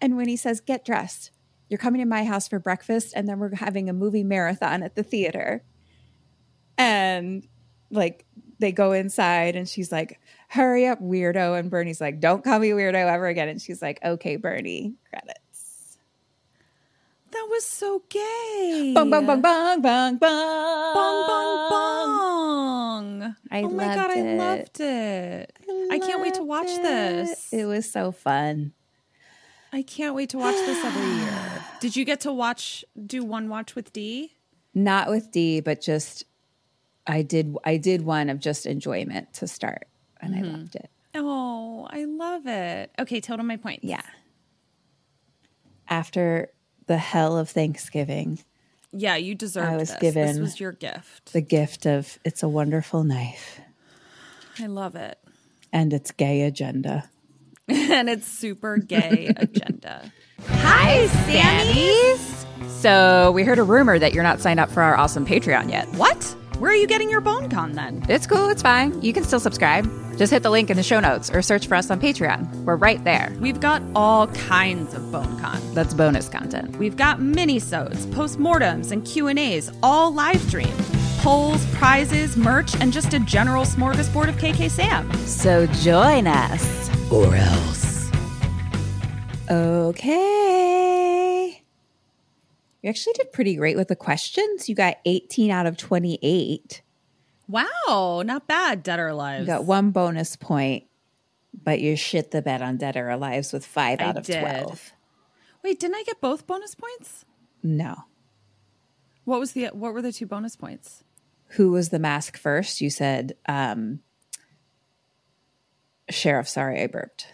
and Winnie says, Get dressed, you're coming to my house for breakfast and then we're having a movie marathon at the theater. And like they go inside and she's like, Hurry up, weirdo. And Bernie's like, Don't call me weirdo ever again. And she's like, Okay, Bernie, credits. that was so gay. Bong, bong, bong, bong, bong, bong. bong, bong, bong. I oh my god, loved I it. loved it. I can't wait to watch it. this. It was so fun. I can't wait to watch this every year. Did you get to watch do one watch with D? Not with D, but just I did I did one of just enjoyment to start and I mm-hmm. loved it. Oh, I love it. Okay, total my point. Yeah. After the hell of Thanksgiving, Yeah, you deserve I was this. this was your gift. the gift of It's a Wonderful Knife I love it. and its gay agenda. and it's super gay agenda. Hi, Sammies. So we heard a rumor that you're not signed up for our awesome Patreon yet. What? Where are you getting your bone con then? It's cool, it's fine. You can still subscribe. Just hit the link in the show notes or search for us on Patreon. We're right there. We've got all kinds of bone con. That's bonus content. We've got mini-sodes, postmortems, and Q&As, all live streamed. Polls, prizes, merch, and just a general smorgasbord of KK Sam. So join us. Or else. Okay. You actually did pretty great with the questions. You got 18 out of 28. Wow, not bad, Dead or Alive. You got one bonus point, but you shit the bed on Dead or Alive with five I out of did. 12. Wait, didn't I get both bonus points? No. What was the what were the two bonus points? Who was the mask first, you said um, Sheriff. Sorry, I burped.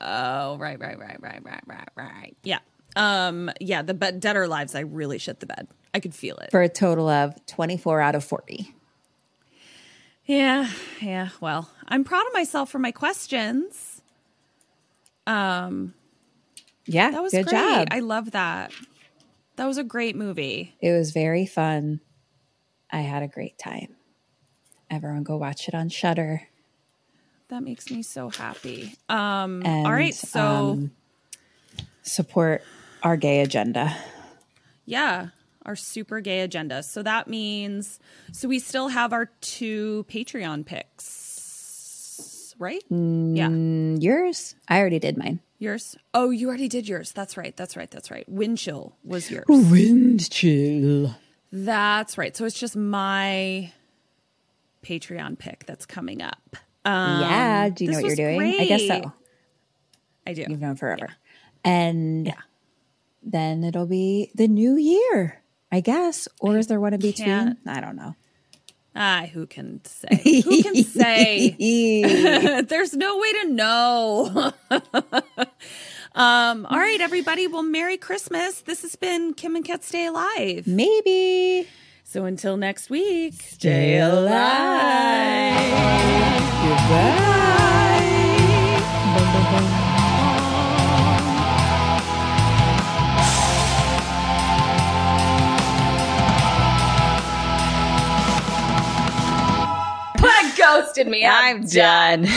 Oh, right, right, right, right, right, right, right. Yeah. Um, yeah, the bed, Dead or Alive's, I really shit the bed. I could feel it. For a total of 24 out of 40. Yeah, yeah. Well, I'm proud of myself for my questions. Um, yeah, that was good great. job. I love that. That was a great movie. It was very fun. I had a great time. Everyone go watch it on Shudder. That makes me so happy. Um, And, all right, so um, support our gay agenda. yeah, our super gay agenda. So that means so we still have our two Patreon picks, right? Yeah. Mm, yours? I already did mine. Yours? Oh, you already did yours. That's right. That's right. That's right. Wind chill was yours. Wind chill. That's right. So it's just my Patreon pick that's coming up. Um, yeah. Do you know what you're doing? I guess so. I do. You've known forever. And yeah. then it'll be the new year, I guess. Or is there one in between? I don't know. Ah, who can say? Who can say? There's no way to know. Um, all right, everybody. Well, Merry Christmas. This has been Kim and Ket Stay Alive. Maybe. So until next week, Stay alive. ghosted me. I'm done.